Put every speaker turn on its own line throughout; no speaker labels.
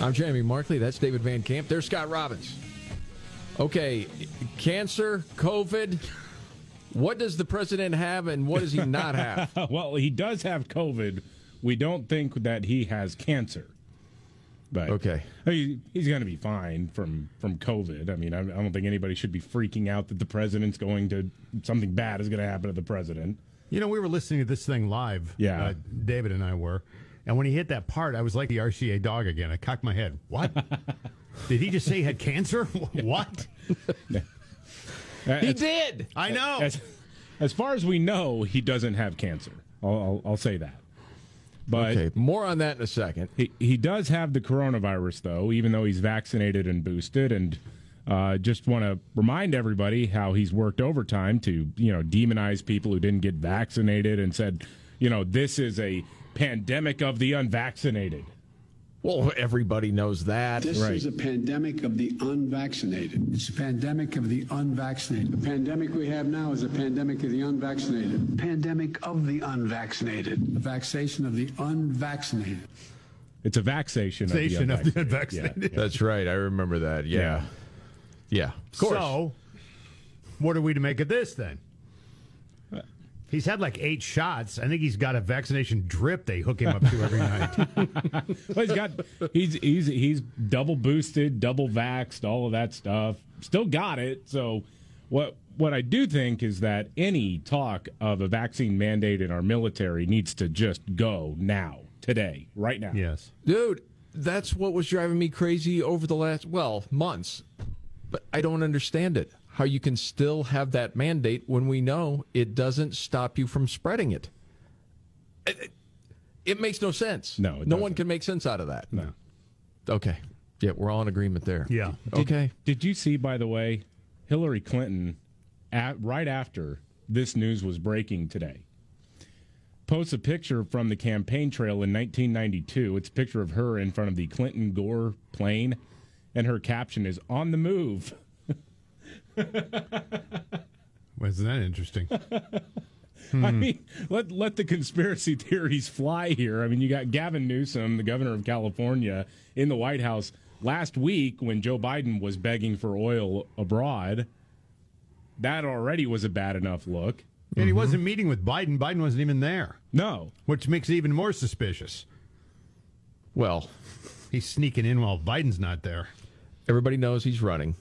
I'm Jamie Markley. That's David Van Camp. There's Scott Robbins. Okay, cancer, COVID. What does the president have and what does he not have?
well, he does have COVID. We don't think that he has cancer. But
Okay.
he, he's going to be fine from from COVID. I mean, I, I don't think anybody should be freaking out that the president's going to something bad is going to happen to the president.
You know, we were listening to this thing live.
Yeah.
Uh, David and I were. And when he hit that part, I was like the RCA dog again. I cocked my head. What? Did he just say he had cancer? what?
He did.
I know.
As, as far as we know, he doesn't have cancer. I'll, I'll, I'll say that. But
Okay, more on that in a second.
He, he does have the coronavirus, though, even though he's vaccinated and boosted. And uh, just want to remind everybody how he's worked overtime to, you know, demonize people who didn't get vaccinated and said, you know, this is a pandemic of the unvaccinated.
Well, everybody knows that.
This
Right.
is a pandemic of the unvaccinated. It's a pandemic of the unvaccinated. The pandemic we have now is a pandemic of the unvaccinated. Pandemic of the unvaccinated. The vaccination of the unvaccinated.
It's a vaccination
Station
of
of
the
the
unvaccinated.
unvaccinated.
That's right. I remember that. Yeah. Yeah. Of course.
So, what are we to make of this then? He's had like eight shots. I think he's got a vaccination drip they hook him up to every night.
Well, he's got he's he's he's double boosted, double vaxxed, all of that stuff. Still got it. So what what I do think is that any talk of a vaccine mandate in our military needs to just go now, today, right now.
yes.
Dude, that's what was driving me crazy over the last, well, months. But I don't understand it. How you can still have that mandate when we know it doesn't stop you from spreading it. It, it- it makes no sense.
No, it
no one
doesn't.
can make sense out of that.
No.
Okay. Yeah, we're all in agreement there.
Yeah.
Okay.
Did you see, by the way, Hillary Clinton, at, right after this news was breaking today, posts a picture from the campaign trail in 1992. It's a picture of her in front of the Clinton Gore plane, and her caption is "On the move."
Wasn't that interesting?
I hmm. mean, let let the conspiracy theories fly here. I mean, you got Gavin Newsom, the governor of California, in the White House last week when Joe Biden was begging for oil abroad. That already was a bad enough look.
And he mm-hmm. wasn't meeting with Biden. Biden wasn't even there,
No,
which makes it even more suspicious.
Well,
He's sneaking in while Biden's not there.
everybody knows he's running.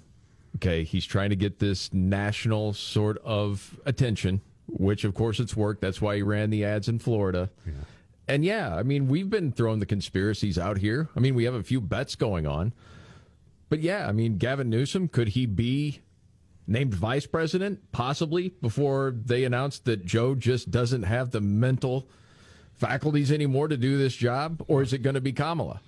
Okay, he's trying to get this national sort of attention, which of course it's worked. That's why he ran the ads in Florida. And yeah, I mean, we've been throwing the conspiracies out here. I mean, we have a few bets going on. But yeah, I mean, Gavin Newsom, could he be named vice president possibly before they announced that Joe just doesn't have the mental faculties anymore to do this job? Or is it going to be Kamala?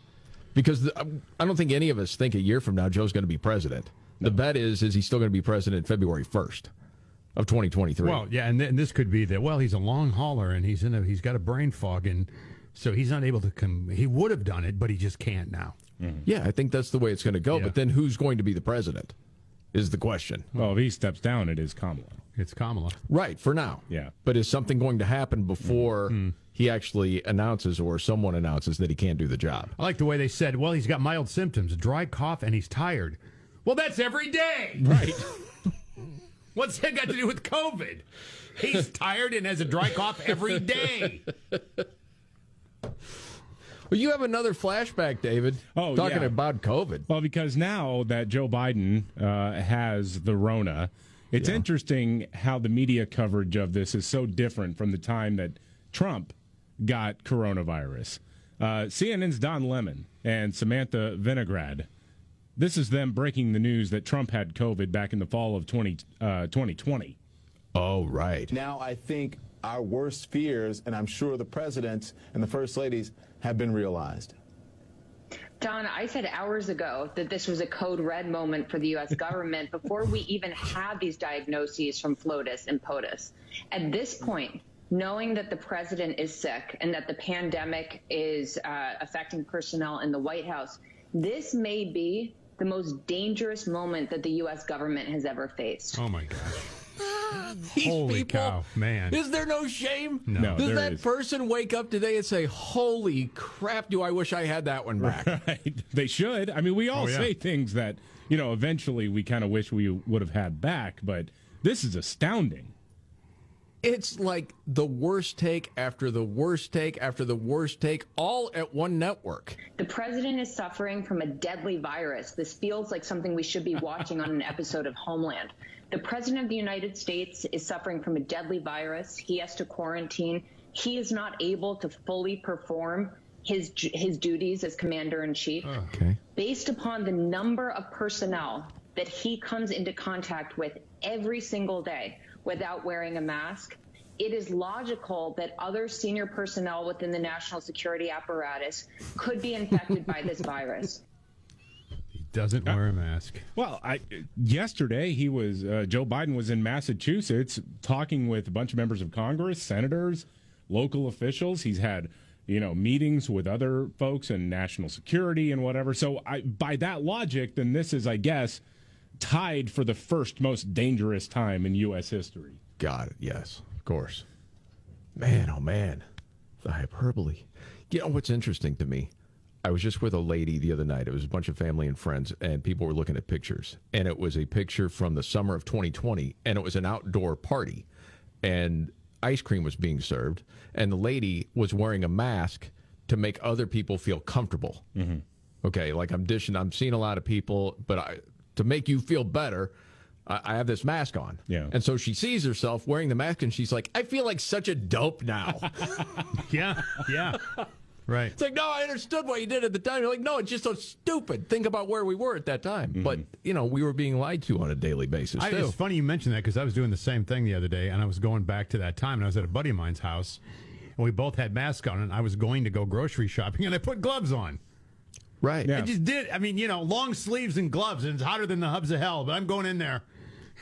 Because the, I don't think any of us think a year from now Joe's going to be president. The bet is, is he still going to be president February 1st of 2023?
Well, yeah, and, th- and this could be that. Well, he's a long hauler, and he's in a he's got a brain fog, and so he's not able to come. He would have done it, but he just can't now. Mm-hmm.
yeah, I think that's the way it's going to go.
Yeah.
But then who's going to be the president is the question. Hmm.
well, if he steps down, it is Kamala.
It's Kamala.
Right, for now.
Yeah.
But is something going to happen before
Mm-hmm. Hmm.
he actually announces or someone announces that he can't do the job?
I like the way they said, "Well, he's got mild symptoms, dry cough, and he's tired." Well, that's every day,
Right.
What's that got to do with COVID? He's tired and has a dry cough every day.
Well, you have another flashback, David.
Oh,
talking
yeah.
about COVID.
Well, because now that Joe Biden uh, has the Rona, it's interesting how the media coverage of this is so different from the time that Trump got coronavirus. Uh, CNN's Don Lemon and Samantha Vinograd. This is them breaking the news that Trump had COVID back in the fall of 20, uh, 2020.
Oh, right.
Now I think our worst fears, and I'm sure the presidents and the first ladies have been realized.
Don, I said hours ago that this was a code red moment for the U.S. government before we even had these diagnoses from FLOTUS and POTUS. At this point, knowing that the president is sick and that the pandemic is uh, affecting personnel in the White House, this may be the most dangerous moment that the U.S. government has ever faced.
Oh my gosh.
These
Holy
people-
cow, man.
Is there no shame?
No. No,
Does
there
that
is.
person wake up today and say, "Holy crap! Do I wish I had that one back?"
Right. They should. I mean, we all
Oh, yeah.
say things that, you know, eventually we kind of wish we would have had back, but this is astounding.
It's like the worst take after the worst take after the worst take, all at one network.
The president is suffering from a deadly virus. This feels like something we should be watching on an episode of Homeland. The president of the United States is suffering from a deadly virus. He has to quarantine. He is not able to fully perform his his duties as commander in chief.
Ah, okay.
Based upon the number of personnel that he comes into contact with every single day without wearing a mask, it is logical that other senior personnel within the national security apparatus could be infected by this virus.
He doesn't wear a mask.
Well, I yesterday he was uh, Joe Biden was in Massachusetts talking with a bunch of members of Congress, senators, local officials. He's had you know meetings with other folks in national security and whatever. So I, by that logic, then this is, I guess, tied for the first most dangerous time in U.S. history.
Got it. Yes, of course. Man, oh man, the hyperbole. You know what's interesting to me? I was just with a lady the other night. It was a bunch of family and friends, and people were looking at pictures. And it was a picture from the summer of 2020, and it was an outdoor party, and ice cream was being served, and the lady was wearing a mask to make other people feel comfortable. Mm-hmm. Okay, like I'm dishing, I'm seeing a lot of people, but I, to make you feel better, I, have this mask on.
Yeah.
And so she sees herself wearing the mask, and she's like, I feel like such a dope now.
Yeah, yeah. Right.
It's like, no, I understood what you did at the time. You're like, no, it's just so stupid. Think about where we were at that time. Mm-hmm. But, you know, we were being lied to on a daily basis,
I,
too.
it's funny you mentioned that because I was doing the same thing the other day, and I was going back to that time, and I was at a buddy of mine's house, and we both had masks on, and I was going to go grocery shopping, and I put gloves on.
Right.
Yeah.
I just did. I mean, you know, long sleeves and gloves, and it's hotter than the hubs of hell, but I'm going in there,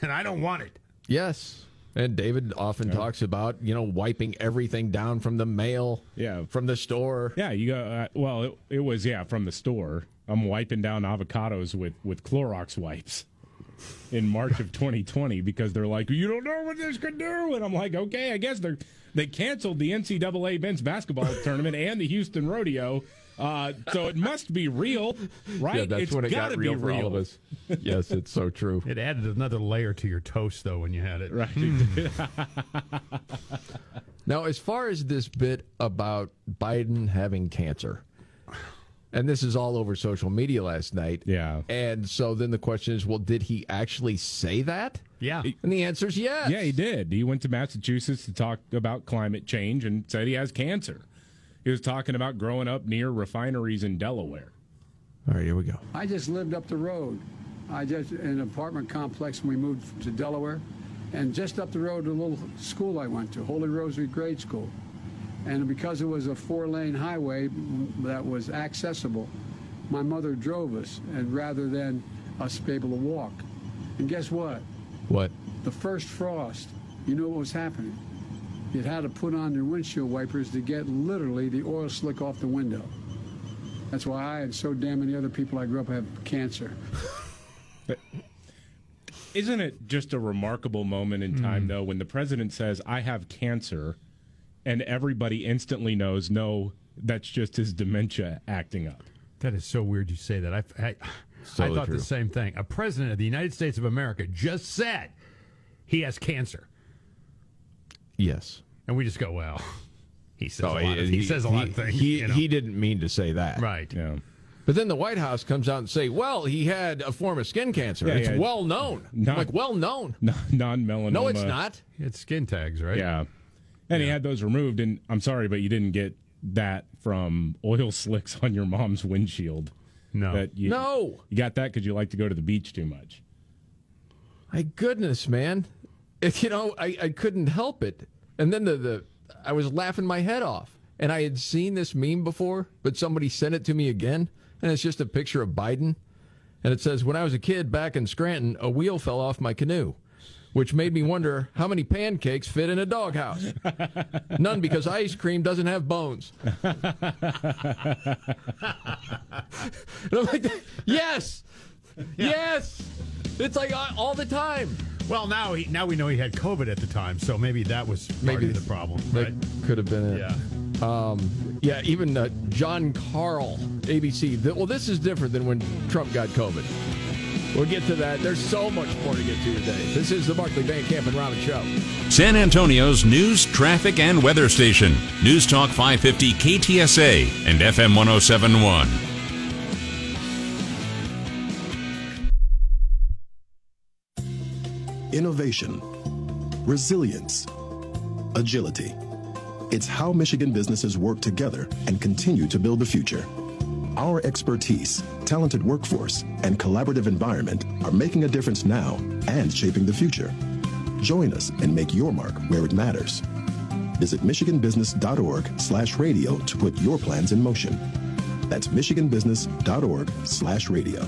and I don't want it.
Yes. And David often talks about, you know, wiping everything down from the mail,
Yeah.
from the store.
Yeah, you go. Uh, well, it, it was yeah from the store. I'm wiping down avocados with with Clorox wipes in March of 2020 because they're like, you don't know what this could do, and I'm like, okay, I guess they're they canceled the NCAA men's basketball tournament and the Houston Rodeo, uh, so it must be real, right?
Yeah, that's
It's
when it got
gotta
real
be
for all of us. yes, it's so true.
It added another layer to your toast, though, when you had it.
Right.
Now, as far as this bit about Biden having cancer, and this is all over social media last night.
Yeah.
And so then the question is, well, did he actually say that?
Yeah.
And the answer is yes.
Yeah, he did. He went to Massachusetts to talk about climate change and said he has cancer. He was talking about growing up near refineries in Delaware.
All right, here we go.
I just lived up the road. I just in an apartment complex when we moved to Delaware, and just up the road, a little school I went to, Holy Rosary Grade School, and because it was a four-lane highway that was accessible, my mother drove us, and rather than us be able to walk. And guess what?
What?
The first frost, you know what was happening? You had to put on your windshield wipers to get literally the oil slick off the window. That's why I and so damn many other people I grew up have cancer.
but Isn't it just a remarkable moment in time, hmm. though, when the president says, I have cancer, and everybody instantly knows, no, that's just his dementia acting up.
That is so weird you say that. I, I,
So
I thought
true.
the same thing. A president of the United States of America just said he has cancer.
Yes.
And we just go, well, he says,
Oh,
a, lot of, he, says a lot of things.
He,
you know.
he didn't mean to say that.
right.
Yeah.
But then the White House comes out and say, well, he had a form of skin cancer.
Yeah,
it's
yeah.
well known.
Not-
like, well known.
Non melanoma.
No, it's not.
It's skin tags, right?
Yeah. And he had those removed, and I'm sorry, but you didn't get that from oil slicks on your mom's windshield.
No.
That you,
No.
You got that because you like to go to the beach too much.
My goodness, man. You know, I, I couldn't help it. And then the, the I was laughing my head off. And I had seen this meme before, but somebody sent it to me again. and it's just a picture of Biden, and it says, "When I was a kid back in Scranton, a wheel fell off my canoe." Which made me wonder how many pancakes fit in a doghouse. None because ice cream doesn't have bones. and I'm like, yes, yes. It's like uh, all the time.
Well, now he, now we know he had COVID at the time, so maybe that was part
Maybe
of the problem,
That
right?
could have been it.
Yeah.
Um, yeah, even uh, Jon Karl, ABC. Th- well, this is different than when Trump got COVID. We'll get to that. There's so much more to get to today. This is the Markley Van Camp and Robbins Show.
San Antonio's news, traffic, and weather station. News Talk 550 KTSA and FM 1071.
Innovation, resilience, agility. It's how Michigan businesses work together and continue to build the future. Our expertise, talented workforce, and collaborative environment are making a difference now and shaping the future. Join us and make your mark where it matters. Visit michiganbusiness.org slash radio to put your plans in motion. That's michiganbusiness.org slash radio.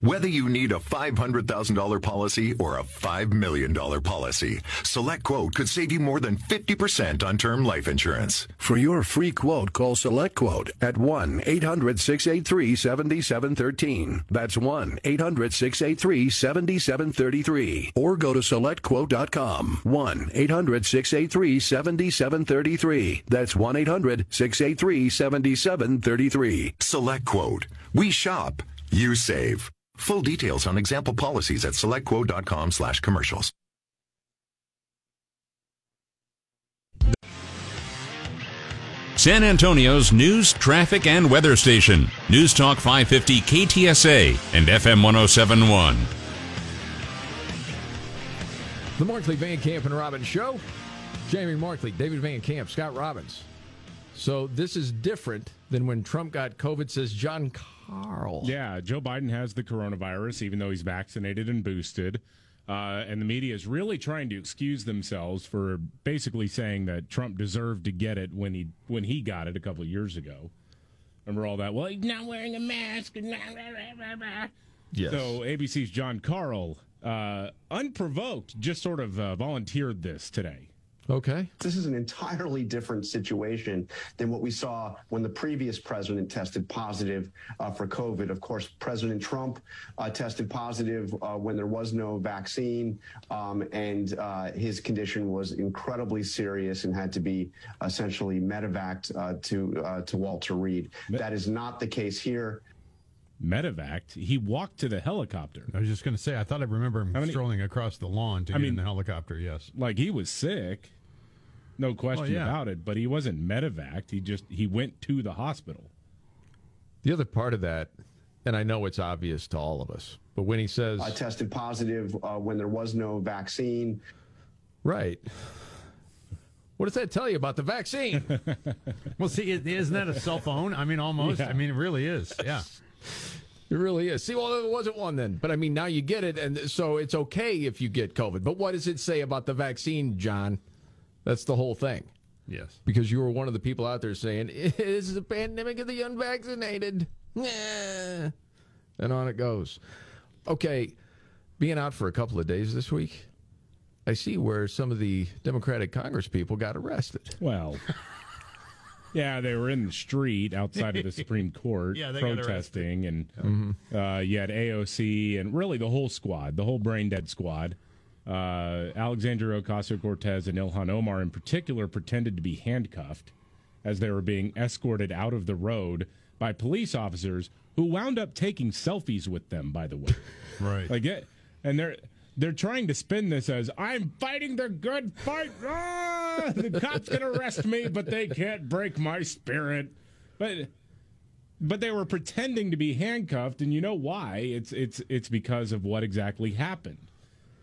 Whether you need a $500,000 policy or a $5 million policy, Select Quote could save you more than 50% on term life insurance.
For your free quote, call Select Quote at 1 800 683 7713. That's 1 800 683 7733. Or go to SelectQuote.com. 1 800 683 7733. That's 1 800 683 7733.
Select Quote. We shop. You save. Full details on example policies at selectquote.com slash commercials.
San Antonio's news, traffic, and weather station. News Talk 550 KTSA and FM 1071.
The Markley Van Camp and Robbins Show. Jamie Markley, David Van Camp, Scott Robbins. So this is different than when Trump got COVID, says Jon Karl.
Yeah, Joe Biden has the coronavirus, even though he's vaccinated and boosted. Uh, and the media is really trying to excuse themselves for basically saying that Trump deserved to get it when he when he got it a couple of years ago. Remember all that? Well, he's not wearing a mask.
Yes.
So ABC's Jon Karl, uh, unprovoked, just sort of uh, volunteered this today.
Okay.
This is an entirely different situation than what we saw when the previous president tested positive uh, for COVID. Of course, President Trump uh, tested positive uh, when there was no vaccine, um, and uh, his condition was incredibly serious and had to be essentially medevaced uh, to uh, to Walter Reed. That is not the case here.
Medevac. He walked to the helicopter.
I was just going to say, I thought I remember him
many-
strolling across the lawn to
I
get
mean-
in the helicopter. Yes.
Like he was sick, no question
yeah.
about it. But he wasn't medevaced. He just he went to the hospital.
The other part of that, and I know it's obvious to all of us, but when he says,
I tested positive uh, when there was no vaccine.
right. What does that tell you about the vaccine?
Well, see, is isn't that a cell phone? I mean, almost.
Yeah.
I mean, it really is. Yeah.
It really is. See, well, there wasn't one then, but I mean, now you get it, and so it's okay if you get COVID. But what does it say about the vaccine, Jon? That's the whole thing.
Yes.
Because you were one of the people out there saying this is a pandemic of the unvaccinated, and on it goes. Okay, being out for a couple of days this week, I see where some of the Democratic Congress people got arrested.
Well, Yeah, they were in the street outside of the Supreme Court
Yeah,
protesting, and
Mhm.
uh, you had AOC and really the whole squad, the whole brain dead squad. Uh, Alexandria Ocasio Cortez and Ilhan Omar, in particular, pretended to be handcuffed as they were being escorted out of the road by police officers who wound up taking selfies with them. By the way,
right?
Like, it, and they're they're trying to spin this as I'm fighting the good fight. Ah, the cops can arrest me, but they can't break my spirit. But but they were pretending to be handcuffed, and you know why? It's it's it's because of what exactly happened.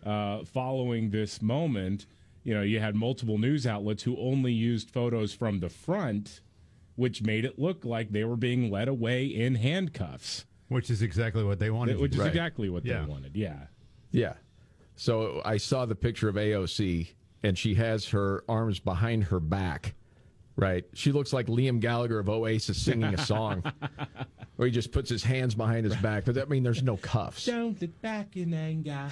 Uh, following this moment, you know, you had multiple news outlets who only used photos from the front, which made it look like they were being led away in handcuffs.
Which is exactly what they wanted.
Which is
Right.
exactly what
Yeah.
they wanted. Yeah.
Yeah. So I saw the picture of AOC, and she has her arms behind her back. Right. She looks like Liam Gallagher of Oasis singing a song, or he just puts his hands behind his back. But that mean there's no cuffs.
Don't look back in anger.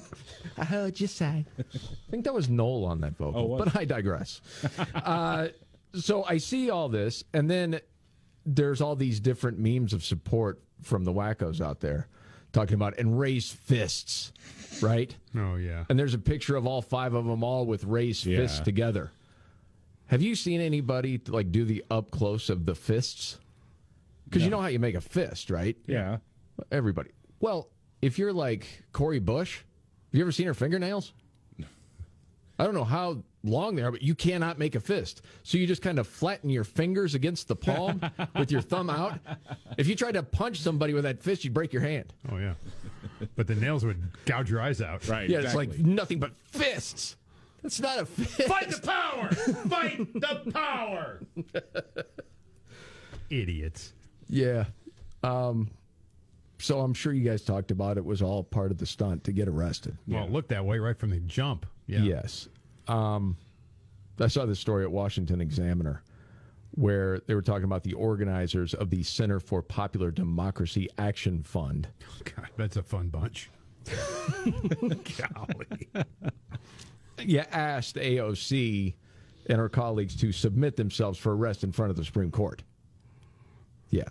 I heard you say. I think that was Noel on that vocal,
Oh,
but I digress. uh, so I see all this, and then there's all these different memes of support from the wackos out there talking about and raised fists, right?
Oh yeah.
And there's a picture of all five of them all with raised fists together. Have you seen anybody like do the up close of the fists? Because you know how you make a fist, right?
Yeah.
Everybody. Well, if you're like Cori Bush, have you ever seen her fingernails? I don't know how long they are, but you cannot make a fist. So you just kind of flatten your fingers against the palm with your thumb out. If you tried to punch somebody with that fist, you'd break your hand.
Oh yeah. But the nails would gouge your eyes out.
Right.
yeah, it's like nothing but fists. That's not a fist.
Fight the power! Fight the power! Idiots.
Yeah. Um, so I'm sure you guys talked about it was all part of the stunt to get arrested.
Well, it looked that way right from the jump. Yeah.
Yes. Um, I saw this story at Washington Examiner where they were talking about the organizers of the Center for Popular Democracy Action Fund.
God, that's a fun bunch. Golly.
You asked AOC and her colleagues to submit themselves for arrest in front of the Supreme Court. Yeah.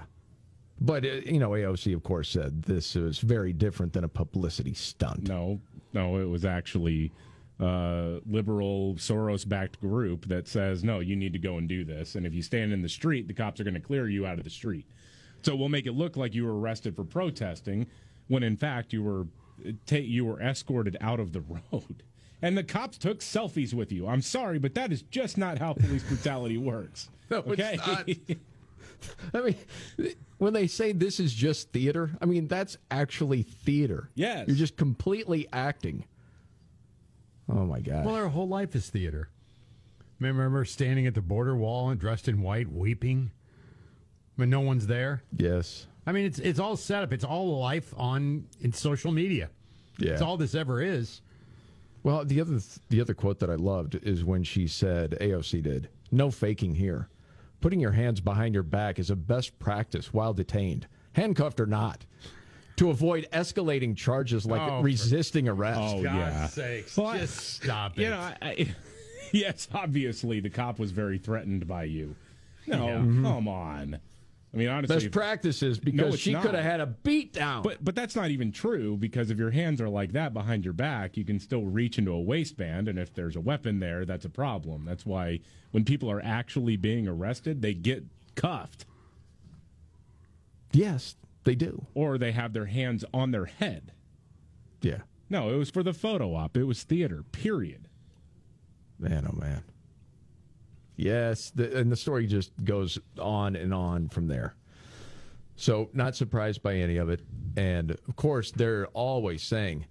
But, uh, you know, AOC, of course, said this is very different than a publicity stunt.
No, no, it was actually a liberal Soros backed group that says, no, you need to go and do this. And if you stand in the street, the cops are going to clear you out of the street. So we'll make it look like you were arrested for protesting when in fact you were ta- you were escorted out of the road. And the cops took selfies with you. I'm sorry, but that is just not how police brutality works.
No, it's
okay?
not. I mean, when they say this is just theater, I mean, that's actually theater.
Yes.
You're just completely acting. Oh, my God.
Well, our whole life is theater. Remember standing at the border wall and dressed in white, weeping when no one's there?
yes.
I mean, it's it's all set up. It's all life on in social media.
Yeah.
It's all this ever is.
Well, the other the other quote that I loved is when she said, AOC did, "No faking here. Putting your hands behind your back is a best practice while detained, handcuffed or not, to avoid escalating charges like
Oh, for-
resisting arrest."
Oh,
God's
yeah.
sakes,
Well, I-
just stop it.
You know, I, I, yes, obviously the cop was very threatened by you. No,
Yeah.
come mm-hmm. on. I mean, honestly,
Best practices because
it's
she could have had a beat down.
But but that's not even true because if your hands are like that behind your back, you can still reach into a waistband, and if there's a weapon there, that's a problem. That's why when people are actually being arrested, they get cuffed
yes, they do.
or they have their hands on their head.
Yeah.
No, it was for the photo op. It was theater. Period.
Man, oh man. Yes, the, and the story just goes on and on from there. So, not surprised by any of it. And of course, they're always saying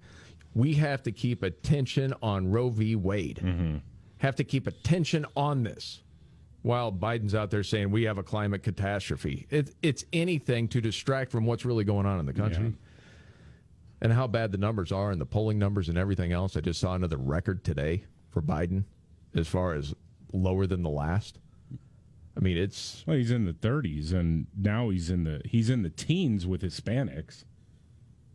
we have to keep attention on Roe v. Wade. Mm-hmm. Have to keep attention on this. While Biden's out there saying we have a climate catastrophe, it, it's anything to distract from what's really going on in the country and how bad the numbers are and the polling numbers and everything else. I just saw another record today for Biden as far as lower than the last. I mean, it's
Well, he's in the 30s, and now he's in the he's in the teens with Hispanics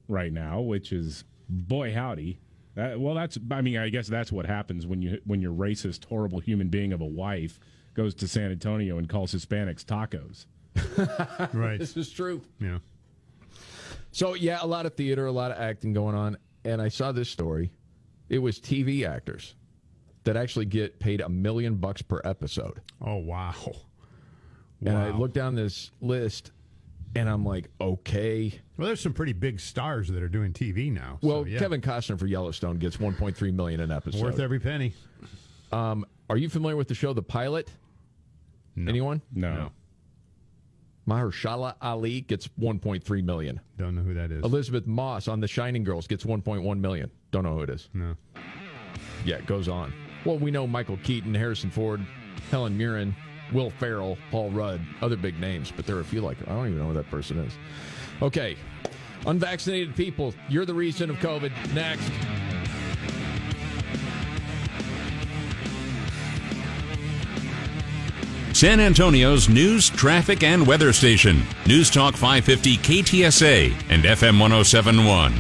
right now, which is boy howdy. That, well, that's I mean, I guess that's what happens when you when your racist, horrible human being of a wife goes to San Antonio and calls Hispanics tacos.
right.
This is true.
Yeah.
So yeah, a lot of theater, a lot of acting going on, and I saw this story. It was TV actors that actually get paid a million bucks per episode.
Oh wow.
And I look down this list, and I'm like, okay.
Well, there's some pretty big stars that are doing TV now. so,
Well,
yeah.
Kevin Costner for Yellowstone gets 1.3 million an episode.
worth every penny.
Um, are you familiar with the show The Pilot? Anyone?
No.
Mahershala Ali gets 1.3 million.
Don't know who that is.
Elisabeth Moss on The Shining Girls gets 1.1 million. Don't know who it is.
No.
Yeah, it goes on. Well, we know Michael Keaton, Harrison Ford, Helen Mirren, Will Ferrell, Paul Rudd, other big names, but there are a few like I don't even know who that person is. Okay, unvaccinated people, you're the reason of COVID. Next.
San Antonio's news, traffic, and weather station. News Talk 550 KTSA and FM 1071.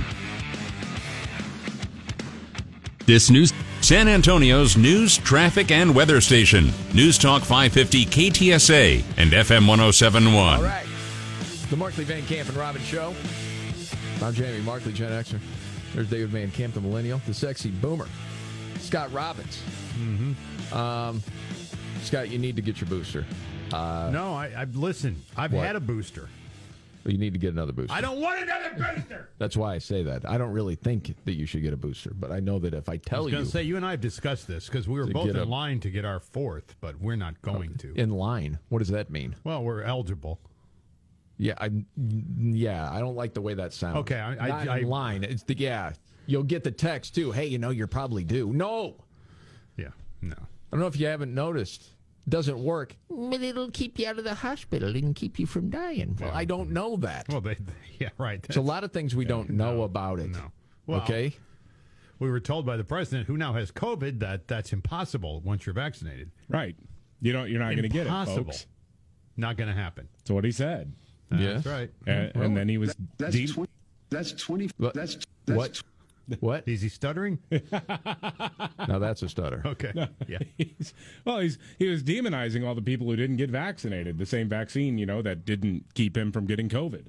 This news. San Antonio's news, traffic, and weather station. News Talk 550 KTSA and FM 1071.
All right. The Markley Van Camp and Robbins Show. I'm Jamie Markley, Gen Xer. There's David Van Camp, the Millennial, the sexy boomer. Scott Robbins. Mm-hmm. Um, Scott, you need to get your booster. Uh,
no, I, I listen. I've
What?
had a booster.
You need to get another booster.
I don't want another booster.
That's why I say that. I don't really think that you should get a booster, but I know that if I
I
tell
was
you
say you and I have discussed this because we were both in
a-
line to get our fourth, but we're not oh, going to.
in line, what does that mean?
Well, we're eligible.
Yeah, I yeah, I don't like the way that sounds.
Okay, I- I-
Not
I-
in line. It's the yeah. You'll get the text too. Hey, you know you're probably due. No,
Yeah, no.
I don't know if you haven't noticed. Doesn't work, but it'll keep you out of the hospital and keep you from dying. Well, I don't know that.
Well, they, yeah, right.
There's a lot of things we don't know about it.
No. Well,
okay.
We were told by the president, who now has COVID, that that's impossible once you're vaccinated.
Right. You don't. You're not going to get it,
Impossible.
folks.
Not going to happen.
That's what he said.
Yeah.
That's right.
And, and then he was.
That's
deep-
20, that's 20 that's that's
What? What?
Is he stuttering?
Now that's a stutter.
Okay. Yeah.
He's, well, he's he was demonizing all the people who didn't get vaccinated. The same vaccine, you know, that didn't keep him from getting COVID.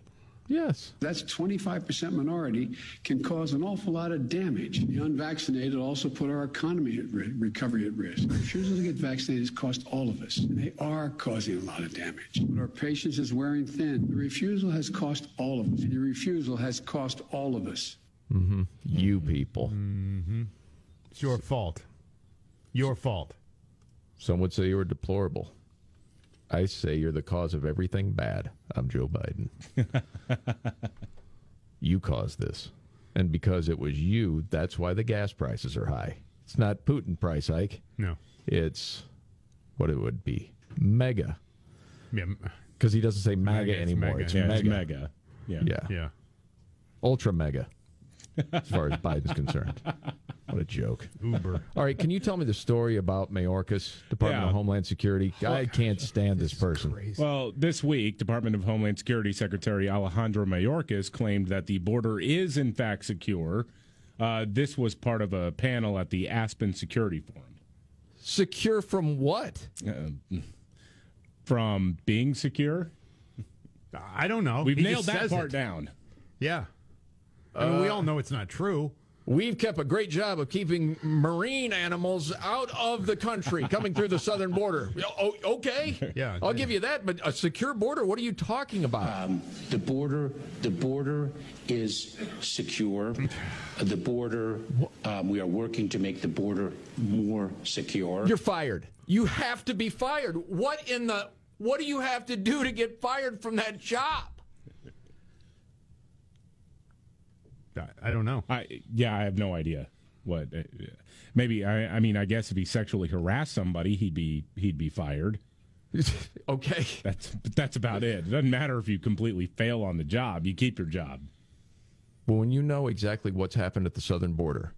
Yes.
That's 25% minority can cause an awful lot of damage. The unvaccinated also put our economy at ri- recovery at risk. Refusal to get vaccinated has cost all of us. And they are causing a lot of damage. But our patience is wearing thin. The refusal has cost all of us. And the refusal has cost all of us.
Mm-hmm. You people.
Mm-hmm. It's your fault. Your fault.
Some would say you were deplorable. I say you're the cause of everything bad. I'm Joe Biden. you caused this. And because it was you, that's why the gas prices are high. It's not Putin price hike.
No.
It's what it would be. Mega.
Yeah.
Because he doesn't say MAGA
Mega, it's
anymore.
mega.
It's
Yeah,
mega.
it's mega. Yeah.
Yeah.
Yeah.
Ultra mega. As far as Biden's concerned. What a joke.
Uber.
All right, can you tell me the story about Mayorkas, Department
Yeah.
of Homeland Security? I can't stand this person.
Well, this week, Department of Homeland Security Secretary Alejandro Mayorkas claimed that the border is in fact secure. Uh, this was part of a panel at the Aspen Security Forum.
Secure from what?
Uh, from being secure,
I don't know.
we've
He
nailed that part
it.
down.
Yeah. I mean, we
Uh,
all know it's not true.
We've kept a great job of keeping marine animals out of the country coming through the southern border. Oh, okay.
Yeah.
I'll give you that, but a secure border? What are you talking about?
Um, the border, the border is secure. The border, um, we are working to make the border more secure.
You're fired. You have to be fired. What in the what do you have to do to get fired from that job?
I, I don't know.
I yeah, I have no idea what. Uh, maybe I. I mean, I guess if he sexually harassed somebody, he'd be he'd be fired.
okay.
That's but that's about it. It doesn't matter if you completely fail on the job; you keep your job.
Well, when you know exactly what's happened at the southern border,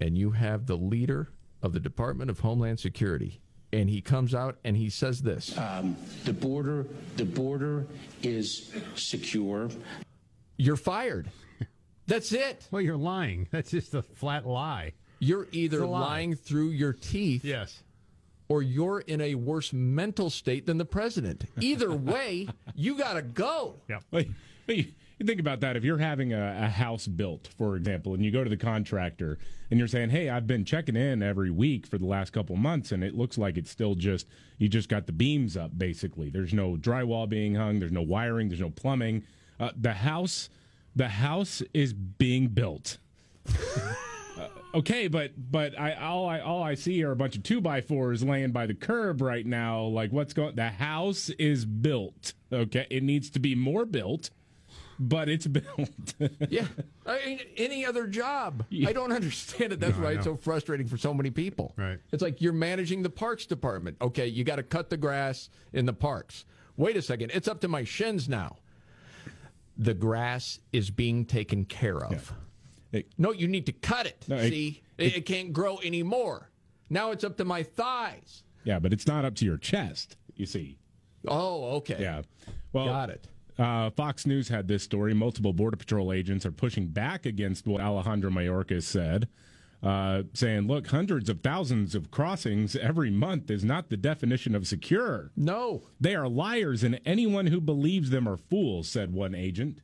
and you have the leader of the Department of Homeland Security, and he comes out and he says this
Um, the border, the border is secure.
You're fired. That's it.
Well, you're lying. That's just a flat lie.
You're either
lie.
lying through your teeth.
Yes.
or you're in a worse mental state than the president. Either way, you got to go.
Yeah.
Like, you think about that. If you're having a, a, house built, for example, and you go to the contractor and you're saying, "Hey, I've been checking in every week for the last couple months, and it looks like it's still just you just got the beams up. Basically, there's no drywall being hung, there's no wiring, there's no plumbing. Uh, the house, the house is being built." Uh, okay, but but I all I all I see are a bunch of two by fours laying by the curb right now. Like what's going? The house is built. Okay, it needs to be more built, but it's built.
yeah, I mean any other job. Yeah. I don't understand it. That's no, why it's so frustrating for so many people.
Right.
It's like you're managing the parks department. Okay, you got to cut the grass in the parks. Wait a second, it's up to my shins now. The grass is being taken care of. Yeah. It, no, you need to cut it. No, see, it, it, it can't grow anymore. Now it's up to my thighs.
Yeah, but it's not up to your chest. You see.
Oh, okay.
Yeah. Well,
got it.
Uh, Fox News had this story. Multiple Border Patrol agents are pushing back against what Alejandro Mayorkas said, uh, saying, look, hundreds of thousands of crossings every month is not the definition of secure.
No.
They are liars, and anyone who believes them are fools, said one agent.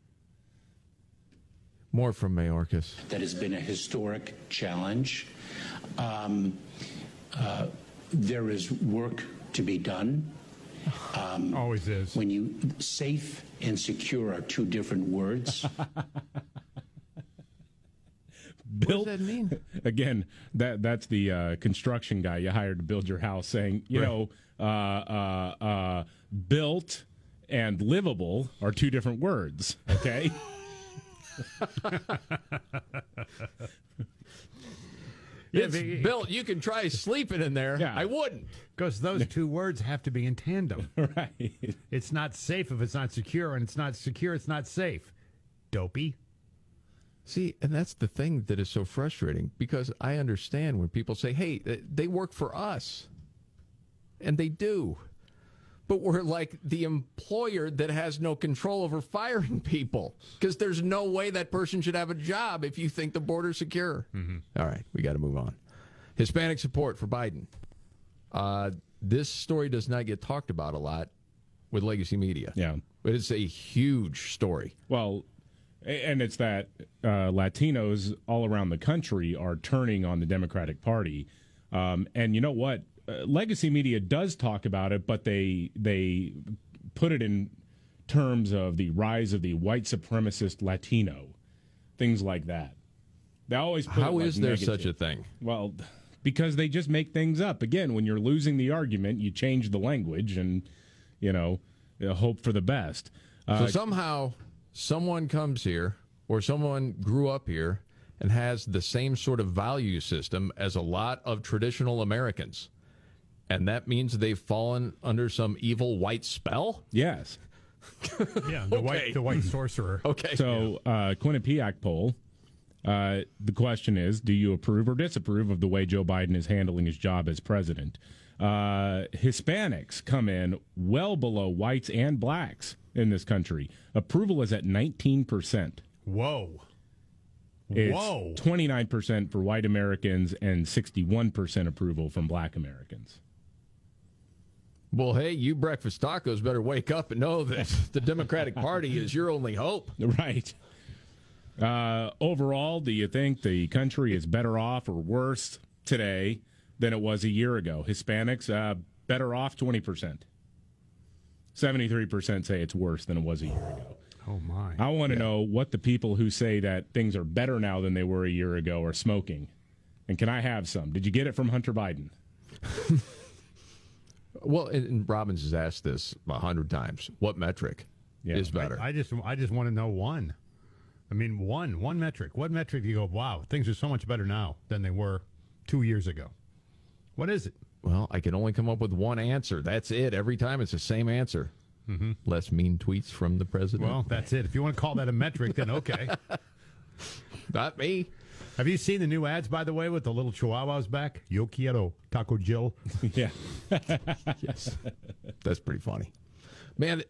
More from Mayorkas.
That has been a historic challenge. Um, uh, there is work to be done.
Um, Always is.
When you safe and secure are two different words.
Built, what does that mean?
Again, that that's the uh, construction guy you hired to build your house, saying, you right. know, uh, uh, uh built and livable are two different words. Okay.
it's built. You can try sleeping in there.
Yeah.
I wouldn't.
Because those two words have to be in tandem.
right.
It's not safe if it's not secure, and it's not secure, it's not safe. Dopey.
See, and that's the thing that is so frustrating because I understand when people say, hey, they work for us. And they do but we're like the employer that has no control over firing people because there's no way that person should have a job if you think the border's secure.
Mm-hmm.
All right, we got to move on. Hispanic support for Biden. Uh, this story does not get talked about a lot with legacy media.
Yeah.
But it's a huge story.
Well, and it's that uh, Latinos all around the country are turning on the Democratic Party. Um, and you know what? Uh, legacy media does talk about it, but they they put it in terms of the rise of the white supremacist Latino, things like that. They always put
how
like
is there
negative.
such a thing?
Well, because they just make things up. Again, when you're losing the argument, you change the language and you know hope for the best.
Uh, so somehow someone comes here or someone grew up here and has the same sort of value system as a lot of traditional Americans and that means they've fallen under some evil white spell?
Yes.
yeah, the okay. white the white sorcerer.
Okay.
So, uh, Quinnipiac poll. Uh, the question is, do you approve or disapprove of the way Joe Biden is handling his job as president? Uh, Hispanics come in well below whites and blacks in this country. Approval is at 19%.
Whoa.
It's
Whoa.
29% for white Americans and 61% approval from black Americans.
Well, hey, you breakfast tacos better wake up and know that the Democratic Party is your only hope.
Right. Uh, overall, do you think the country is better off or worse today than it was a year ago? Hispanics, uh, better off 20%. 73% say it's worse than it was a year ago.
Oh, my.
I want to yeah. know what the people who say that things are better now than they were a year ago are smoking. And can I have some? Did you get it from Hunter Biden?
Well, and Robbins has asked this a hundred times. What metric yeah. is better?
I, I, just, I just want to know one. I mean, one, one metric. What metric do you go? Wow, things are so much better now than they were two years ago. What is it?
Well, I can only come up with one answer. That's it. Every time it's the same answer.
Mm-hmm.
Less mean tweets from the president.
Well, that's it. If you want to call that a metric, then okay.
Not me.
Have you seen the new ads, by the way, with the little chihuahuas back? Yo quiero Taco Jill.
yeah.
yes. That's pretty funny. Man,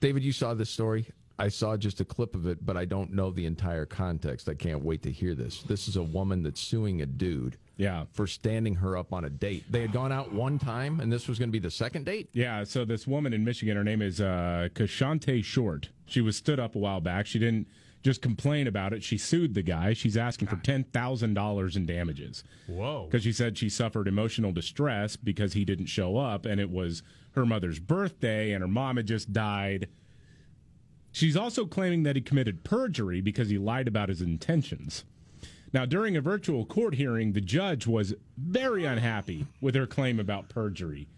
David, you saw this story. I saw just a clip of it, but I don't know the entire context. I can't wait to hear this. This is a woman that's suing a dude.
Yeah.
For standing her up on a date. They had gone out one time, and this was going to be the second date?
Yeah, so this woman in Michigan, her name is uh, Kashante Short. She was stood up a while back. She didn't just complain about it. She sued the guy. She's asking for $10,000 in damages.
Whoa.
Because she said she suffered emotional distress because he didn't show up, and it was her mother's birthday, and her mom had just died. She's also claiming that he committed perjury because he lied about his intentions. Now, during a virtual court hearing, the judge was very unhappy with her claim about perjury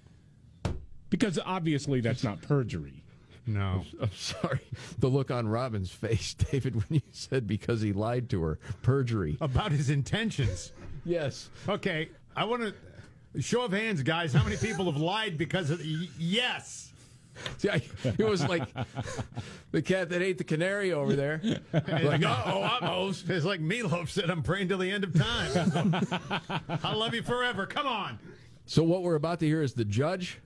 because obviously that's not perjury.
No.
I'm sorry. The look on Robbins' face, David, when you said because he lied to her, perjury.
About his intentions.
Yes.
Okay, I want to show of hands, guys. How many people have lied because of yes?
See, I, it was like the cat that ate the canary over there. like, oh, I'm host.
It's like Meatloaf said, I'm praying till the end of time. I love you forever. Come on.
So what we're about to hear is the judge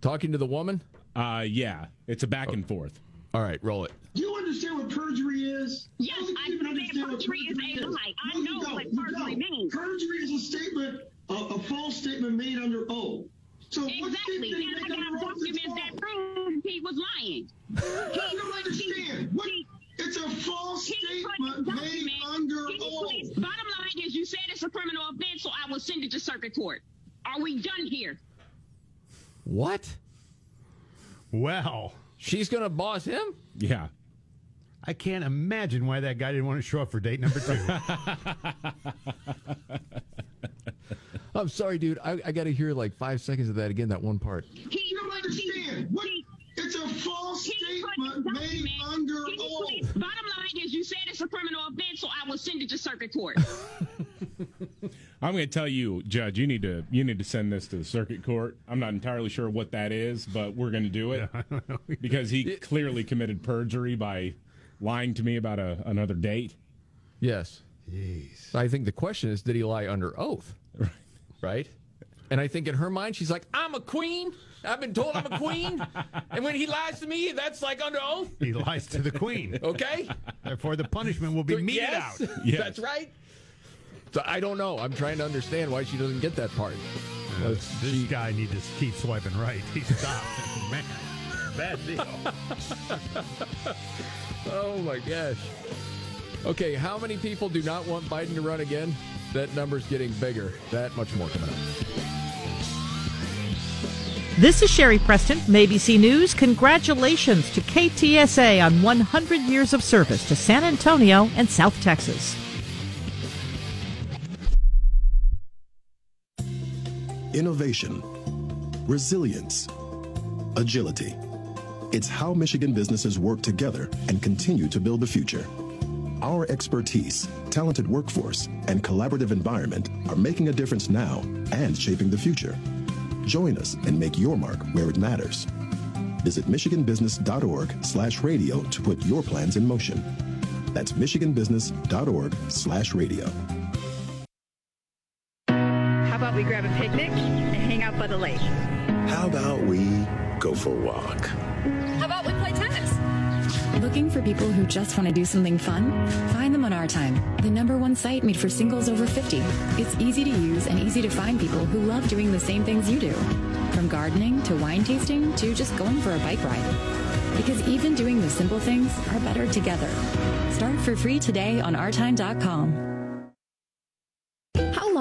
talking to the woman.
Uh, yeah, it's a back and forth.
All right, roll it.
Do you understand what perjury is?
Yes,
don't
I
even
understand perjury is a lie. I
No, you
know what perjury
don't.
means.
Perjury is a statement, a, a false statement made under oath. So
Exactly.
statement
And
did
I got
under oath that's
documents that
false?
prove he was lying.
You don't understand. What? It's a false
Can
statement made under
can
oath.
Bottom line is you said it's a criminal offense, so I will send it to circuit court. Are we done here?
What?
Well,
she's going to boss him?
Yeah.
I can't imagine why that guy didn't want to show up for date number two.
I'm sorry, dude. I, I got to hear like five seconds of that again, that one part.
You don't understand. What? It's a false statement made under oath.
Bottom line is you said it's a criminal offense, so I will send it to circuit court.
I'm going to tell you, Judge, you need to you need to send this to the circuit court. I'm not entirely sure what that is, but we're going to do it because he clearly committed perjury by lying to me about a, another date.
Yes. Jeez. I think the question is, did he lie under oath? Right. Right? And I think in her mind, she's like, I'm a queen. I've been told I'm a queen. and when he lies to me, that's like under oath.
he lies to the queen.
Okay?
Therefore, the punishment will be meted
yes.
out.
That's right. So I don't know. I'm trying to understand why she doesn't get that part.
Uh, this guy needs to keep swiping right. He stopped. Man, bad deal.
oh my gosh. Okay, how many people do not want Biden to run again? That number's getting bigger. That much more coming up.
This is Sherri Preston from ABC News. Congratulations to KTSA on 100 years of service to San Antonio and South Texas.
Innovation, resilience, agility. It's how Michigan businesses work together and continue to build the future. Our expertise, talented workforce, and collaborative environment are making a difference now and shaping the future. Join us and make your mark where it matters. Visit michiganbusiness.org slash radio to put your plans in motion. That's michiganbusiness.org slash radio.
How about we grab a picnic and hang out by the lake?
How about we go for a walk?
How about we play tennis? Looking for people who just want to do something fun? Find them on Our Time, the number one site made for singles over 50. It's easy to use and easy to find people who love doing the same things you do. From gardening to wine tasting to just going for a bike ride. Because even doing the simple things are better together. Start for free today on ourtime.com.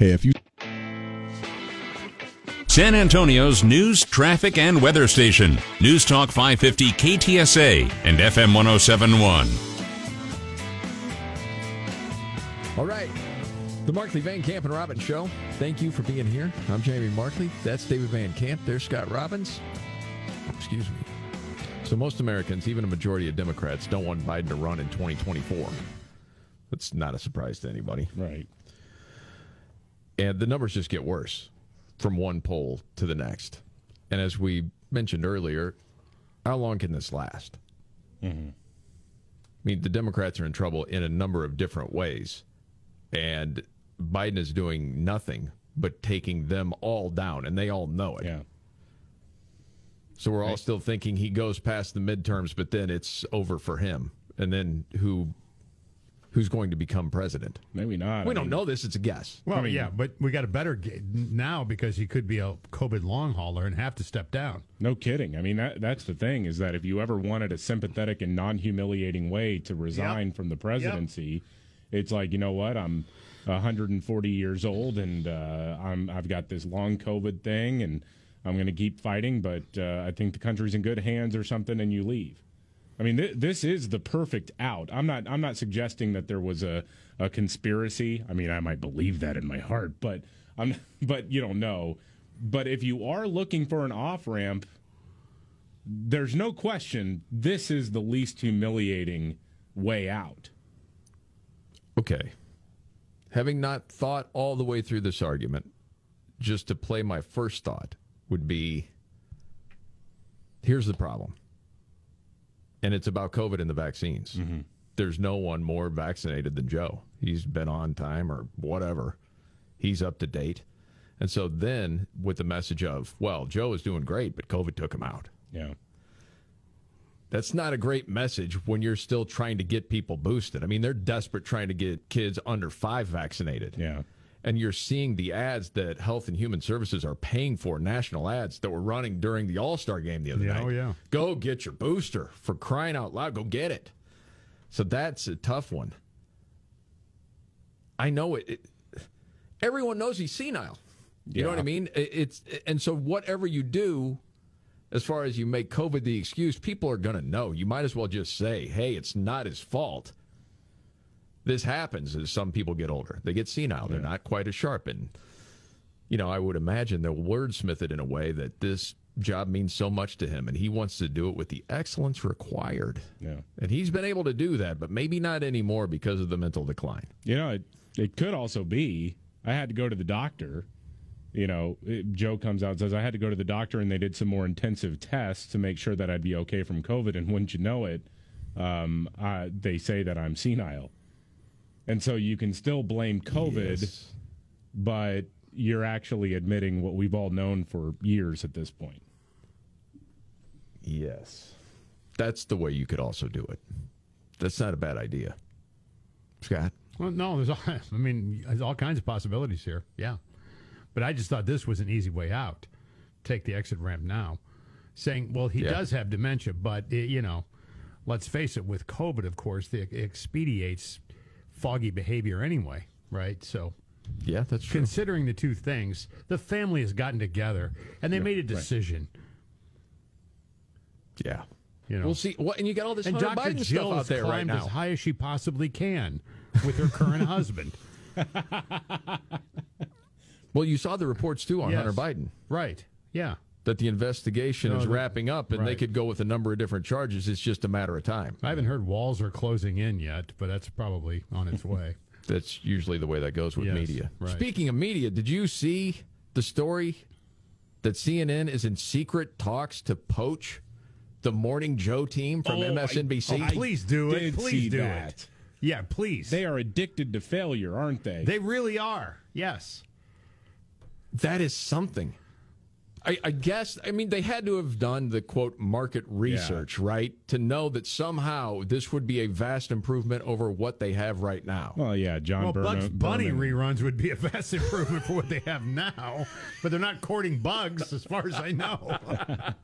Hey, if you.
San Antonio's news, traffic, and weather station. News Talk 550 KTSA and FM 1071.
All right. The Markley Van Camp and Robbins Show. Thank you for being here. I'm Jamie Markley. That's David Van Camp. There's Scott Robbins. Excuse me. So, most Americans, even a majority of Democrats, don't want Biden to run in 2024. That's not a surprise to anybody.
Right.
And the numbers just get worse from one poll to the next. And as we mentioned earlier, how long can this last?
Mm-hmm.
I mean, the Democrats are in trouble in a number of different ways. And Biden is doing nothing but taking them all down, and they all know it.
Yeah.
So we're all still thinking he goes past the midterms, but then it's over for him. And then who who's going to become president?
Maybe not.
We
I
don't
mean-
know this. It's a guess.
Well, yeah, but we got a better ga- now because he could be a COVID long hauler and have to step down.
No kidding. I mean, that, that's the thing is that if you ever wanted a sympathetic and non humiliating way to resign from the presidency, it's like, you know what? I'm 140 years old and uh, I'm, I've got this long COVID thing and I'm going to keep fighting, but uh, I think the country's in good hands or something, and you leave. I mean, th- this is the perfect out. I'm not. I'm not suggesting that there was a, a conspiracy. I mean, I might believe that in my heart, but I'm. But you don't know. But if you are looking for an off ramp, there's no question this is the least humiliating way out.
Okay. Having not thought all the way through this argument, just to play my first thought would be here's the problem. And it's about COVID and the vaccines. Mm-hmm. There's no one more vaccinated than Joe. He's been on time or whatever. He's up to date. And so then with the message of, well, Joe is doing great, but COVID took him out.
Yeah.
That's not a great message when you're still trying to get people boosted. I mean, they're desperate trying to get kids under five vaccinated.
Yeah.
And you're seeing the ads that Health and Human Services are paying for, national ads that were running during the All Star game the other
Yeah,
night.
oh, yeah.
Go get your booster for crying out loud. Go get it. So that's a tough one. I know it. it everyone knows he's senile. You know what I mean? It- It's and so whatever you do, as far as you make COVID the excuse, people are going to know. You might as well just say, "Hey, it's not his fault." This happens as some people get older. They get senile. They're not quite as sharp, and you know, I would imagine they'll wordsmith it in a way that this job means so much to him, and he wants to do it with the excellence required.
Yeah.
And he's been able to do that, but maybe not anymore because of the mental decline.
You know, it, it could also be I had to go to the doctor. You know, it- Joe comes out and says, I had to go to the doctor and they did some more intensive tests to make sure that I'd be okay from COVID. And wouldn't you know it, um, I, they say that I'm senile. And so you can still blame COVID, but you're actually admitting what we've all known for years at this point.
Yes. That's the way you could also do it. That's not a bad idea. Scott?
Well, no, there's all, I mean, there's all kinds of possibilities here. Yeah. But I just thought this was an easy way out. Take the exit ramp now. Saying, well, he
Yeah.
does have dementia, but, eh, you know, let's face it, with COVID, of course, it expediates foggy behavior anyway, right? So,
yeah, that's true.
Considering the two things, the family has gotten together and they made a decision.
Yeah.
You know,
We'll see. What, and you got all this
and
Hunter
Dr.
Biden
Jill
stuff out
has
there right now.
as high as she possibly can with her current husband.
Well, you saw the reports too on
Yes.
Hunter Biden.
Right. Yeah.
That the investigation
No,
is wrapping up and they could go with a number of different charges. It's just a matter of time.
I haven't heard walls are closing in yet, but that's probably on its way.
That's usually the way that goes with
Yes,
media.
right.
Speaking of media, did you see the story that CNN is in secret talks to poach the Morning Joe team from
Oh,
MSNBC?
Oh, I
please do it.
did
Please do
that.
it. Yeah, please.
They are addicted to failure, aren't they?
They really are. Yes.
That is something. I, I guess, I mean, they had to have done the quote market research, right? To know that somehow this would be a vast improvement over what they have right now.
Well, yeah, John
Well,
Burnham-
Bugs Bunny
Berman.
reruns would be a vast improvement for what they have now, but they're not courting bugs, as far as I know.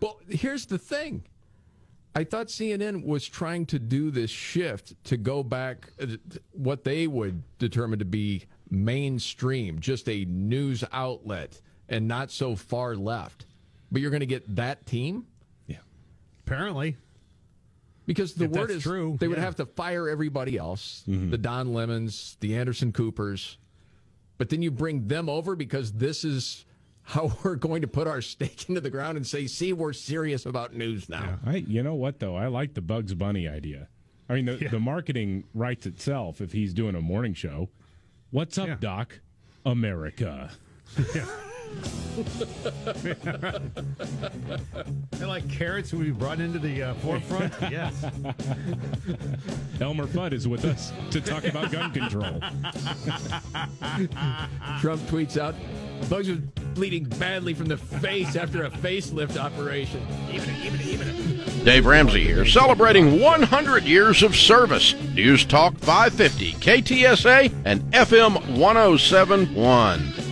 Well, here's the thing. I thought CNN was trying to do this shift to go back uh, what they would determine to be mainstream, just a news outlet and not so far left. But you're going to get that team?
Yeah.
Apparently.
Because the
If
word is
true,
they would have to fire everybody else,
Mm-hmm.
the Don Lemons, the Anderson Coopers. But then you bring them over because this is how we're going to put our stake into the ground and say, see, we're serious about news now.
I, you know what though? I like the Bugs Bunny idea. I mean, the, the marketing writes itself. If he's doing a morning show, what's up, Doc? America.
They're like carrots we brought into the uh, forefront. yes.
Elmer Fudd is with us to talk about gun control.
Trump tweets out, Bugs was bleeding badly from the face after a facelift operation. Even it, even it, even it.
Dave Ramsey here, celebrating 100 years of service. News Talk 550, KTSA, and FM 1071.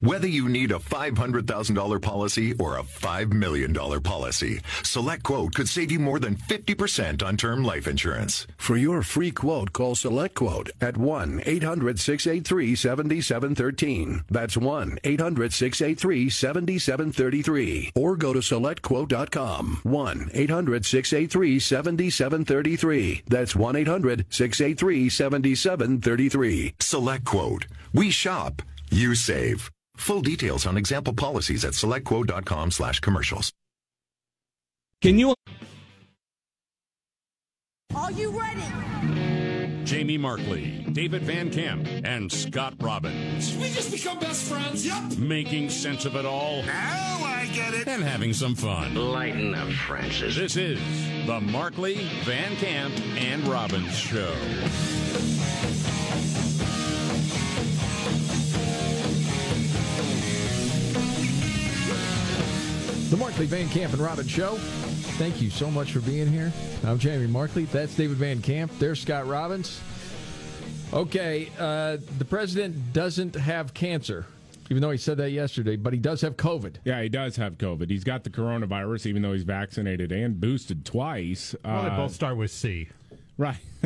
Whether you need a $500,000 policy or a $5 million policy, Select Quote could save you more than 50% on term life insurance.
For your free quote, call SelectQuote at 1 800 683 7713. That's 1 800 683 7733. Or go to SelectQuote.com. 1 800 683 7733. That's 1 800 683 7733.
Select Quote. We shop. You save. Full details on example policies at selectquote.com slash commercials.
Can you?
Are you ready?
Jamie Markley, David Van Camp, and Scott Robbins.
We just become best friends. Yep.
Making sense of it all.
Now I get it.
And having some fun.
Lighten up, Francis.
This is the Markley, Van Camp, and Robbins Show.
Markley Van Camp and Robbins Show. Thank you so much for being here. I'm Jamie Markley. That's David Van Camp. There's Scott Robbins. Okay, uh, the president doesn't have cancer, even though he said that yesterday, but he does have COVID.
Yeah, he does have COVID. He's got the coronavirus, even though he's vaccinated and boosted twice.
Well, they
Uh,
both start with C.
Right.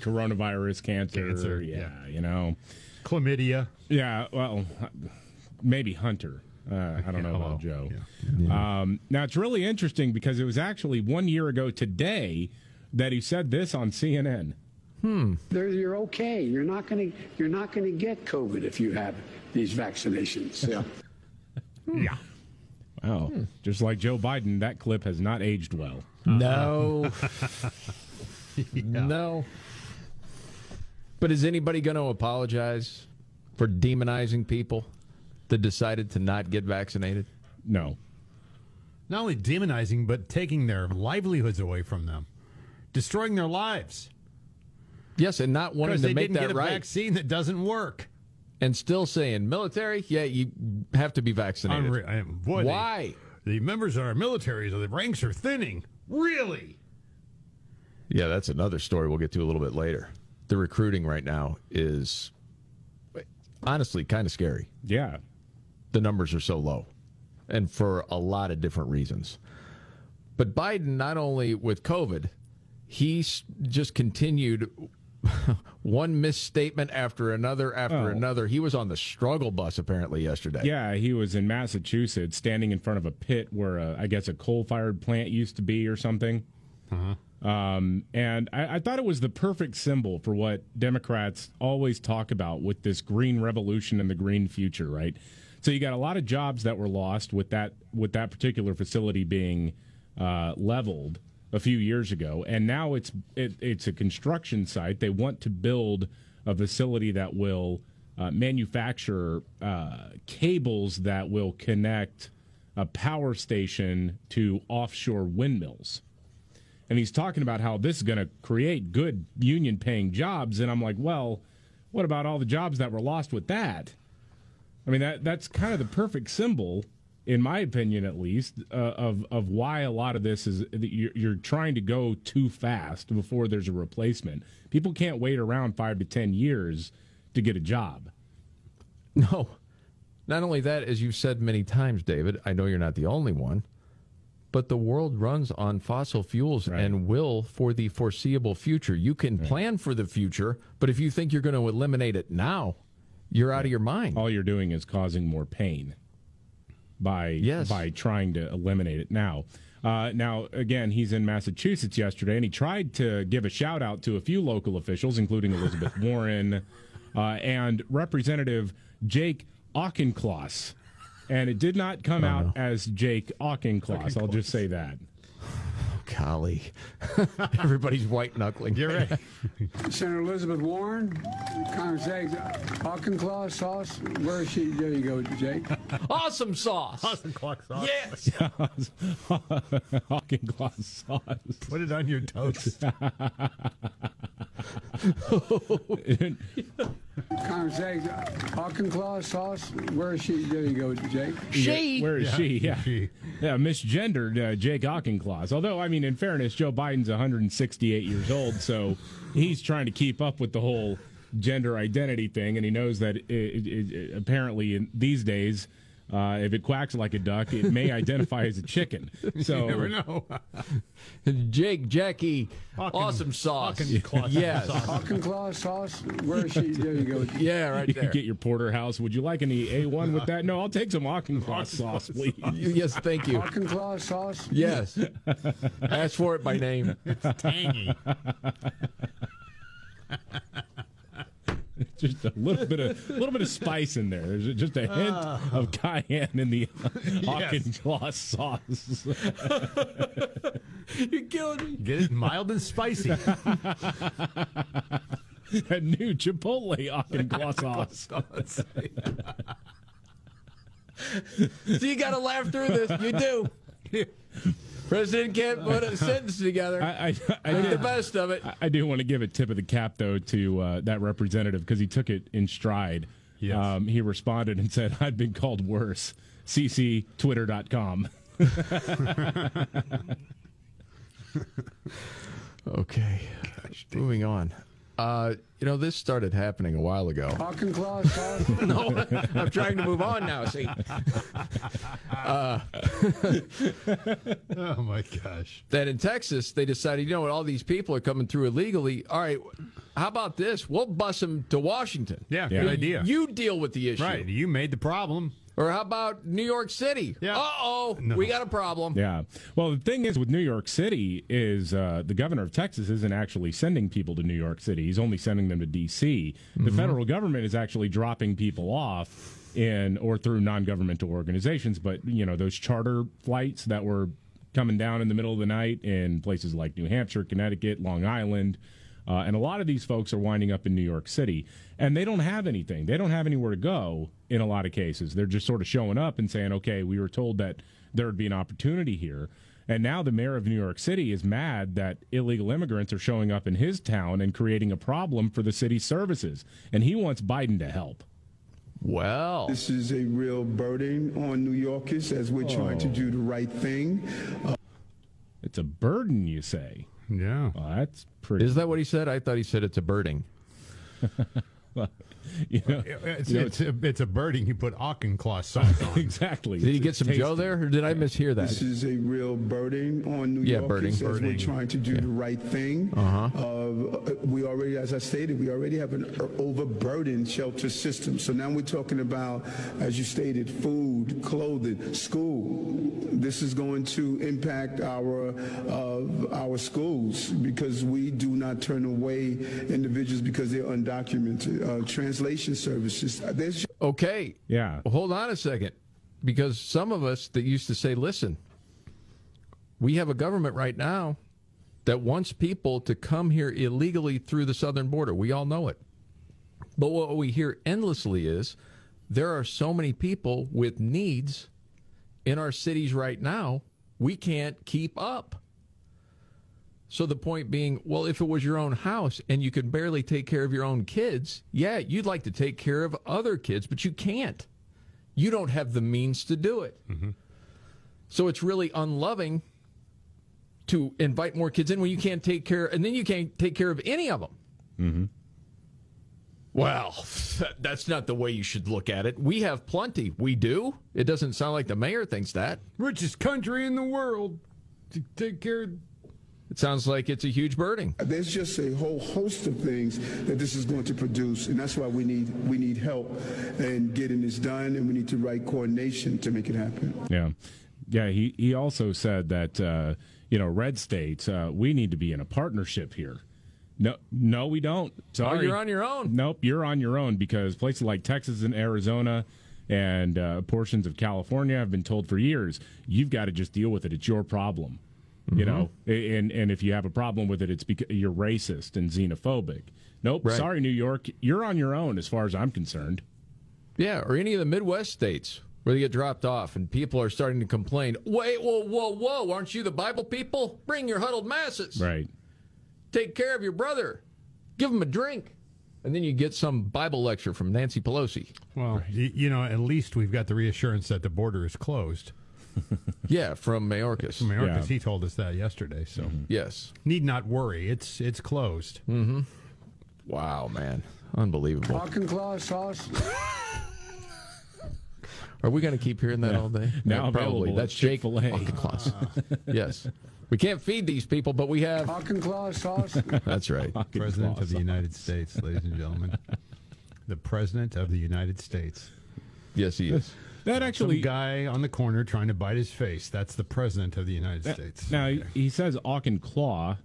Coronavirus, cancer.
Cancer,
yeah, you know.
Chlamydia.
Yeah, well, maybe Hunter. Uh, I don't know about Joe. Um, now, it's really interesting because it was actually one year ago today that he said this on CNN.
Hmm.
There, you're okay. You're not going to you're not going to get COVID if you have these vaccinations. Yeah.
Yeah.
Wow. Just like Joe Biden, that clip has not aged well.
No. No. But is anybody going to apologize for demonizing people that decided to not get vaccinated?
No.
Not only demonizing, but taking their livelihoods away from them, destroying their lives.
Yes, and not wanting to
they
make
didn't
that
get a
right.
vaccine that doesn't work.
And still saying, military, yeah, you have to be vaccinated.
Unre- I- boy, they-
Why?
the members of our military, the ranks are thinning. Really?
Yeah, that's another story we'll get to a little bit later. The recruiting right now is honestly kind of scary.
Yeah.
The numbers are so low, and for a lot of different reasons. But Biden, not only with COVID, he just continued one misstatement after another after
Oh.
another. He was on the struggle bus apparently yesterday.
Yeah, he was in Massachusetts standing in front of a pit where uh, I guess a coal fired plant used to be or something. Um, and I, I thought it was the perfect symbol for what Democrats always talk about with this green revolution and the green future, right? So you got a lot of jobs that were lost with that with that particular facility being uh, leveled a few years ago, and now it's it, it's a construction site. They want to build a facility that will uh, manufacture uh, cables that will connect a power station to offshore windmills. and he's talking about how this is going to create good union paying jobs. And I'm like, well, what about all the jobs that were lost with that? I mean, that that's kind of the perfect symbol, in my opinion, at least, uh, of of why a lot of this is you're, you're trying to go too fast before there's a replacement. People can't wait around five to ten years to get a job.
No. Not only that, as you've said many times, David, I know you're not the only one, but the world runs on fossil fuels and will for the foreseeable future. You can plan for the future, but if you think you're going to eliminate it now, you're out of your mind.
All you're doing is causing more pain by
Yes.
by trying to eliminate it now. Uh, now, again, he's in Massachusetts yesterday, and he tried to give a shout out to a few local officials, including Elizabeth Warren uh, and Representative Jake Auchincloss. And it did not come out as Jake Auchincloss. I'll just say that.
Golly. Everybody's white knuckling.
You're right.
Senator Elizabeth Warren, Congressman Auchinclaw sauce. Where is she? There you go, Jake.
awesome sauce.
Awesome clock sauce.
Yes.
Auchincloss sauce.
Put it on your toast.
Congressman Auchinclaw sauce. Where is she? There you go, Jake.
She. where is
Yeah,
she? Yeah,
she.
yeah, misgendered uh, Jake Auchincloss. Although, I mean, in fairness, Joe Biden's 168 years old, so he's trying to keep up with the whole gender identity thing, and he knows that it, it, it, apparently in these days. Uh, if it quacks like a duck, it may identify as a chicken. So
you never know.
Jake, Jackie, awesome sauce. yes.
Auchinclaw sauce. Where is she? There you go.
Yeah, right
you
there.
can get your porterhouse. Would you like any A1 with that? No, I'll take some Auchincloss sauce, please.
Yes, thank you.
Auchinclaw sauce.
Yes. Ask for it by name.
It's tangy.
just a little bit of a little bit of spice in there. There's just a hint
Ah.
of cayenne in the
Yes.
Auchincloss sauce.
You're killing me.
Get it mild and spicy.
a new Chipotle Auchincloss sauce.
so you got to laugh through this. You do. President can't put a sentence together.
I, I, I
Make
did-
the best of it.
I- I do want to give a tip of the cap though to uh, that representative because he took it in stride.
Yes.
Um, he responded and said, "I've been called worse." CC Twitter.com.
Okay. Moving on. Uh, you know, this started happening a while ago.
Auchinclaw sauce.
no, I'm trying to move on now. See, uh,
oh my gosh.
that in Texas they decided, you know what, all these people are coming through illegally. All right, how about this? We'll bus them to Washington.
Yeah, good idea.
You deal with the issue.
Right. You made the problem.
Or how about New York City?
Yeah.
Uh oh, we got a problem.
Yeah. Well, the thing is with New York City is uh, the governor of Texas isn't actually sending people to New York City. He's only sending them to D.C. The
Mhm.
federal government is actually dropping people off in or through non-governmental organizations. But you know those charter flights that were coming down in the middle of the night in places like New Hampshire, Connecticut, Long Island. Uh, and a lot of these folks are winding up in New York City, and they don't have anything. They don't have anywhere to go in a lot of cases. They're just sort of showing up and saying, okay, we were told that there would be an opportunity here. And now the mayor of New York City is mad that illegal immigrants are showing up in his town and creating a problem for the city's services. And he wants Biden to help.
Well,
This is a real burden on New Yorkers as we're trying to do the right thing. Uh,
It's a burden, you say.
Yeah.
Well, that's pretty.
Is that what he said? I thought he said it's a birding.
Well, you know,
It's,
you know,
it's, a, it's a birding. You put Auchinclaw sauce on.
exactly.
Did he
It's-
get
it's
some Joe there, or did I mishear that?
This is a real burden on New
Yeah,
Yorkers
burden.
as we're trying to do the right thing.
Uh-huh.
Uh, we already, as I stated, we already have an overburdened shelter system. So now we're talking about, as you stated, food, clothing, school. This is going to impact our uh, our schools because we do not turn away individuals because they're undocumented. Uh, translation services. Uh, there's
Okay.
Yeah.
Well, hold on a second. Because some of us that used to say, listen, we have a government right now that wants people to come here illegally through the southern border. We all know it. But what we hear endlessly is there are so many people with needs in our cities right now, we can't keep up. So the point being, well, if it was your own house and you could barely take care of your own kids, yeah, you'd like to take care of other kids, but you can't. You don't have the means to do it. So it's really unloving to invite more kids in when you can't take care, and then you can't take care of any of them.
Mm-hmm.
Well, that's not the way you should look at it. We have plenty. We do. It doesn't sound like the mayor thinks that.
Richest country in the world to take care of.
It sounds like it's a huge burden.
There's just a whole host of things that this is going to produce, and that's why we need we need help in getting this done, and we need to right coordination to make it happen.
Yeah, yeah. He he also said that uh, you know red states uh, we need to be in a partnership here. No, no, we don't. Sorry,
Oh, you're on your own.
Nope, you're on your own because places like Texas and Arizona and uh, portions of California have been told for years you've got to just deal with it. It's your problem. You
Mm-hmm.
know, and and if you have a problem with it, it's because you're racist and xenophobic. Nope,
Right.
sorry, New York, you're on your own as far as I'm concerned.
Yeah, or any of the Midwest states where they get dropped off and people are starting to complain. Wait, whoa, whoa, whoa! Aren't you the Bible people? Bring your huddled masses.
Right.
Take care of your brother. Give him a drink, and then you get some Bible lecture from Nancy Pelosi.
Well, y- you know, at least we've got the reassurance that the border is closed.
Yeah, from Mayorkas.
From Mayorkas, he told us that yesterday. So
Yes.
need not worry. It's it's closed.
Mm-hmm. Wow, man, unbelievable.
Hawking claw sauce.
Are we going to keep hearing that
Yeah.
all day?
Now
Yeah, probably. That's Jake
Chick-fil-A.
Yes, we can't feed these people, but we have.
Hawking claw sauce.
That's right.
President of the United States, ladies and gentlemen. The President of the United States.
Yes, he is.
That actually-
Some guy on the corner trying to bite his face. That's the President of the United
That-
States.
Now he- he says Auk and Claw.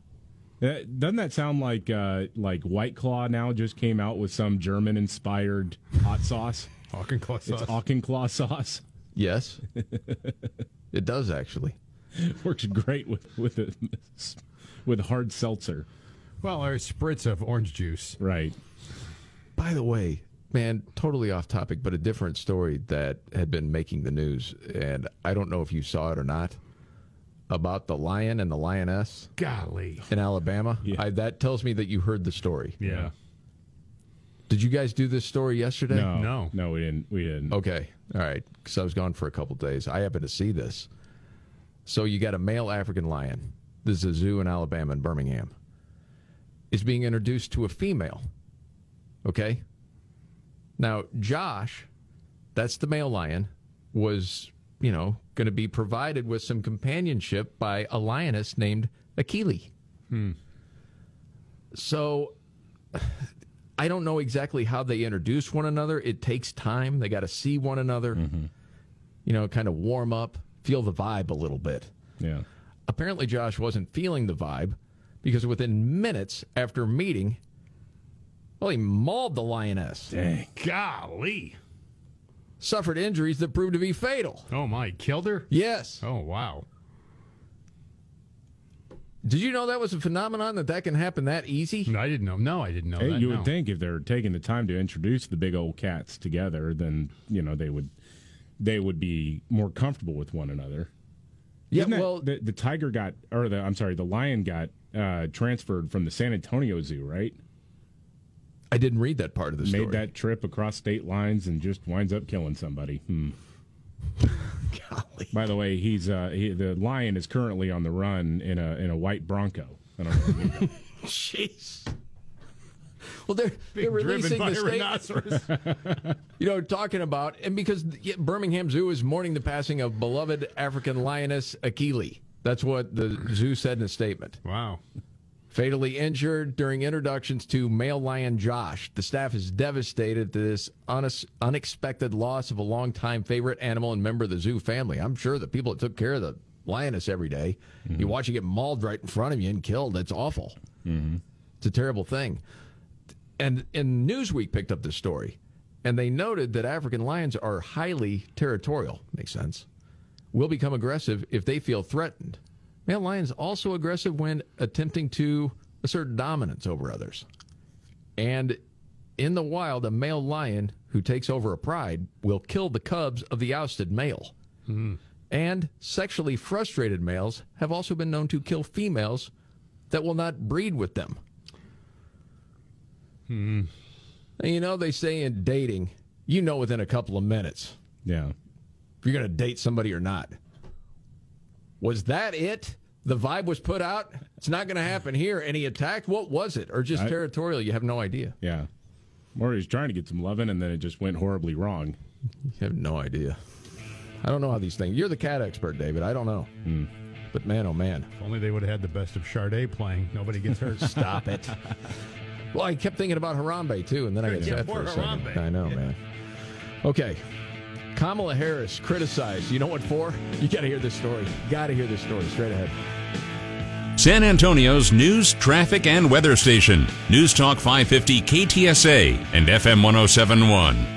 Uh, doesn't that sound like uh, like White Claw now just came out with some German inspired hot sauce?
Auk and Claw sauce.
It's Auk and Claw sauce.
Yes, it does actually.
Works great with with a, with hard seltzer.
Well, or a spritz of orange juice.
Right.
By the way, man, totally off topic, but a different story that had been making the news, and I don't know if you saw it or not, about the lion and the lioness
Golly.
in Alabama. I, that tells me that you heard the story.
Yeah.
Did you guys do this story yesterday?
No,
No.
no, we didn't. We didn't.
Okay. All right. Because I was gone for a couple days. I happened to see this. So you got a male African lion. This is a zoo in Alabama in Birmingham. Is being introduced to a female. Okay. Now Josh, that's the male lion, was you know going to be provided with some companionship by a lioness named Akili.
Hmm.
So I don't know exactly how they introduce one another. It takes time. They got to see one another, you know, kind of warm up, feel the vibe a little bit.
Yeah.
Apparently, Josh wasn't feeling the vibe because within minutes after meeting, well, he mauled the lioness.
Dang.
Golly.
Suffered injuries that proved to be fatal.
Oh, my. Killed her?
Yes.
Oh, wow.
Did you know that was a phenomenon that that can happen that easy?
I didn't know. No, I didn't know
Hey,
that.
you
no.
would think if they're taking the time to introduce the big old cats together, then you know they would they would be more comfortable with one another.
Yeah,
Isn't that-
well-
the, the tiger got, or the I'm sorry, the lion got uh, transferred from the San Antonio Zoo, right?
I didn't read that part of the
Made
story.
Made that trip across state lines and just winds up killing somebody. Hmm.
Golly.
By the way, he's uh, he, the lion is currently on the run in a in a white Bronco. I don't know. if you knew that.
Jeez. Well, they're, they're releasing the
rhinoceros.
you know, talking about, and because Birmingham Zoo is mourning the passing of beloved African lioness Akili. That's what the zoo said in a statement.
wow.
Fatally injured during introductions to male lion Josh. The staff is devastated to this unexpected loss of a longtime favorite animal and member of the zoo family. I'm sure the people that took care of the lioness every day, mm-hmm. you watch it get mauled right in front of you and killed. That's awful. Mm-hmm. It's a terrible thing. And and Newsweek picked up this story, and they noted that African lions are highly territorial. Makes sense. Will become aggressive if they feel threatened. Male lions also aggressive when attempting to assert dominance over others. And in the wild, a male lion who takes over a pride will kill the cubs of the ousted male. And sexually frustrated males have also been known to kill females that will not breed with them.
Hmm.
And you know, they say in dating, you know within a couple of minutes
Yeah.
if you're going to date somebody or not. Was that it? The vibe was put out. It's not going to happen here. And he attacked. What was it? Or just
I-
territorial? You have no idea.
Yeah. Or he's trying to get some loving and then it just went horribly wrong.
You have no idea. I don't know how these things. You're the cat expert, David. I don't know.
Hmm.
But man, oh man.
If only they would have had the best of Sade playing. Nobody gets hurt.
Stop it. Well, I kept thinking about Harambe too, and then I got
Yeah,
sad for a second.
Harambe.
I know, man. Okay. Kamala Harris criticized. You know what for? You got to hear this story. Got to hear this story. Straight ahead.
San Antonio's news, traffic, and weather station. News Talk 550 KTSA and FM 1071.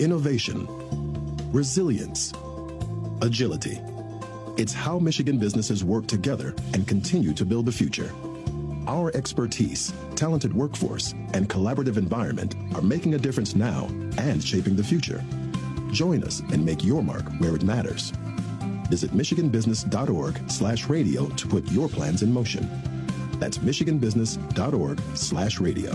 Innovation, resilience, agility. It's how Michigan businesses work together and continue to build the future. Our expertise, talented workforce, and collaborative environment are making a difference now and shaping the future. Join us and make your mark where it matters. Visit michiganbusiness.org slash radio to put your plans in motion. That's michiganbusiness.org slash radio.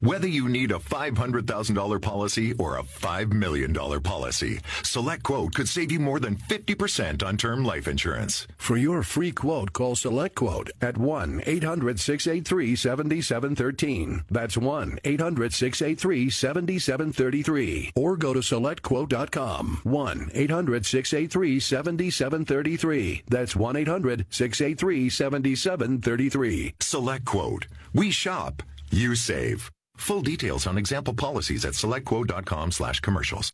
Whether you need a $500,000 policy or a $5 million policy, Select Quote could save you more than 50% on term life insurance.
For your free quote, call SelectQuote at 1 800 683 7713. That's 1 800 683 7733. Or go to SelectQuote.com. 1 800 683 7733. That's 1 800 683 7733.
Select Quote. We shop. You save. Full details on example policies at selectquote.com slash commercials.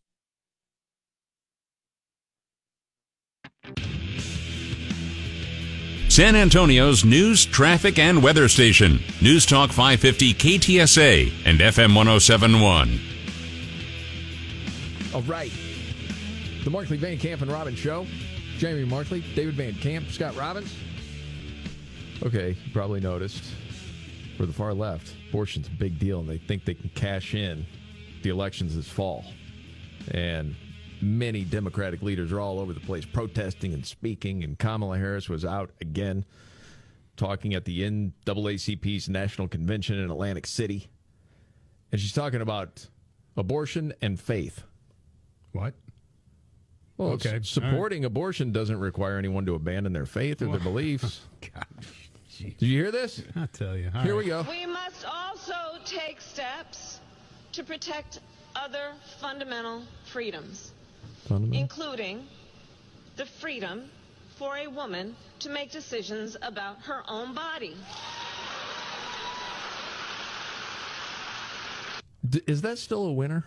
San Antonio's news, traffic, and weather station. News Talk 550 KTSA and FM 1071.
All right. The Markley Van Camp and Robbins Show. Jamie Markley, David Van Camp, Scott Robbins. Okay, you probably noticed for the far left, abortion's a big deal, and they think they can cash in the elections this fall. And many Democratic leaders are all over the place protesting and speaking, and Kamala Harris was out again talking at the NAACP's National Convention in Atlantic City. And she's talking about abortion and faith.
What?
Well,
Okay,
supporting abortion doesn't require anyone to abandon their faith or their beliefs. Did you hear this?
I'll tell you.
Here we go.
We must also take steps to protect other fundamental freedoms,
Fundamental?
including the freedom for a woman to make decisions about her own body.
D- is that still a winner?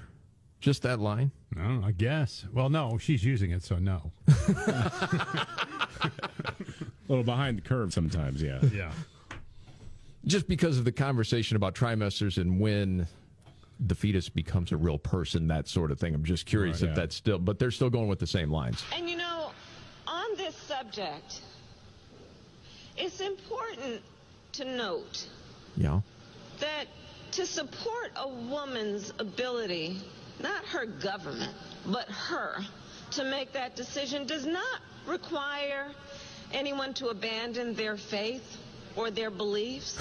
Just that line?
No, I guess. Well, no, she's using it, so no.
A little behind the curve sometimes, yeah.
Yeah.
Just because of the conversation about trimesters and when the fetus becomes a real person, that sort of thing. I'm just curious
Right,
if
yeah.
that's still, but they're still going with the same lines.
And you know, on this subject, it's important to note
Yeah.
that to support a woman's ability, not her government, but her, to make that decision does not require anyone to abandon their faith or their beliefs.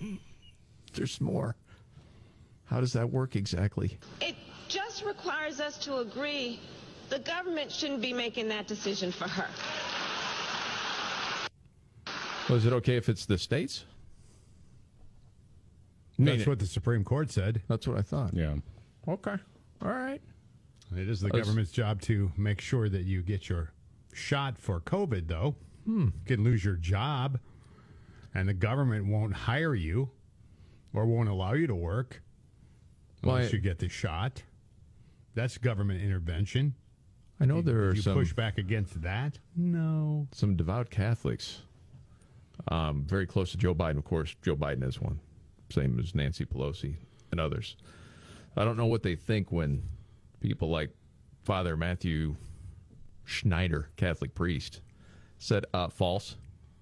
There's more. How does that work exactly?
It just requires us to agree the government shouldn't be making that decision for her.
Is it okay if it's the states?
That's what the Supreme Court said.
That's what I thought.
Yeah.
Okay. All right.
It is the government's job to make sure that you get your shot for COVID, though.
Hmm.
You can lose your job, and the government won't hire you or won't allow you to work unless
Why-
you get the shot. That's government intervention.
I know there are
you
some
push back against that. No.
some devout Catholics, um, very close to Joe Biden. Of course, Joe Biden is one, same as Nancy Pelosi and others. I don't know what they think when people like Father Matthew Schneider, Catholic priest, said uh, false,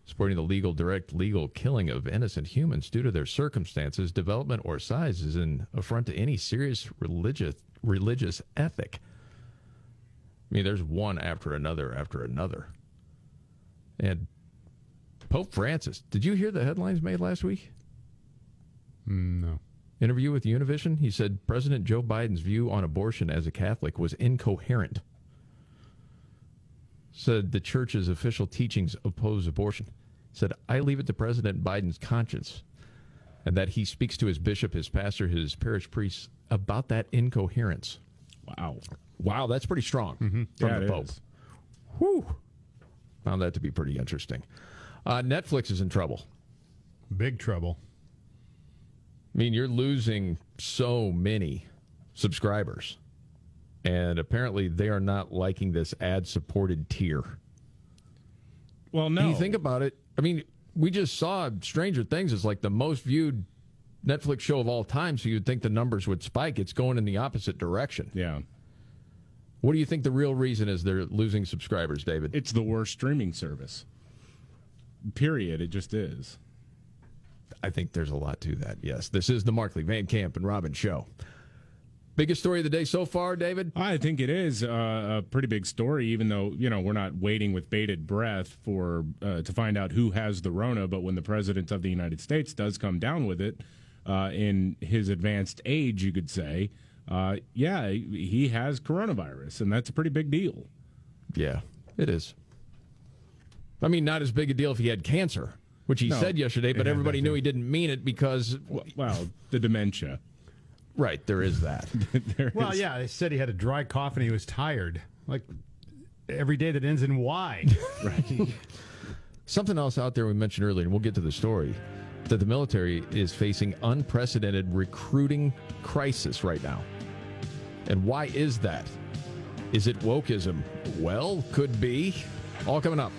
supporting the legal, direct, legal killing of innocent humans due to their circumstances, development, or size is an affront to any serious religious religious ethic. I mean, there's one after another after another. And Pope Francis, did you hear the headlines made last week?
No.
Interview with Univision, he said President Joe Biden's view on abortion as a Catholic was incoherent. Said the church's official teachings oppose abortion. Said, I leave it to President Biden's conscience. And that he speaks to his bishop, his pastor, his parish priests about that incoherence.
Wow.
Wow, that's pretty strong from
Yeah,
the Pope.
is.
Whew. Found that to be pretty interesting. Uh, Netflix is in trouble.
Big trouble.
I mean, you're losing so many subscribers. And apparently, they are not liking this ad supported tier.
Well,
When
no.
you think about it, I mean, we just saw Stranger Things is like the most viewed Netflix show of all time, so you'd think the numbers would spike. It's going in the opposite direction.
Yeah.
What do you think the real reason is they're losing subscribers, David?
It's the worst streaming service. Period. It just is.
I think there's a lot to that. Yes, this is the Markley Van Camp and Robbins show. Biggest story of the day so far, David.
I think it is uh, a pretty big story, even though you know we're not waiting with bated breath for uh, to find out who has the Rona. But when the president of the United States does come down with it, uh, in his advanced age, you could say, uh, yeah, he has coronavirus, and that's a pretty big deal.
Yeah, it is. I mean, not as big a deal if he had cancer, which he
No.
said yesterday, but everybody knew he didn't mean it because.
Well, the dementia.
Right, there is that.
There
Well,
is-
yeah, they said he had a dry cough and he was tired. Like every day that ends in Y.
right.
Something else out there we mentioned earlier, and we'll get to the story, that the military is facing unprecedented recruiting crisis right now. And why is that? Is it wokeism? Well, could be. All coming up.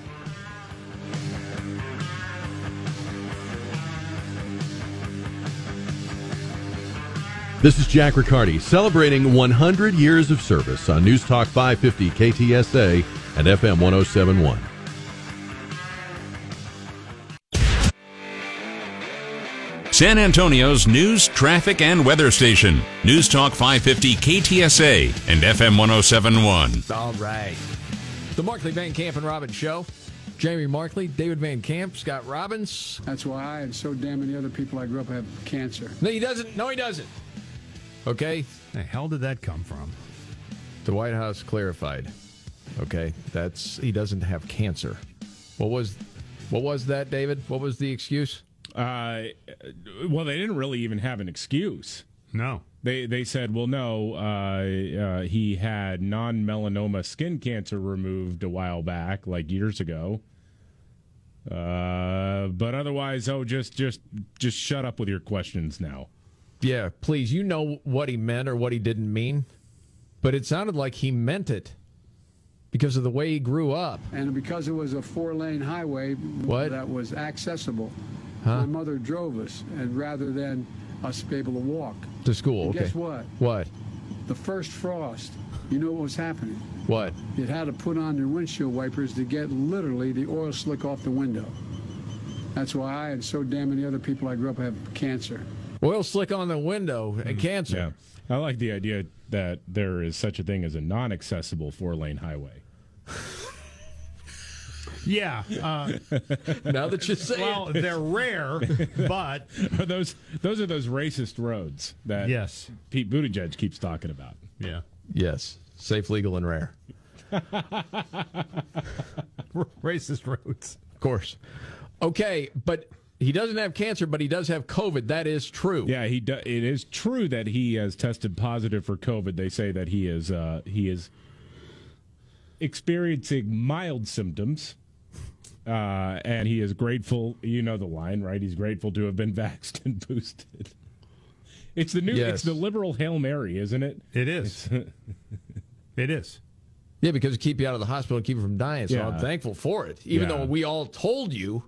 This is Jack Riccardi celebrating 100 years of service on News Talk 550 KTSA and FM 1071.
San Antonio's news, traffic, and weather station. News Talk 550 KTSA and FM 1071.
All right. The Markley Van Camp and Robbins Show. Jamie Markley, David Van Camp, Scott Robbins.
That's why I and so damn many other people I grew up have cancer.
No, he doesn't. No, he doesn't. Okay.
The hell did that come from?
The White House clarified. Okay, that's he doesn't have cancer. What was, what was that, David? What was the excuse?
Uh, well, they didn't really even have an excuse.
No.
They they said, well, no, uh, uh, he had non melanoma skin cancer removed a while back, like years ago. Uh, but otherwise, oh, just just just shut up with your questions now.
Yeah, please. You know what he meant or what he didn't mean, but it sounded like he meant it because of the way he grew up.
And because it was a four lane highway
What?
that was accessible,
Huh?
my mother drove us, and rather than us be able to walk.
To school. Okay.
Guess what?
What?
The first frost, you know what was happening?
What?
You had to put on your windshield wipers to get literally the oil slick off the window. That's why I and so damn many other people I grew up have cancer.
Oil slick on the window and cancer.
Yeah, I like the idea that there is such a thing as a non accessible four lane highway.
Yeah. Uh,
now that you say
well,
it.
they're rare, but
Are those those are those racist roads that
Yes.
Pete Buttigieg keeps talking about.
yeah,
Yes. Safe, legal, and rare.
racist roads.
Of course. Okay, but he doesn't have cancer, but he does have COVID. That is true.
Yeah, he. Do, it is true that he has tested positive for COVID. They say that he is uh, he is experiencing mild symptoms, uh, and he is grateful. You know the line, right? He's grateful to have been vaxxed and boosted. It's the new.
Yes.
It's the liberal hail mary, isn't it?
It is. it is.
Yeah, because it keep you out of the hospital and keep you from dying. So
Yeah.
I'm thankful for it. Even
Yeah.
though we all told you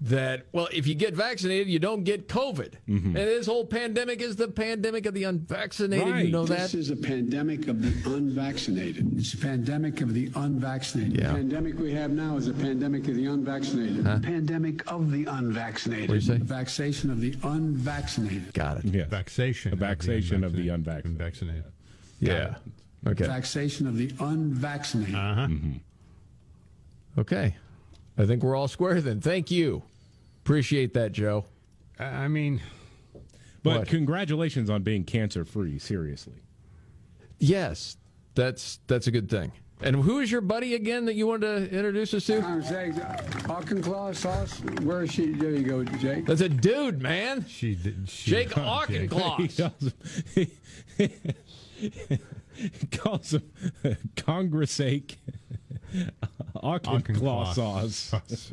that, well, if you get vaccinated, you don't get COVID.
Mm-hmm.
And this whole pandemic is the pandemic of the unvaccinated. You know that?
This is a pandemic of the unvaccinated. It's a pandemic of the unvaccinated.
Yeah.
The pandemic we have now is a pandemic of the unvaccinated.
Huh?
Pandemic of the unvaccinated.
What'd you say?
Vaccination of the unvaccinated.
Got it.
Yeah.
Vaccination.
The vaccination of the unvaccinated.
Unvaccinated.
Yeah. Okay.
Vaccination of the unvaccinated.
Uh-huh.
Okay. I think we're all square then. Thank you. Appreciate that, Joe.
I I mean,
But
What?
congratulations on being cancer free. Seriously.
Yes, that's that's a good thing. And who is your buddy again that you wanted to introduce us to?
Uh, I'm Auchinclaw sauce. Where is she? There you go, Jake.
That's a dude, man.
she did. She,
Jake
He
Auchinclaw.
calls him, he calls him Congress ache Auchinclaw sauce.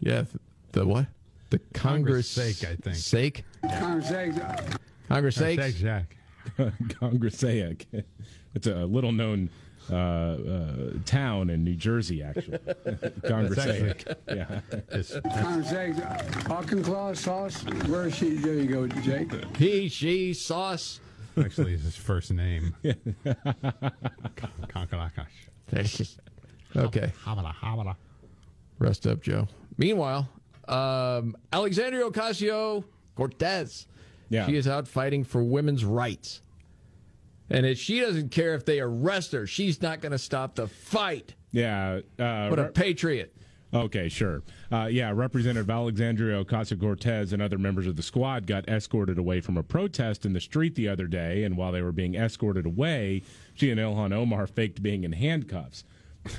Yeah, the what? The Congress,
Congress sake, I think.
Sake?
Congress
Congress sake?
Thanks, Zach.
It's a little known uh, uh, town in New Jersey, actually. Congressaic. Yeah.
Congress Auchinclaw sauce. Where is she? There you go, Jake.
He, she, sauce.
Actually, is his first name. Conkalakash.
okay.
Habala, habala.
Rest up, Joe. Meanwhile, um, Alexandria Ocasio Cortez.
Yeah.
She is out fighting for women's rights. And if she doesn't care if they arrest her, she's not going to stop the fight.
Yeah. Uh,
What a
Re-
patriot.
Okay, sure. Uh, yeah, Representative Alexandria Ocasio Cortez and other members of the squad got escorted away from a protest in the street the other day. And while they were being escorted away, she and Ilhan Omar faked being in handcuffs.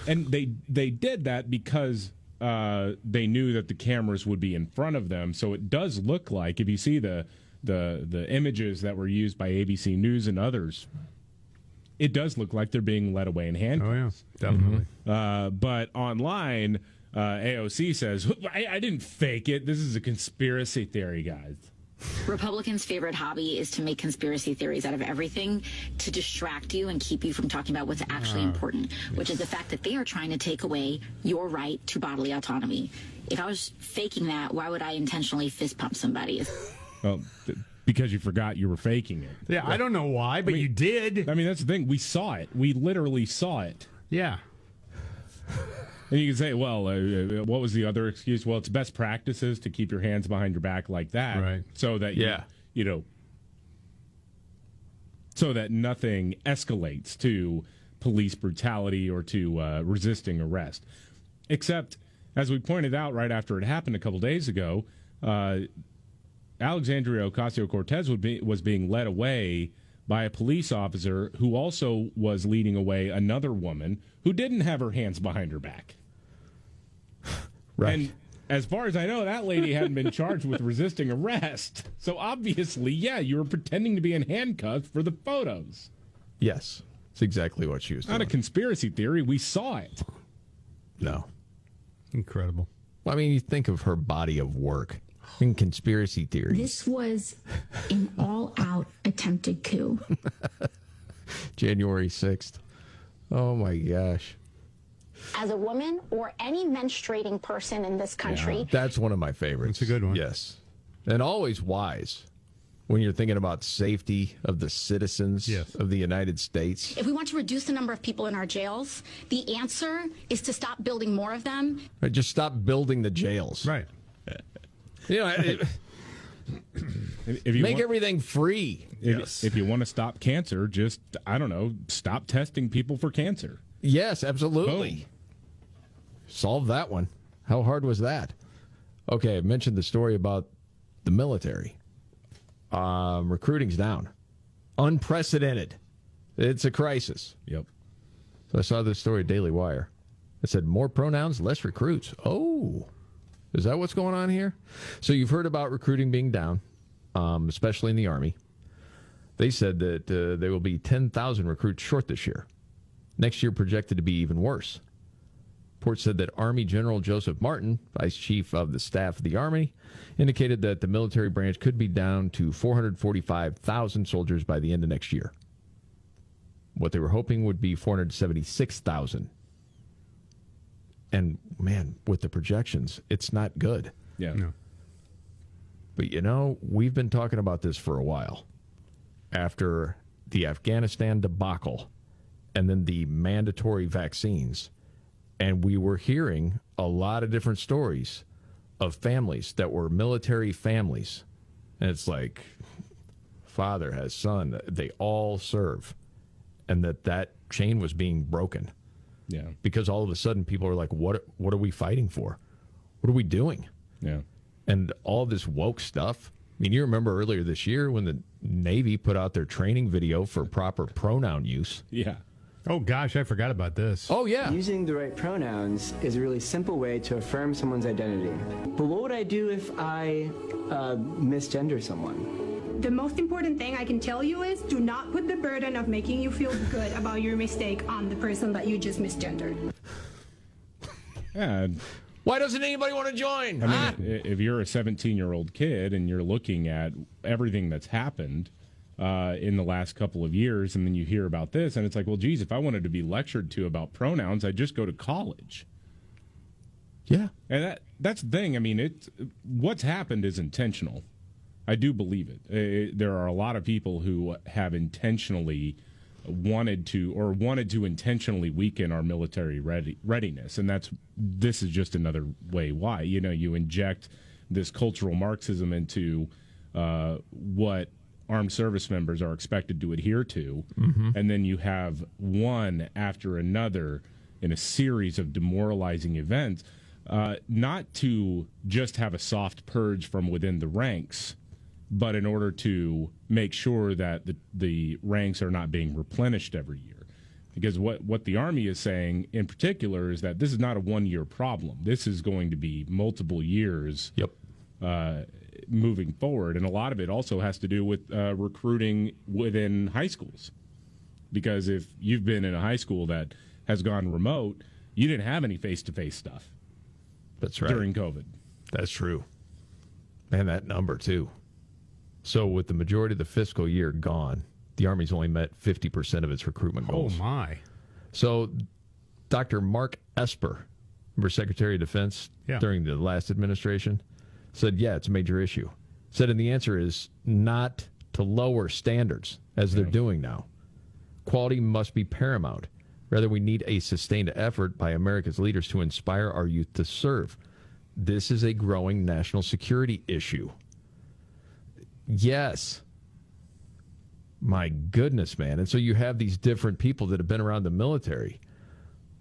And they they did that because uh, they knew that the cameras would be in front of them. So it does look like, if you see the the the images that were used by ABC News and others, it does look like they're being led away in handcuffs.
Oh, yeah. Definitely.
Uh, but online, uh, AOC says, I, I didn't fake it. This is a conspiracy theory, guys.
Republicans' favorite hobby is to make conspiracy theories out of everything to distract you and keep you from talking about what's actually
Ah,
important, which is the fact that they are trying to take away your right to bodily autonomy. If I was faking that, why would I intentionally fist pump somebody?
Well, th- because you forgot you were faking it.
Yeah, I don't know why, but
I mean-
you did.
I mean, that's the thing. We saw it. We literally saw it.
Yeah.
And you can say, well, uh, uh, what was the other excuse? Well, it's best practices to keep your hands behind your back like that.
Right.
So that, you-
Yeah.
you, know, so that nothing escalates to police brutality or to uh, resisting arrest. Except, as we pointed out right after it happened a couple days ago, uh, Alexandria Ocasio Cortez would be, was being led away by a police officer who also was leading away another woman who didn't have her hands behind her back.
Right.
And as far as I know, that lady hadn't been charged with resisting arrest. So obviously, yeah, you were pretending to be in handcuffs for the photos.
Yes. It's exactly what she was
Not a conspiracy theory. We saw it.
no.
Incredible.
Well, I mean, you think of her body of work in conspiracy theory.
This was an all out attempted coup.
January 6th. Oh my gosh.
As a woman or any menstruating person in this country.
That's one of my favorites. It's a good one. Yes. And always wise when you're thinking about safety of the citizens of the United States.
If we want to reduce the number of people in our jails, the answer is to stop building more of them.
Right, Just stop building the jails.
Right.
You know, it-
If you
make
want-
everything free.
If, if you want to stop cancer, just, I don't know, stop testing people for cancer.
Yes, absolutely. Solve that one. How hard was that? Okay, I mentioned the story about the military. Um, recruiting's down. Unprecedented. It's a crisis.
Yep.
So I saw this story at Daily Wire. It said more pronouns, less recruits. Oh. Oh, is that what's going on here? So you've heard about recruiting being down, um, especially in the Army. They said that uh, there will be 10,000 recruits short this year. Next year projected to be even worse. Report said that Army General Joseph Martin, Vice Chief of the Staff of the Army, indicated that the military branch could be down to 445,000 soldiers by the end of next year. What they were hoping would be 476,000. And man, with the projections, it's not good.
Yeah.
But you know, we've been talking about this for a while. After the Afghanistan debacle and then the mandatory vaccines, and we were hearing a lot of different stories of families that were military families. And it's like father has son, they all serve. And that that chain was being broken.
Yeah.
Because all of a sudden people are like what what are we fighting for? What are we doing?
Yeah.
and all this woke stuff. I mean, you remember earlier this year when the Navy put out their training video for proper pronoun use.
Yeah.
Oh gosh, I forgot about this.
Oh yeah.
Using the right pronouns is a really simple way to affirm someone's identity. But what would I do if I uh, misgender someone?
The most important thing I can tell you is do not put the burden of making you feel good about your mistake on the person that you just misgendered.
Yeah.
Why doesn't anybody want to join?
I mean, i- if you're a 17 year old kid and you're looking at everything that's happened uh, in the last couple of years, and then you hear about this, and it's like, well, geez, if I wanted to be lectured to about pronouns, I'd just go to college.
Yeah,
and that that's the thing. I mean, it what's happened is intentional. I do believe it. Uh, there are a lot of people who have intentionally wanted to or wanted to intentionally weaken our military ready, readiness and that's this is just another way why you know you inject this cultural marxism into uh, what armed service members are expected to adhere to
Mhm.
and then you have one after another in a series of demoralizing events uh, not to just have a soft purge from within the ranks but in order to make sure that the, the ranks are not being replenished every year. Because what, what the Army is saying in particular is that this is not a one year problem. This is going to be multiple years
yep.
uh, moving forward. And a lot of it also has to do with uh, recruiting within high schools. Because if you've been in a high school that has gone remote, you didn't have any face to face stuff.
That's right.
During COVID.
That's true. Man, that number too. So with the majority of the fiscal year gone, the Army's only met 50% of its recruitment goals.
Oh my.
So Dr. Mark Esper, remember Secretary of Defense
Yeah.
during the last administration, said, yeah, it's a major issue. Said, and the answer is not to lower standards as they're doing now. Quality must be paramount. Rather, we need a sustained effort by America's leaders to inspire our youth to serve. This is a growing national security issue. Yes. My goodness, man. And so you have these different people that have been around the military.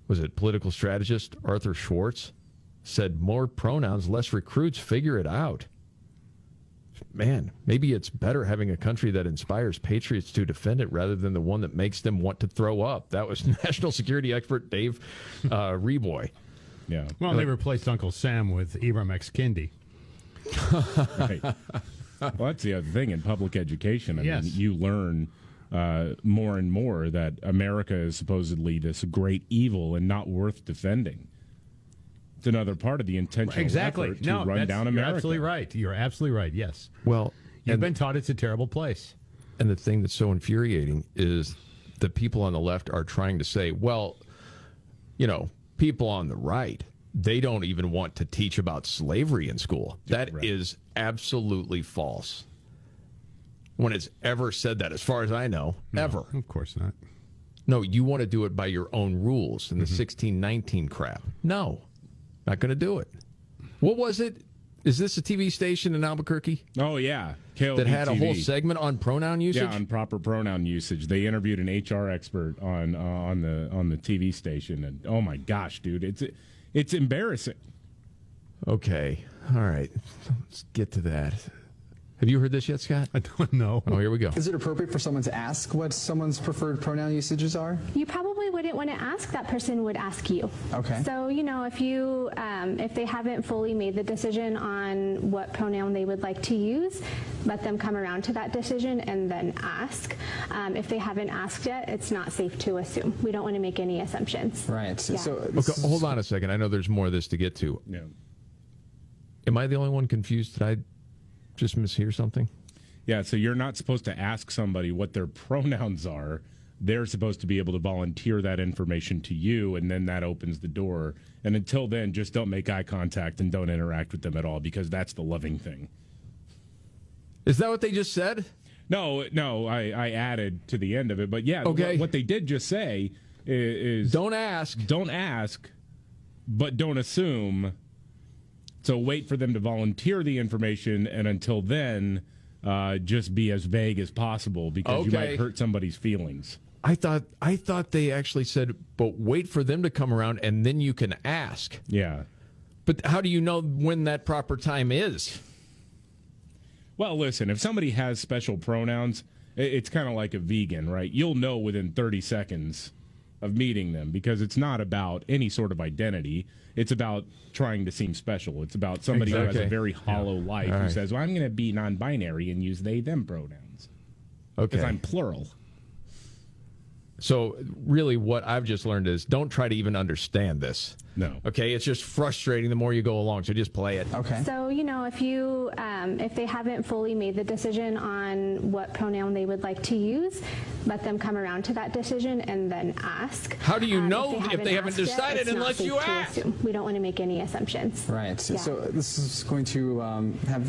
Was it political strategist Arthur Schwartz said more pronouns, less recruits, figure it out. Man, maybe it's better having a country that inspires patriots to defend it rather than the one that makes them want to throw up. That was national security expert Dave uh, Reaboi.
Yeah.
Well, they replaced Uncle Sam with Ibram X. Kendi.
right. Well, that's the other thing in public education. I
Yes.
mean, you learn uh, more and more that America is supposedly this great evil and not worth defending. It's another part of the intentional
Exactly.
effort to
No,
run
that's-
down
you're
America.
absolutely right. You're absolutely right. Yes.
Well,
You've
and-
been taught it's a terrible place.
And the thing that's so infuriating is the people on the left are trying to say, well, you know, people on the right, they don't even want to teach about slavery in school. That is absolutely false. When it's ever said that, as far as I know, ever.
Of course not.
No, you want to do it by your own rules and the mm-hmm. 1619 crap. No, not going to do it. What was it? Is this a TV station in Albuquerque?
Oh yeah,
that had a whole segment on pronoun usage.
Yeah, on proper pronoun usage. They interviewed an HR expert on uh, on the on the TV station, and oh my gosh, dude, it's it's embarrassing.
Okay. All right. Let's get to that. Have you heard this yet, Scott?
I don't know.
Oh, here we go.
Is it appropriate for someone to ask what someone's preferred pronoun usages are?
You probably
probably wouldn't want to ask, that person would ask you.
Okay.
So, you know, if you, um, if they haven't fully made the decision on what pronoun they would like to use, let them come around to that decision and then ask. Um, if they haven't asked yet, it's not safe to assume. We don't want to make any assumptions.
Right.
Yeah.
So
Okay, hold on a second. I know there's more of this to get to.
Yeah.
Am I the only one confused? Did I just mishear something?
Yeah, so you're not supposed to ask somebody what their pronouns are. They're supposed to be able to volunteer that information to you, and then that opens the door. And until then, just don't make eye contact and don't interact with them at all because that's the loving thing.
Is that what they just said?
No, no, I, I added to the end of it. But yeah,
Okay.
what, what they did just say is
don't ask.
Don't ask, but don't assume. So wait for them to volunteer the information, and until then, uh, just be as vague as possible because you might hurt somebody's feelings.
I thought I thought they actually said, but wait for them to come around and then you can ask.
Yeah.
But how do you know when that proper time is?
Well, listen, if somebody has special pronouns, it's kind of like a vegan, right? You'll know within 30 seconds of meeting them because it's not about any sort of identity. It's about trying to seem special. It's about somebody who has a very hollow life
All
who
right.
says, well, I'm going to be non binary and use they, them pronouns.
Okay.
Because I'm plural.
So really, what I've just learned is don't try to even understand this.
No.
Okay, it's just frustrating the more you go along. So just play it.
Okay.
So, you know, if you, um, if they haven't fully made the decision on what pronoun they would like to use, let them come around to that decision and then ask.
How do you
Um,
know if they haven't
asked yet,
decided
it's
unless you ask?
We don't want to make any assumptions.
Right. So,
Yeah.
so this is going to um, have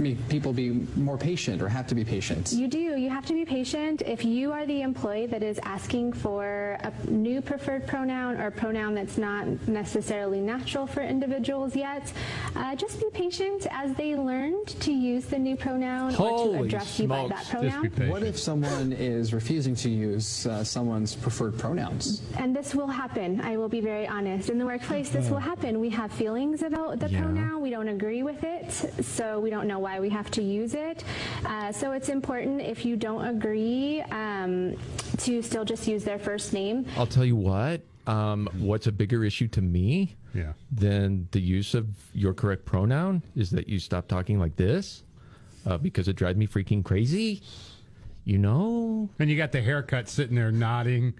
make people be more patient or have to be patient.
You do. You have to be patient. If you are the employee that is asking for a new preferred pronoun or a pronoun that's not necessarily natural for individuals yet, uh, just be patient as they learn to use the new pronoun or to address you by that pronoun.
What if someone is refusing to use uh, someone's preferred pronouns?
And this will happen. I will be very honest. In the workplace, this will happen. We have feelings about the pronoun. We don't agree with it, so we don't know why we have to use it. Uh, so it's important if you don't agree um, to still just use their first name.
I'll tell you what. Um, what's a bigger issue to me
Yeah.
than the use of your correct pronoun is that you stop talking like this uh, because it drives me freaking crazy. You know?
And you got the haircut sitting there nodding.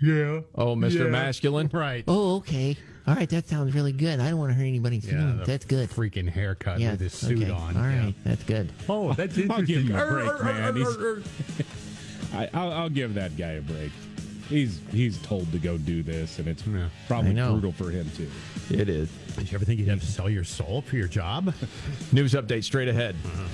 Yeah.
Oh, Mr.
Yeah.
Masculine?
Right.
Oh, okay. All right, that sounds really good. I don't want to hurt anybody's
Yeah,
feelings.
the
That's good.
Freaking haircut
Yeah,
with his suit
okay.
on.
All
yeah.
that's good.
Oh, that's
I'll give
interesting.
him a break, man. I, I'll, I'll give that guy a break. He's he's told to go do this, and it's probably brutal for him too.
It is.
Did you ever think you'd have to sell your soul for your job?
News update straight ahead. Uh-huh.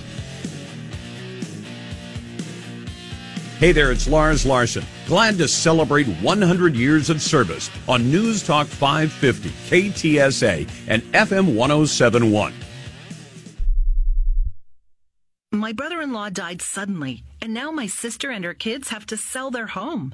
Hey there, it's Lars Larson. Glad to celebrate 100 years of service on News Talk 550, KTSA, and FM 1071.
My brother in law died suddenly, and now my sister and her kids have to sell their home.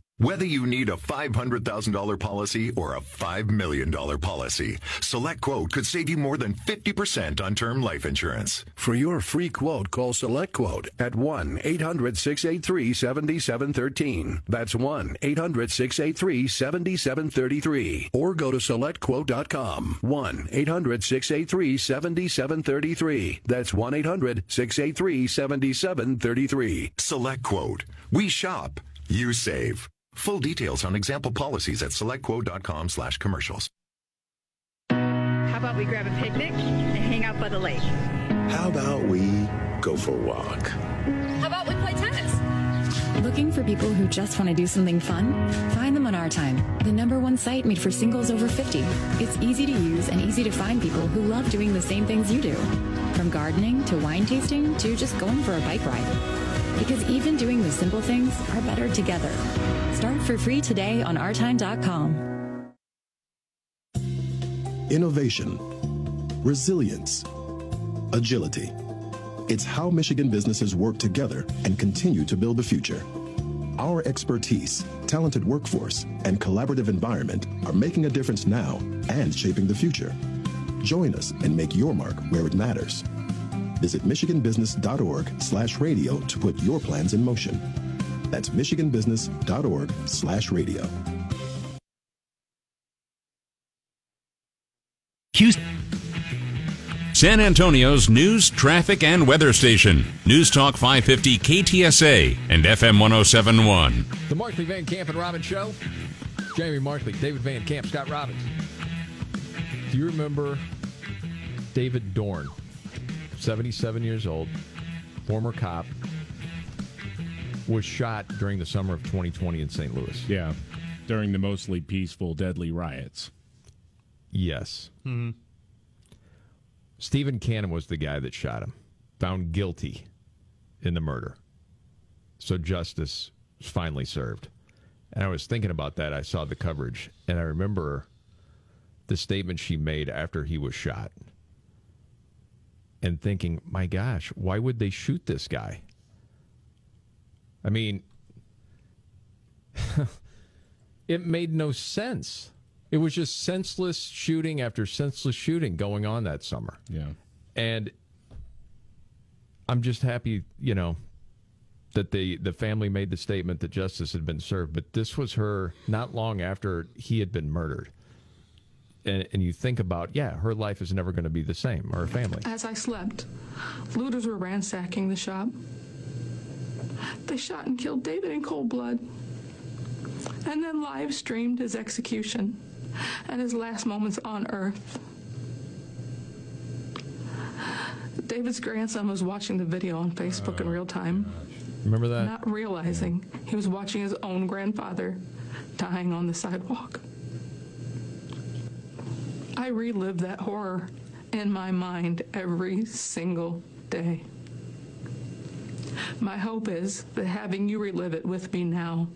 Whether you need a $500,000 policy or a $5 million policy, Select Quote could save you more than 50% on term life insurance.
For your free quote, call Select Quote at 1 800 683 7713. That's 1 800 683 7733. Or go to SelectQuote.com. 1 800 683 7733. That's 1 800 683 7733.
Select Quote. We shop, you save. Full details on example policies at selectquote.com slash commercials.
How about we grab a picnic and hang out by the lake?
How about we go for a walk?
How about we play tennis? Looking for people who just want to do something fun? Find them on Our Time, the number one site made for singles over 50. It's easy to use and easy to find people who love doing the same things you do. From gardening to wine tasting to just going for a bike ride. Because even doing the simple things are better together. Start for free today on ourtime.com.
Innovation, resilience, agility. It's how Michigan businesses work together and continue to build the future. Our expertise, talented workforce, and collaborative environment are making a difference now and shaping the future. Join us and make your mark where it matters. Visit michiganbusiness.org slash radio to put your plans in motion. That's michiganbusiness.org slash radio.
San Antonio's news, traffic, and weather station. News Talk 550 KTSA and FM 1071.
The Markley Van Camp and Robbins Show. Jamie Markley, David Van Camp, Scott Robbins. Do you remember David Dorn, 77 years old, former cop, was shot during the summer of 2020 in St. Louis?
Yeah, during the mostly peaceful, deadly riots.
Yes.
Mm-hmm.
Stephan Cannon was the guy that shot him, found guilty in the murder. So justice was finally served. And I was thinking about that. I saw the coverage, and I remember the statement she made after he was shot. And thinking, my gosh, why would they shoot this guy? I mean, it made no sense. It was just senseless shooting after senseless shooting going on that summer.
Yeah.
And I'm just happy, you know, that the the family made the statement that justice had been served. But this was her not long after he had been murdered. And, and you think about, yeah, her life is never going to be the same, or her family.
As I slept, looters were ransacking the shop. They shot and killed David in cold blood, and then live streamed his execution and his last moments on earth. David's grandson was watching the video on Facebook in oh, real time,
Remember that?
not realizing he was watching his own grandfather dying on the sidewalk. I relive that horror in my mind every single day. My hope is that having you relive it with me now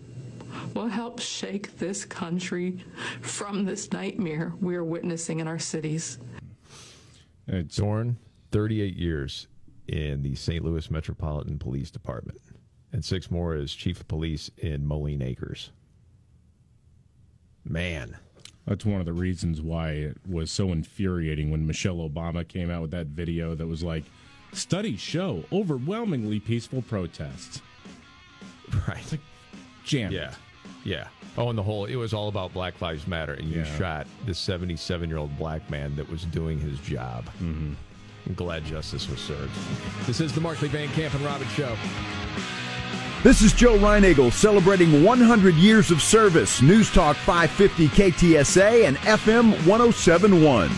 will help shake this country from this nightmare we are witnessing in our cities.
Uh, Dorn, 38 years in the St. Louis Metropolitan Police Department, and six more as chief of police in Moline Acres. Man.
That's one of the reasons why it was so infuriating when Michelle Obama came out with that video that was like, studies show overwhelmingly peaceful protests.
Right.
Jam.
Yeah. Yeah. Oh, and the whole, it was all about Black Lives Matter, and you
Yeah.
shot this 77 year old black man that was doing his job. Mm-hmm. I'm glad justice was served. This is the Markley Van Camp and Robbins Show.
This is Joe Reinagle celebrating 100 years of service. News Talk 550 KTSA and FM 1071.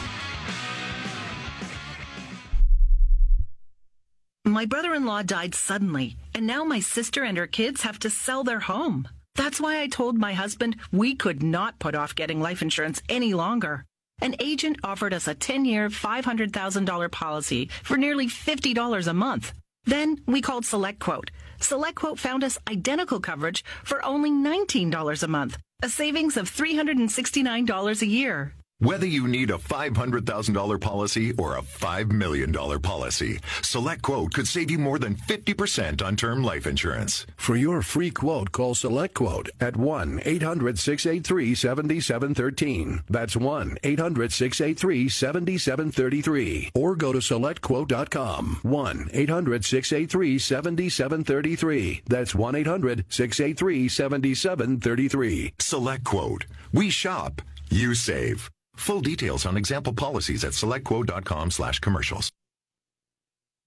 My brother in law died suddenly, and now my sister and her kids have to sell their home. That's why I told my husband we could not put off getting life insurance any longer. An agent offered us a 10 year, $500,000 policy for nearly $50 a month. Then we called SelectQuote. SelectQuote found us identical coverage for only $19 a month, a savings of $369 a year.
Whether you need a $500,000 policy or a $5 million policy, Select Quote could save you more than 50% on term life insurance.
For your free quote, call Select Quote at 1 800 683 7713. That's 1 800 683 7733. Or go to SelectQuote.com. 1 800 683 7733. That's 1 800 683 7733.
Select Quote. We shop, you save. Full details on example policies at selectquote.com slash commercials.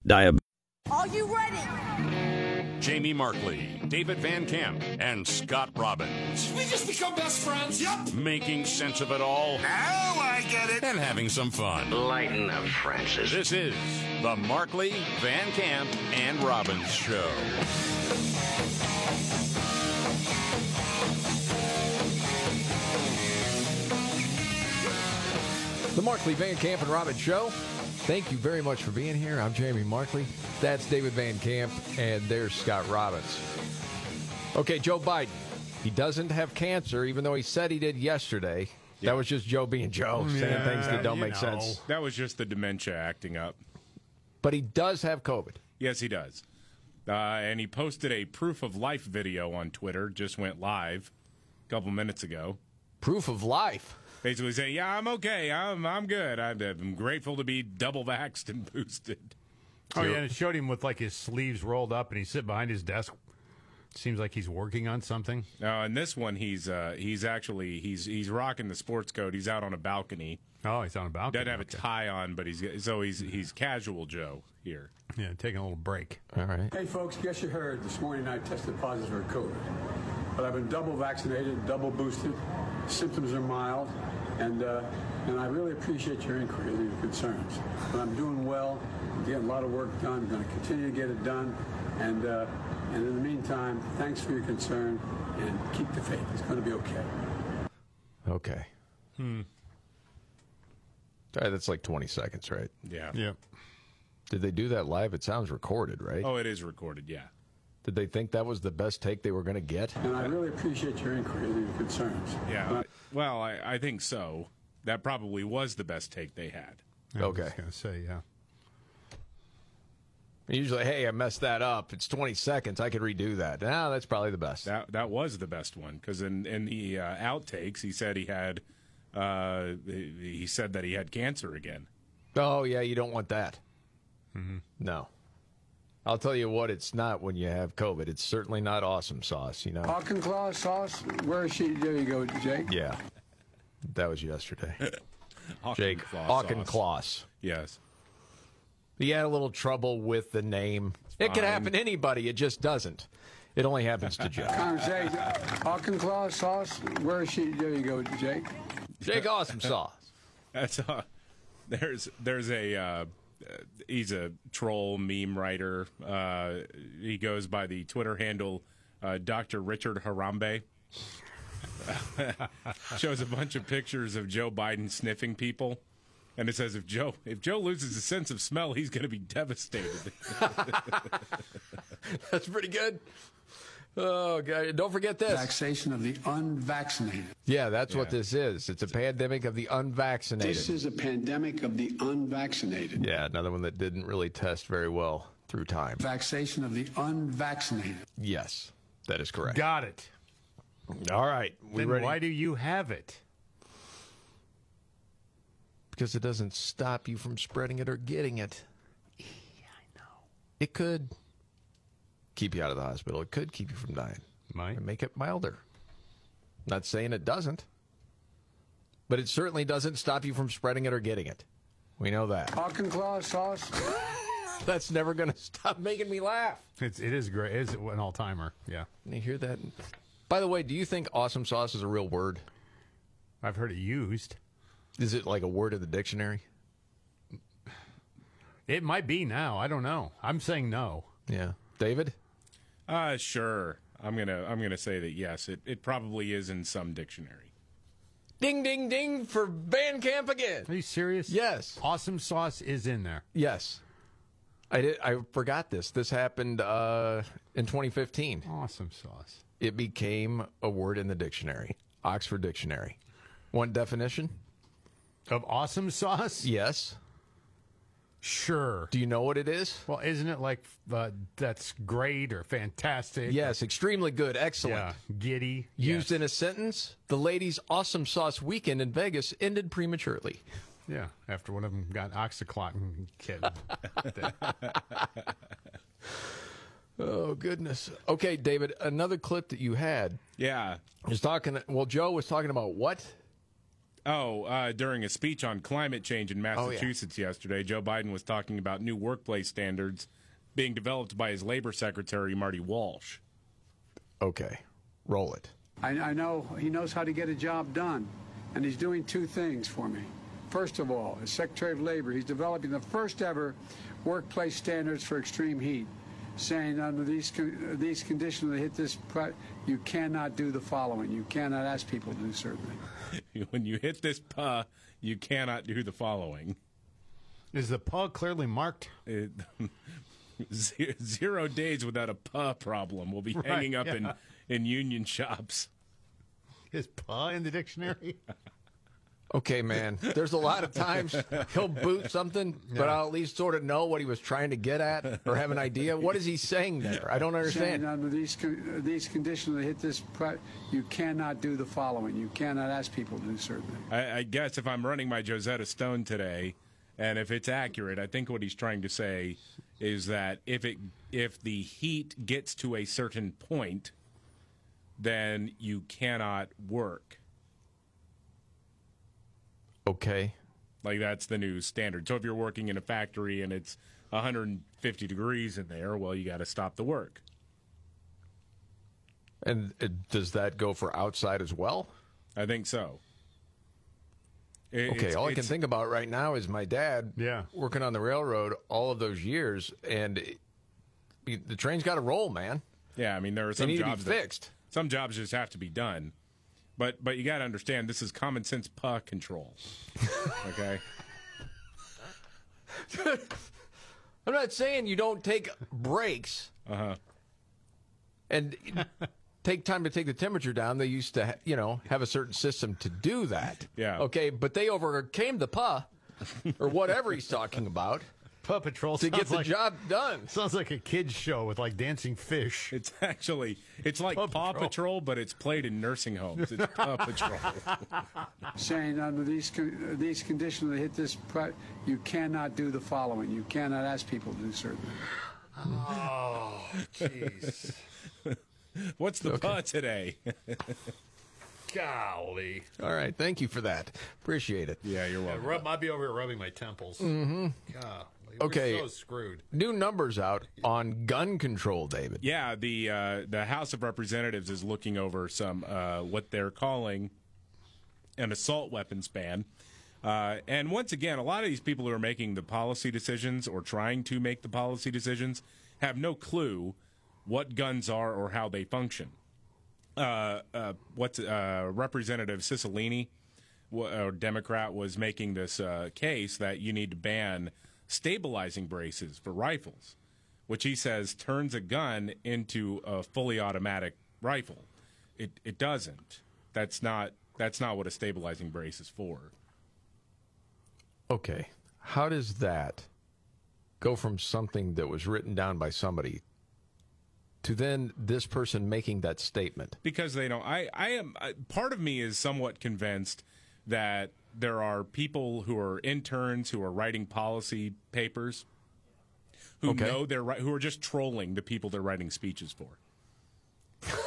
Diab-
Are you ready?
Jamie Markley, David Van Camp, and Scott Robbins.
We just become best friends. Yep.
Making sense of it all.
Now I get it.
And having some fun.
Lighten up, Francis.
This is the Markley, Van Camp, and Robbins Show.
The Markley Van Camp and Robbins Show. Thank you very much for being here. I'm Jamie Markley. That's David Van Camp, and there's Scott Robbins. Okay, Joe Biden. He doesn't have cancer, even though he said he did yesterday. That was just Joe being Joe, saying things that don't make sense.
That was just the dementia acting up.
But he does have COVID.
Yes, he does. Uh, and he posted a proof of life video on Twitter. Just went live a couple minutes ago.
Proof of life.
Basically saying, "Yeah, I'm okay. I'm I'm good. I'm, I'm grateful to be double vaxxed and boosted."
Oh yeah, and it showed him with like his sleeves rolled up, and he's sitting behind his desk. Seems like he's working on something.
Now, and this one, he's uh, he's actually he's he's rocking the sports coat. He's out on a balcony.
Oh, he's on a balcony.
Doesn't have a tie on, but he's so he's he's casual Joe here.
Yeah, taking a little break.
All right.
Hey, folks, guess you heard this morning I tested positive for COVID. But I've been double vaccinated, double boosted. Symptoms are mild, and uh, and I really appreciate your inquiries and your concerns. But I'm doing well. I'm getting a lot of work done. I'm going to continue to get it done. And uh, and in the meantime, thanks for your concern and keep the faith. It's going to be okay.
Okay.
Hmm.
All right, that's like 20 seconds, right?
Yeah.
Yep.
Did they do that live? It sounds recorded, right?
Oh, it is recorded. Yeah.
Did they think that was the best take they were going to get?
And I really appreciate your inquiries and your concerns.
Yeah. Well, I, I think so. That probably was the best take they had. Okay.
I was going to say, yeah.
Usually, hey, I messed that up. It's 20 seconds. I could redo that. Now that's probably the best.
That that was the best one because in in the uh, outtakes he said he had uh, he he said that he had cancer again.
Oh, yeah, you don't want that.
Mm-hmm.
No. I'll tell you what, it's not when you have COVID. It's certainly not awesome sauce, you know?
Auchinclaw sauce. Where is she? There you go, Jake.
Yeah. That was yesterday. Jake
Auchinclaw sauce. Yes.
He had a little trouble with the name. It could happen to anybody. It just doesn't. It only happens to Joe.
Conversation. Auchinclaw sauce. Where is she? There you go, Jake.
Jake Awesome Sauce.
That's uh, there's there's a uh, he's a troll meme writer. Uh, he goes by the Twitter handle uh, Dr. Richard Harambe. Shows a bunch of pictures of Joe Biden sniffing people. And it says if Joe if Joe loses his sense of smell, he's going to be devastated.
That's pretty good. Oh, God. Don't forget this.
Taxation of the unvaccinated.
Yeah, that's what this is. It's a pandemic of the unvaccinated.
This is a pandemic of the unvaccinated.
yeah, another one that didn't really test very well through time.
Taxation of the unvaccinated.
Yes, that is correct.
Got it.
All right.
Then
ready?
why do you have it?
Because it doesn't stop you from spreading it or getting it. Yeah, I know. It could keep you out of the hospital. It could keep you from dying.
Might.
And make it milder. Not saying it doesn't. But it certainly doesn't stop you from spreading it or getting it. We know that.
Auchinclaw sauce.
That's never going to stop making me laugh.
It's it is great. It is an all timer. Yeah.
You hear that? By the way, do you think awesome sauce is a real word?
I've heard it used.
Is it like a word in the dictionary?
It might be now. I don't know. I'm saying no.
Yeah. David?
Uh, sure. I'm gonna I'm gonna say that yes, it, it probably is in some dictionary.
Ding, ding, ding for band camp again.
Are you serious?
Yes.
Awesome sauce is in there.
Yes. I did. I forgot this. This happened uh, in 2015.
Awesome sauce.
It became a word in the dictionary, Oxford Dictionary. One definition?
Of awesome sauce?
Yes.
Sure.
Do you know what it is?
Well, isn't it like uh, that's great or fantastic?
Yes, extremely good, excellent.
Yeah. Giddy.
Used in a sentence, the ladies' awesome sauce weekend in Vegas ended prematurely.
Yeah. After one of them got oxycodone kid.
Oh goodness. Okay, David, another clip that you had
Yeah.
was talking. Well, Joe was talking about what?
Oh, uh, during a speech on climate change in
Oh, yeah.
Massachusetts yesterday, Joe Biden was talking about new workplace standards being developed by his labor secretary, Marty Walsh.
Okay, roll it.
I, I know he knows how to get a job done, and he's doing two things for me. First of all, as Secretary of Labor, he's developing the first ever workplace standards for extreme heat, saying under these con- these conditions that hit this, pri- you cannot do the following. You cannot ask people to do certain things.
when you hit this puh, you cannot do the following.
Is the puh clearly marked?
It, zero days without a puh problem will be
Right,
hanging up
yeah.
in, in union shops.
Is puh in the dictionary?
Okay, man. There's a lot of times he'll boot something, but I'll at least sort of know what he was trying to get at or have an idea. What is he saying there? I don't understand.
Saying under these con- these conditions to hit this, pri- you cannot do the following. You cannot ask people to do certain things.
I, I guess if I'm running my Josetta Stone today, and if it's accurate, I think what he's trying to say is that if it if the heat gets to a certain point, then you cannot work.
Okay.
Like that's the new standard. So if you're working in a factory and it's 150 degrees in there, well, you got to stop the work.
And uh, does that go for outside as well?
I think so. It-
Okay,
it's-
all I can think about right now is my dad
yeah.
working on the railroad all of those years, and it- the train's got to roll, man.
Yeah, I mean there are
They
some
need to be
jobs that-
fixed.
some jobs just have to be done, but but you got to understand this is common sense puh control. Okay.
I'm not saying you don't take breaks
Uh huh.
and take time to take the temperature down. They used to, ha- you know, have a certain system to do that.
Yeah.
Okay, but they overcame the puh or whatever he's talking about
Paw Patrol
to get
sounds
the
like-
job done.
Sounds like a kids show with like dancing fish.
It's actually it's like Paw, Patrol. but it's played in nursing homes. It's Paw Patrol.
Saying under these con- uh, these conditions to hit this, pri- you cannot do the following. You cannot ask people to do certain things.
Oh, jeez.
What's the puh today?
Golly.
All right, thank you for that. Appreciate it.
Yeah, you're
I
welcome.
rub, I'd be over here rubbing my temples.
Mm-hmm.
God, we're
Okay.
so screwed.
New numbers out on gun control, David.
Yeah, the uh, the House of Representatives is looking over some uh, what they're calling an assault weapons ban. Uh, and once again, a lot of these people who are making the policy decisions or trying to make the policy decisions have no clue what guns are or how they function. Uh, uh, what's uh, Representative Cicilline, wa- or Democrat, was making this uh, case that you need to ban stabilizing braces for rifles, which he says turns a gun into a fully automatic rifle. It it doesn't. That's not that's not what a stabilizing brace is for.
Okay. How does that go from something that was written down by somebody to then this person making that statement?
because they don't. I, I am I, part of me is somewhat convinced that there are people who are interns who are writing policy papers who
Okay.
know they're who are just trolling the people they're writing speeches for.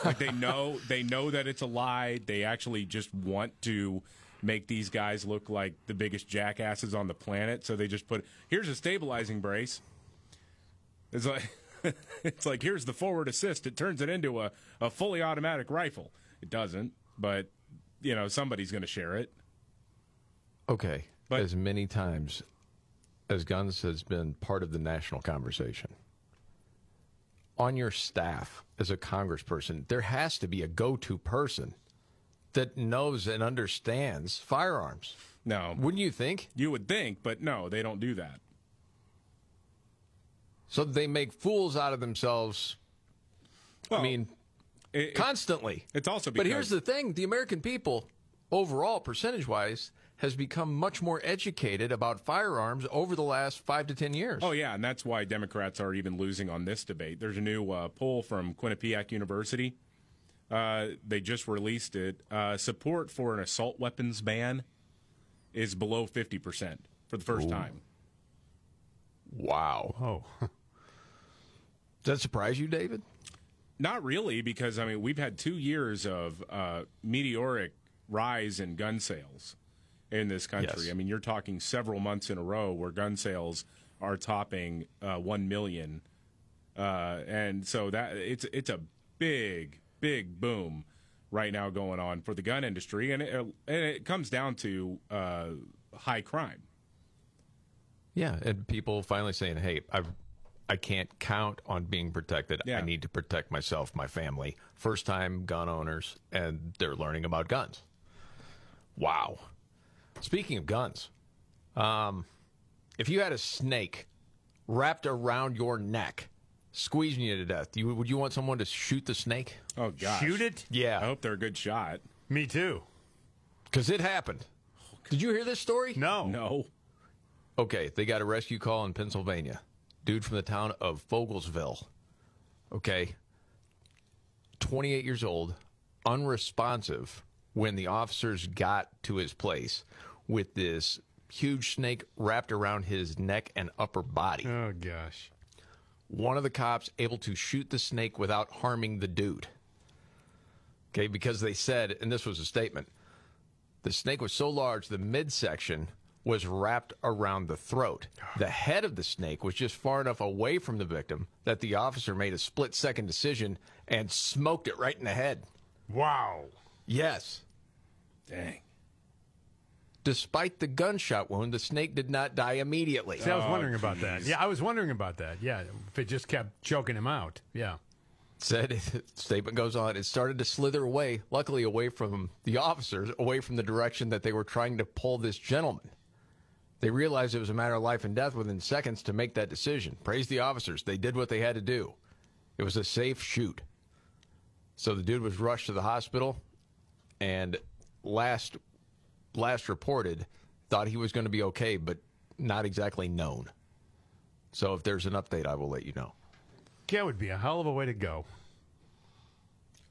like they know they know that it's a lie. They actually just want to make these guys look like the biggest jackasses on the planet. So they just put here's a stabilizing brace. It's like it's like here's the forward assist. It turns it into a, a fully automatic rifle. It doesn't, but you know somebody's going to share it.
Okay. as many times as guns has been part of the national conversation, on your staff as a congressperson, there has to be a go to person that knows and understands firearms.
No,
wouldn't you think?
You would think, but no, they don't do that.
So they make fools out of themselves. I mean, constantly.
It's also
But here's the thing: the American people, overall, percentage-wise, has become much more educated about firearms over the last five to ten years.
Oh yeah, and that's why Democrats are even losing on this debate. There's a new uh, poll from Quinnipiac University. Uh, they just released it. Uh, support for an assault weapons ban is below fifty percent for the first
Ooh.
time.
Wow.
Oh.
Does that surprise you, David?
Not really, because I mean we've had two years of uh, meteoric rise in gun sales in this country.
Yes.
I mean, you're talking several months in a row where gun sales are topping uh, one million, uh, and so that it's it's a big big boom right now going on for the gun industry, and it, and it comes down to uh, high crime.
Yeah, and people finally saying, "Hey, I, I can't count on being protected. I need to protect myself, my family." First-time gun owners, and they're learning about guns. Wow. Speaking of guns, um, if you had a snake wrapped around your neck, squeezing you to death, you, would you want someone to shoot the snake?
Oh gosh,
Shoot it?
Yeah,
I hope they're a good shot.
Me too.
Because it happened. Did you hear this story?
No.
No.
Okay, they got a rescue call in Pennsylvania. Dude from the town of Fogelsville. Okay. 28 years old, unresponsive when the officers got to his place with this huge snake wrapped around his neck and upper body.
Oh gosh.
One of the cops able to shoot the snake without harming the dude. Okay, because they said, and this was a statement, the snake was so large the midsection was wrapped around the throat. The head of the snake was just far enough away from the victim that the officer made a split second decision and smoked it right in the head.
Wow.
Yes.
Dang.
Despite the gunshot wound, the snake did not die immediately.
See, I was oh, wondering about that. Yeah, I was wondering about that. Yeah, if it just kept choking him out. Yeah.
said statement goes on it started to slither away luckily away from the officers away from the direction that they were trying to pull this gentleman they realized it was a matter of life and death within seconds to make that decision praise the officers they did what they had to do it was a safe shoot so the dude was rushed to the hospital and last last reported thought he was going to be okay but not exactly known so if there's an update i will let you know
That would be a hell of a way to go.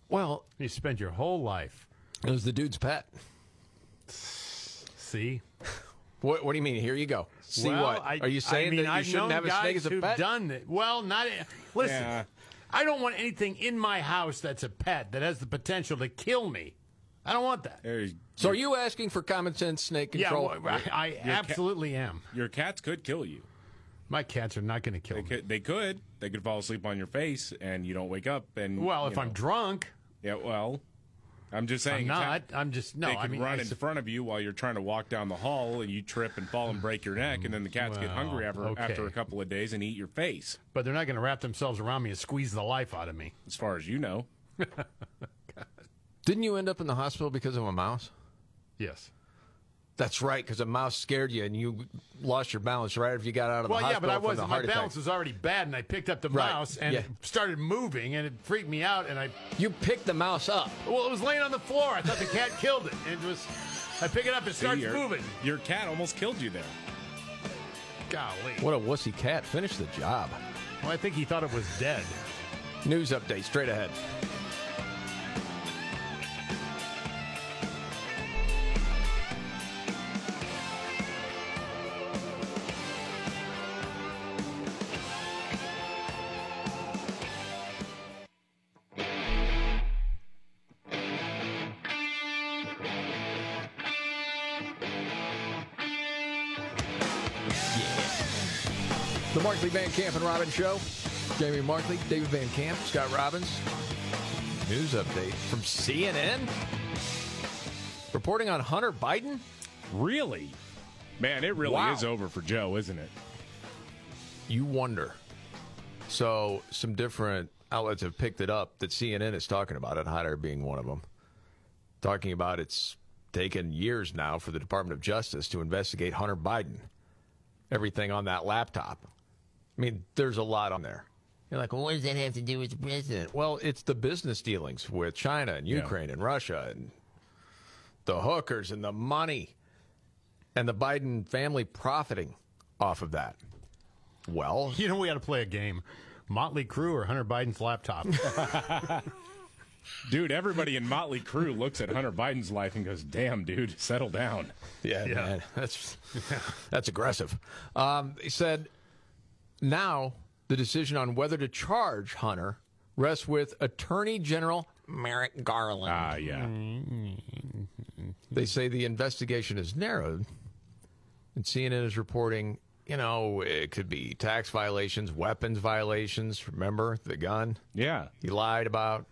Well,
you spend your whole life.
It was the dude's pet.
See?
What, what do you mean? Here you go. See
Well,
what?
I-
Are you saying
I mean,
that you
I've
shouldn't have a snake
guys
as a
who've
pet?
Done it. Well, not listen.
Yeah.
I don't want anything in my house that's a pet that has the potential to kill me. I don't want that.
So are you asking for common sense snake
Yeah,
control?
well, I, I absolutely am.
Your cats could kill you.
My cats are not going to kill
They
me.
could, they could. They could fall asleep on your face, and you don't wake up. And
Well, if
know.
I'm drunk.
yeah. Well, I'm just saying.
I'm
a cat-
not. I'm just no.
they
I
could
mean,
run
I
in front of you while you're trying to walk down the hall, and you trip and fall and break your neck, and then the cats get hungry after,
okay.
after a couple of days and eat your face.
But they're not going to wrap themselves around me and squeeze the life out of me.
As far as you know.
Didn't you end up in the hospital because of a mouse?
Yes.
That's right, because a mouse scared you and you lost your balance right after you got out of
Well,
the hospital.
Well, yeah, but I wasn't. My
heart
balance was already bad, and I picked up the
Right.
mouse and
Yeah.
started moving, and it freaked me out. And I
you picked the mouse up.
Well, it was laying on the floor. I thought the cat killed it. And it was. I pick it up, it
See,
starts
your-
moving.
Your cat almost killed you there.
Golly.
What a wussy cat. Finish the job.
Well, I think he thought it was dead.
News update straight ahead. And Robbins Show. Jamie Markley, David Van Camp, Scott Robbins. News update from CNN. Reporting on Hunter Biden.
Really? Man, it really
Wow.
is over for Joe, isn't it?
You wonder. So, some different outlets have picked it up that CNN is talking about it, Hunter being one of them. Talking about it's taken years now for the Department of Justice to investigate Hunter Biden. Everything on that laptop. I mean, there's a lot on there. You're like, well, what does that have to do with the president? Well, it's the business dealings with China and
Yeah.
Ukraine and Russia and the hookers and the money and the Biden family profiting off of that. Well,
You know, we got to play a game. Motley Crue or Hunter Biden's laptop.
Dude, everybody in Motley Crue looks at Hunter Biden's life and goes, "Damn, dude, settle down."
Yeah, man, that's that's aggressive. Um, he said, now the decision on whether to charge Hunter rests with Attorney General Merrick Garland.
Ah, yeah.
They say the investigation is narrowed, and CNN is reporting. You know, it could be tax violations, weapons violations. Remember the gun?
Yeah.
He lied about.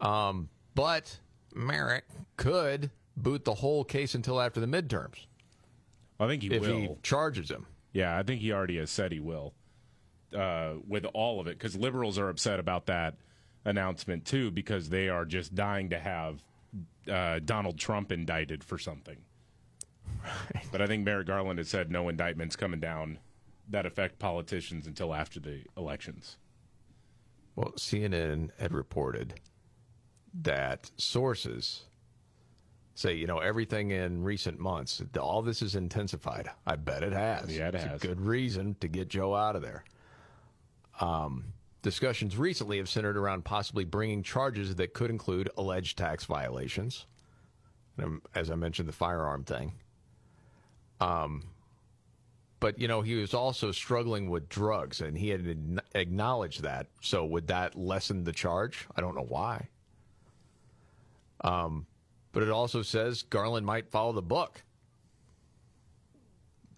Um, but Merrick could boot the whole case until after the midterms
I think he
if
will.
he charges him.
Yeah, I think he already has said he will uh, with all of it because liberals are upset about that announcement too because they are just dying to have uh, Donald Trump indicted for something. But I think Merrick Garland has said no indictments coming down that affect politicians until after the elections.
Well, CNN had reported that sources say, you know, everything in recent months, all this is intensified. I bet it has.
Yeah, it
It's
has.
A good reason to get Joe out of there. Um, discussions recently have centered around possibly bringing charges that could include alleged tax violations. Um, As I mentioned, the firearm thing. Um, but you know, he was also struggling with drugs, and he had ad- acknowledged that. So, would that lessen the charge? I don't know why. Um, but it also says Garland might follow the book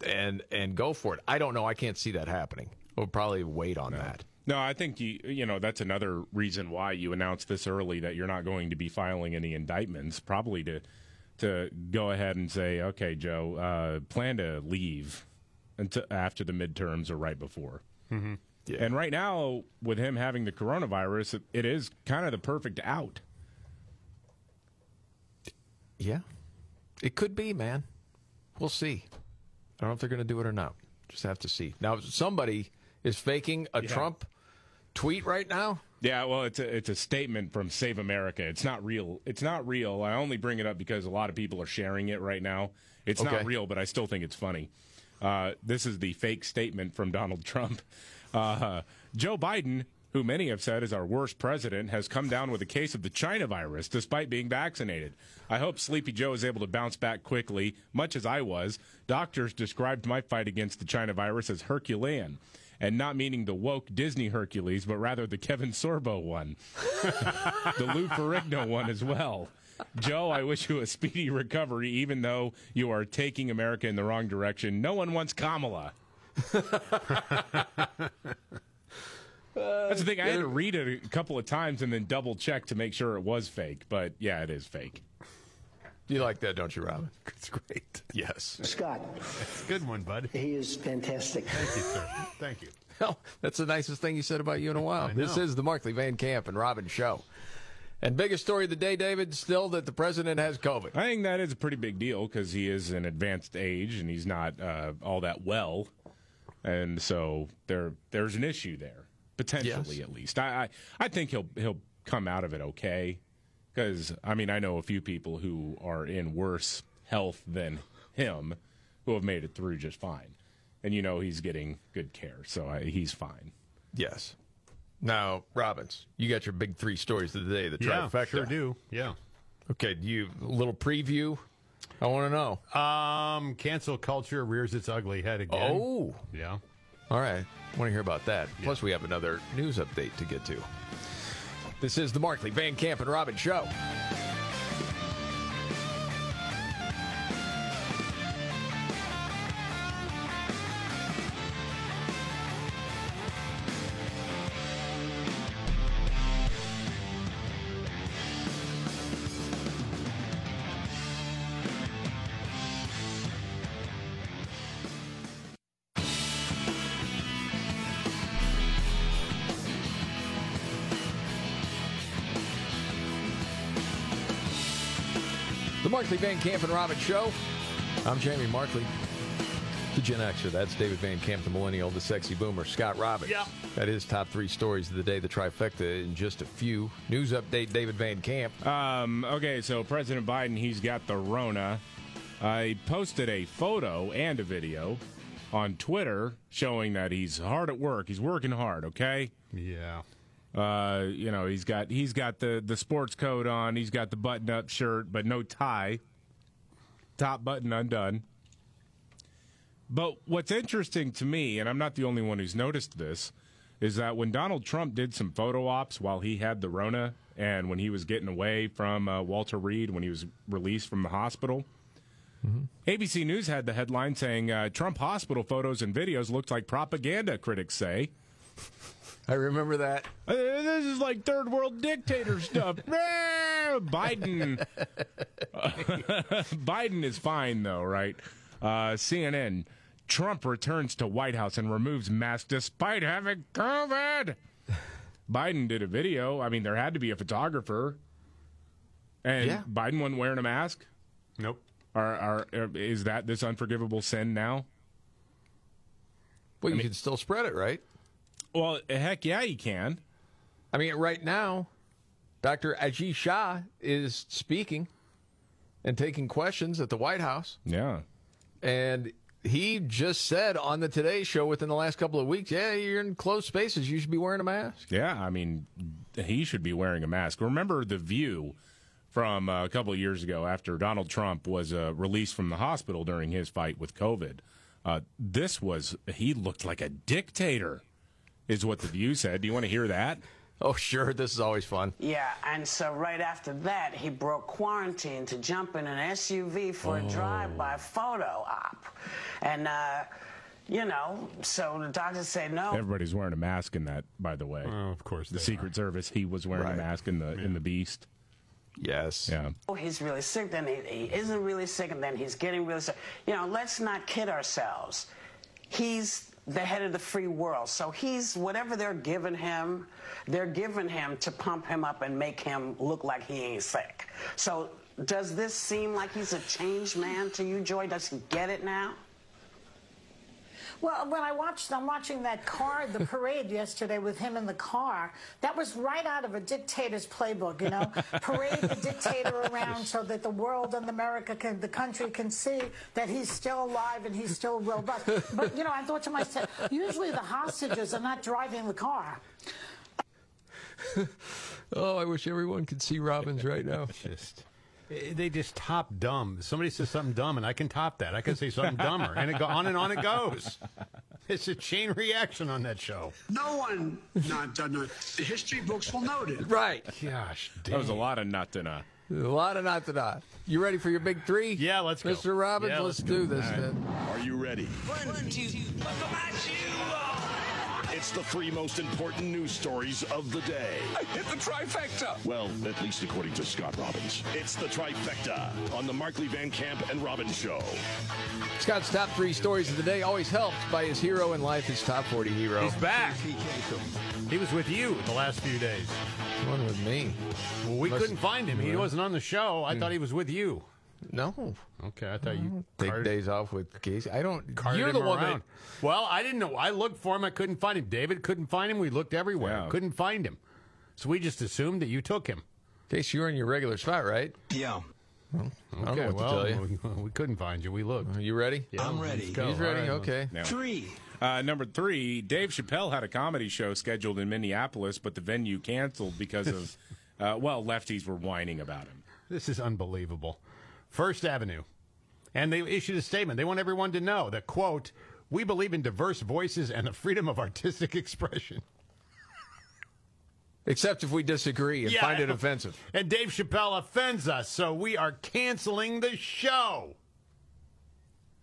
and and go for it. I don't know. I can't see that happening. We'll probably wait on that.
No, I think you you know that's another reason why you announced this early that you're not going to be filing any indictments. Probably to to go ahead and say, okay, Joe, uh, plan to leave until after the midterms or right before.
Mm-hmm.
And right now, with him having the coronavirus, it is kind of the perfect out.
Yeah, it could be, man. We'll see. I don't know if they're going to do it or not. Just have to see. Now, somebody is faking a
Yeah.
Trump tweet right now.
Yeah, well, it's a it's a statement from Save America. It's not real. It's not real. I only bring it up because a lot of people are sharing it right now. It's
Okay.
not real, but I still think it's funny. Uh, this is the fake statement from Donald Trump. Uh, Joe Biden, who many have said is our worst president, has come down with a case of the China virus despite being vaccinated. I hope Sleepy Joe is able to bounce back quickly, much as I was. Doctors described my fight against the China virus as Herculean. And not meaning the woke Disney Hercules, but rather the Kevin Sorbo one. the Lou Ferrigno one as well. Joe, I wish you a speedy recovery, even though you are taking America in the wrong direction. No one wants Kamala. That's the thing. I had to read it a couple of times and then double check to make sure it was fake. But yeah, it is fake.
You like that, don't you, Robin?
It's great.
Yes.
Scott.
Good one, bud.
He is fantastic.
Thank you, sir. Thank you.
Well, that's the nicest thing you said about you in a while. This is the Markley Van Camp and Robbins show. And biggest story of the day, David, still that the president has COVID.
I think that is a pretty big deal because he is an advanced age and he's not uh, all that well, and so there there's an issue there potentially
Yes.
at least. I, I I think he'll he'll come out of it okay because I mean I know a few people who are in worse health than him who have made it through just fine, and you know he's getting good care, so I, he's fine.
Yes. Now, Robbins, you got your big three stories of the day, the
Yeah,
trifecta.
sure do. Yeah.
Okay, do you a little preview? I want to know.
Um, cancel culture rears its ugly head again.
Oh.
Yeah.
All right. Want to hear about that. Plus, we have another news update to get to. This is the Markley, Van Camp, and Robbins Show. The Van Camp, and Robbins Show. I'm Jamie Markley, the Gen Xer. That's David Van Camp, the millennial, the sexy boomer, Scott Robbins.
Yep.
That is top three stories of the day, the trifecta in just a few. News update, David Van Camp.
Um, okay, so President Biden, he's got the Rona. I posted a photo and a video on Twitter showing that he's hard at work. He's working hard, okay?
Yeah.
Uh, you know, he's got he's got the the sports coat on, he's got the button up shirt, but no tie. Top button undone. But what's interesting to me, and I'm not the only one who's noticed this, is that when Donald Trump did some photo ops while he had the Rona and when he was getting away from uh, Walter Reed when he was released from the hospital, ABC News had the headline saying uh, Trump hospital photos and videos looked like propaganda, critics say.
I remember that.
Uh, this is like third world dictator stuff. Ah, Biden. Biden is fine, though, right? Uh, CNN. Trump returns to White House and removes mask despite having COVID. Biden did a video. I mean, there had to be a photographer. And
Yeah.
Biden wasn't wearing a mask.
Nope.
Are, are, is that this unforgivable sin now?
Well, you can still spread it, right?
Well, heck yeah, you can.
I mean, right now, Dr. Ashish Jha is speaking. and taking questions at the White House.
Yeah.
And he just said on the Today Show within the last couple of weeks, yeah, you're in closed spaces. You should be wearing a mask.
Yeah, I mean, he should be wearing a mask. Remember the view from uh, a couple of years ago after Donald Trump was uh, released from the hospital during his fight with COVID. Uh, this was, he looked like a dictator, is what the view said. Do you want to hear that?
Oh, sure. This is always fun.
Yeah, and so right after that, he broke quarantine to jump in an SUV for a drive-by photo op. And, uh, you know, so the doctors say no.
Everybody's wearing a mask in that, by the way.
Oh, of course.
The Secret Service, he was wearing a mask in the in the Beast.
Yes.
Yeah.
Oh, he's really sick, then he, he isn't really sick, and then he's getting really sick. You know, let's not kid ourselves. He's the head of the free world. So he's whatever they're giving him, they're giving him to pump him up and make him look like he ain't sick. So does this seem like he's a changed man to you, Joy? Does he get it now?
Well, when I watched, I'm watching that car, the parade yesterday with him in the car. That was right out of a dictator's playbook, you know. Parade the dictator around so that the world and America can, the country can see that he's still alive and he's still robust. But, you know, I thought to myself, usually the hostages are not driving the car.
Oh, I wish everyone could see Robbins right now.
Just they just top dumb. Somebody says something dumb, and I can top that. I can say something dumber, and it go on and on it goes. It's a chain reaction on that show.
No one, not, not, not the history books will note it.
Right.
Gosh,
That was a lot of not to nut.
Uh, a lot of not to not. You ready for your big three?
Yeah, let's go.
Mr. Robbins,
Yeah,
let's,
let's
do this
All right.
then.
Are you ready?
One, two,
It's the three most important news stories of the day.
I hit the trifecta.
Well, at least according to Scott Robbins. It's the trifecta on the Markley Van Camp and Robbins Show.
Scott's top three stories of the day, always helped by his hero in life, his top 40 hero.
He's back. He was with you the last few days.
One with me.
Well, we
Must-
couldn't find him. He wasn't on the show. I hmm. thought he was with you.
No.
Okay, I thought you
Take
carted-
days off with Casey. I don't.
carted
you're
him
the one
around.
that.
Well, I didn't know. I looked for him. I couldn't find him. David couldn't find him. We looked everywhere.
Yeah.
Couldn't find him. So we just assumed that you took him.
Case you're in your regular spot, right?
Yeah.
I don't
Okay,
know what
well,
to tell you.
We, we couldn't find you. We looked.
Are you ready?
Yeah,
I'm ready.
let's.
He's ready.
All right,
okay.
Yeah.
Three.
Uh, number three, Dave Chappelle had a comedy show scheduled in Minneapolis, but the venue canceled because of, uh, well, lefties were whining about him.
This is unbelievable. First Avenue. And they issued a statement. They want everyone to know that, quote, we believe in diverse voices and the freedom of artistic expression.
Except if we disagree and
Yeah.
find it offensive.
And Dave Chappelle offends us, so we are canceling the show.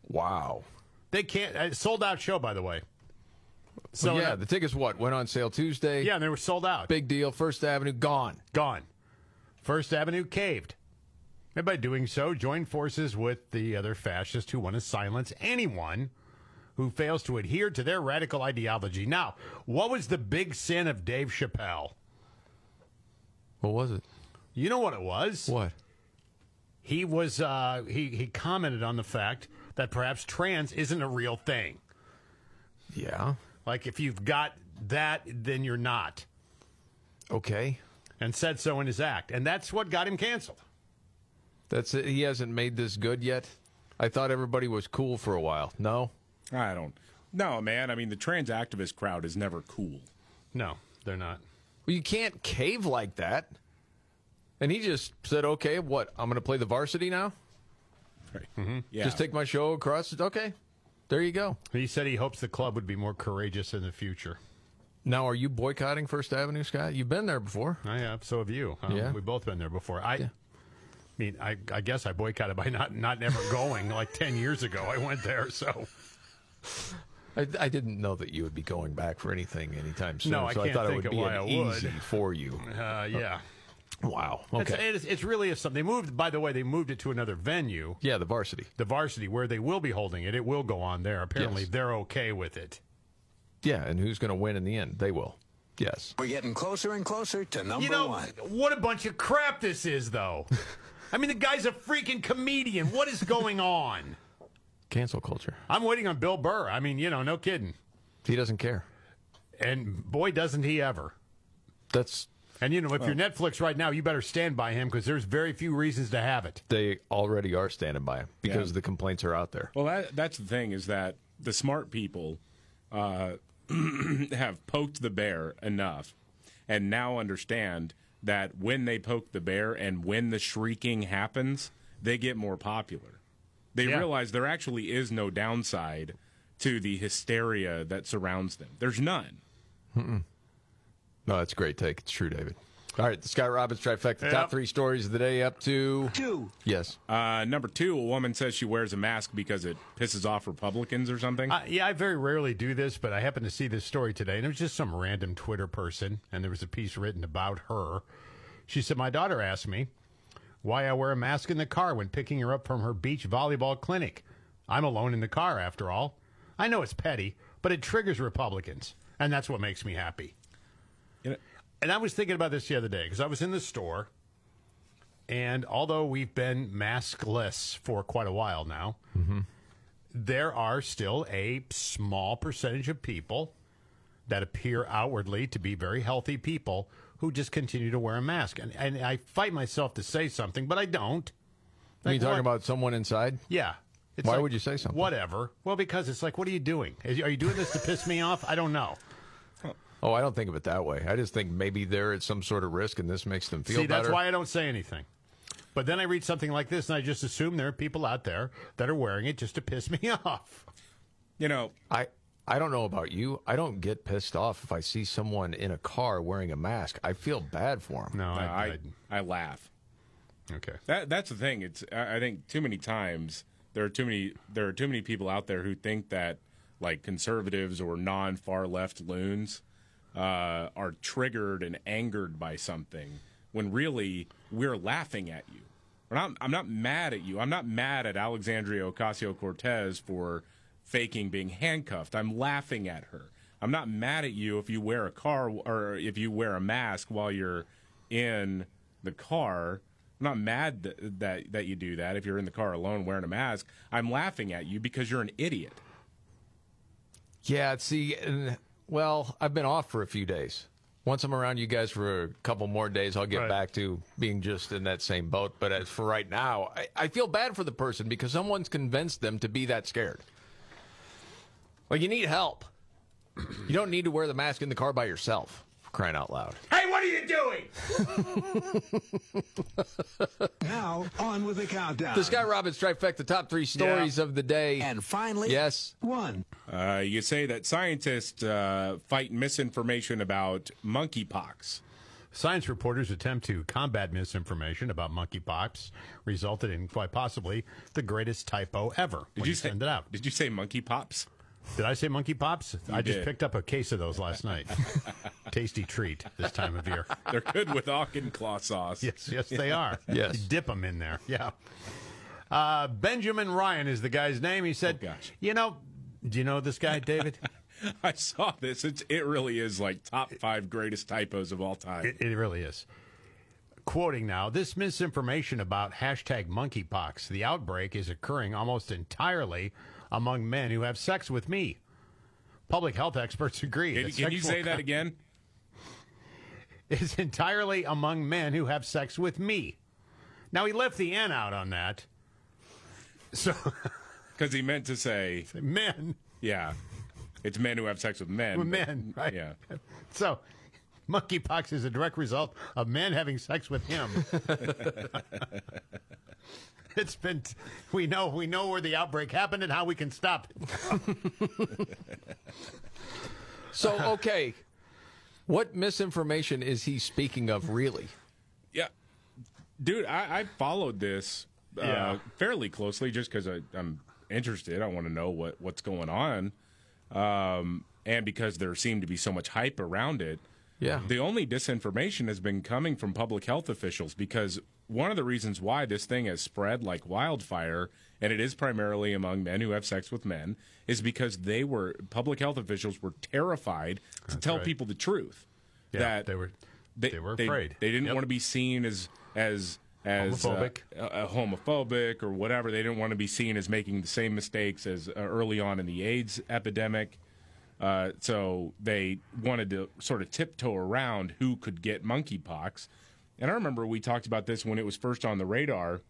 Wow.
They can't. Uh, sold out show, by the way.
So yeah, the tickets what went on sale Tuesday.
yeah, and they were sold out.
Big deal. First Avenue gone.
Gone. First Avenue caved. And by doing so, joined forces with the other fascists who want to silence anyone who fails to adhere to their radical ideology. Now, what was the big sin of Dave Chappelle?
What was it?
You know what it was?
What?
He was uh, he he commented on the fact that perhaps trans isn't a real thing.
Yeah.
Like if you've got that, then you're not.
Okay.
And said so in his act, and that's what got him canceled.
That's it. He hasn't made this good yet. I thought everybody was cool for a while. No.
I don't. No, man. I mean, the trans activist crowd is never cool.
No, they're not.
Well, you can't cave like that. And he just said, "Okay, what? I'm going to play the varsity now.
Right.
Mm-hmm.
Yeah.
Just take my show across. Okay, there you go.
He said he hopes the club would be more courageous in the future.
Now, are you boycotting First Avenue, Scott? You've been there before.
I have. So have you. Um,
Yeah.
We've both been there before. I, I mean, I, I guess I boycotted by not not never going. like ten years ago, I went there. So
I, I didn't know that you would be going back for anything anytime soon.
No, I
so
can't
I thought
think
it
of
would be
why
an
I would.
easy for you.
uh, yeah.
Wow.
It's,
Okay.
it's, it's really a something. They moved. By the way, they moved it to another venue,
yeah, the varsity.
the varsity, where they will be holding it. It will go on there. Apparently,
Yes.
they're okay with it.
Yeah, and who's going to win in the end? They will. Yes.
We're getting closer and closer to number
you know
one.
what a bunch of crap this is, though. I mean, the guy's a freaking comedian. What is going on?
Cancel culture.
I'm waiting on Bill Burr. I mean, you know, no kidding.
He doesn't care.
And boy, doesn't he ever.
That's
And you know, if you're Netflix right now, you better stand by him because there's very few reasons to have it.
They already are standing by him because
Yeah.
the complaints are out there.
Well, that, that's the thing is that the smart people uh, have poked the bear enough and now understand that when they poke the bear and when the shrieking happens, they get more popular. They
Yeah.
realize there actually is no downside to the hysteria that surrounds them. There's none.
Mm-mm. No, that's a great take. It's true, David. All right, the Scott Robbins trifecta.
Yep.
top three stories of the day up to
two.
Yes.
Uh, number two, a woman says she wears a mask because it pisses off Republicans or something.
Uh, yeah, I very rarely do this, but I happened to see this story today, and it was just some random Twitter person, and there was a piece written about her. She said, My daughter asked me why I wear a mask in the car when picking her up from her beach volleyball clinic. I'm alone in the car, after all. I know it's petty, but it triggers Republicans, and that's what makes me happy. And I was thinking about this the other day because I was in the store, and although we've been maskless for quite a while now, mm-hmm. there are still a small percentage of people that appear outwardly to be very healthy people who just continue to wear a mask. And, and I fight myself to say something, but I don't.
Are you talking
what-
about someone inside?
Yeah.
Why
like,
would you say something?
Whatever. Well, because it's like, what are you doing? Are you doing this to piss me off? I don't know.
Oh, I don't think of it that way. I just think maybe they're at some sort of risk, and this makes them feel
See,
better.
that's why I don't say anything. But then I read something like this, and I just assume there are people out there that are wearing it just to piss me off.
You know,
I I don't know about you. I don't get pissed off if I see someone in a car wearing a mask. I feel bad for them.
No,
I, I, laugh.
Okay.
That that's the thing. It's I I think too many times there are too many there are too many people out there who think that like conservatives or non far left loons uh, are triggered and angered by something when really we're laughing at you. Not, I'm not mad at you. I'm not mad at Alexandria Ocasio Cortez for faking being handcuffed. I'm laughing at her. I'm not mad at you if you wear a car or if you wear a mask while you're in the car. I'm not mad that, that that you do that if you're in the car alone wearing a mask. I'm laughing at you because you're an idiot.
Yeah, see, well, I've been off for a few days. Once I'm around you guys for a couple more days, I'll get
Right.
back to being just in that same boat. But as for right now, I, I feel bad for the person because someone's convinced them to be that scared. Well, you need help. You don't need to wear the mask in the car by yourself. For crying out loud.
Hey, what are you doing? now, on with the countdown.
The Scott Robbins trifecta, top three stories of the day.
And finally,
yes,
one.
Uh, you say that scientists uh, fight misinformation about monkeypox.
Science reporters' attempt to combat misinformation about monkeypox resulted in quite possibly the greatest typo ever.
Did
when
you say-
send it out?
Did you say monkey pops?
Did I say monkey pops?
You
I just picked up a case of those last night. Tasty treat this time of year.
They're good with Auchinclaw sauce.
Yes, yes, they are.
Yes.
You dip them in there. Yeah. Uh, Benjamin Ryan is the guy's name. He said, You know, do you know this guy, David?
I saw this. It's, it really is like top five greatest typos of all time.
It, it really is. Quoting now, this misinformation about hashtag monkeypox, the outbreak is occurring almost entirely among men who have sex with me. Public health experts agree.
Can, can you say that again?
Is entirely among men who have sex with me. Now he left the N out on that. So
Because he meant to say
men.
Yeah, it's men who have sex with men.
with
but-
men, right?
Yeah.
So monkeypox is a direct result of men having sex with him. it's been we know we know where the outbreak happened and how we can stop it.
So, okay. What misinformation is he speaking of, really?
Yeah, dude, I, I followed this uh,
Yeah.
fairly closely just because I'm interested. I want to know what what's going on, um, and because there seemed to be so much hype around it.
Yeah.
the only disinformation has been coming from public health officials because one of the reasons why this thing has spread like wildfire, and it is primarily among men who have sex with men, is because they were public health officials were terrified to tell
right.
people the truth.
Yeah,
that
they were
they,
they were
they-
afraid.
They, didn't
Yep.
want to be seen as as as
Homophobic.
uh, uh, homophobic or whatever. They didn't want to be seen as making the same mistakes as uh, early on in the AIDS epidemic. Uh, so they wanted to sort of tiptoe around who could get monkeypox. And I remember we talked about this when it was first on the radar,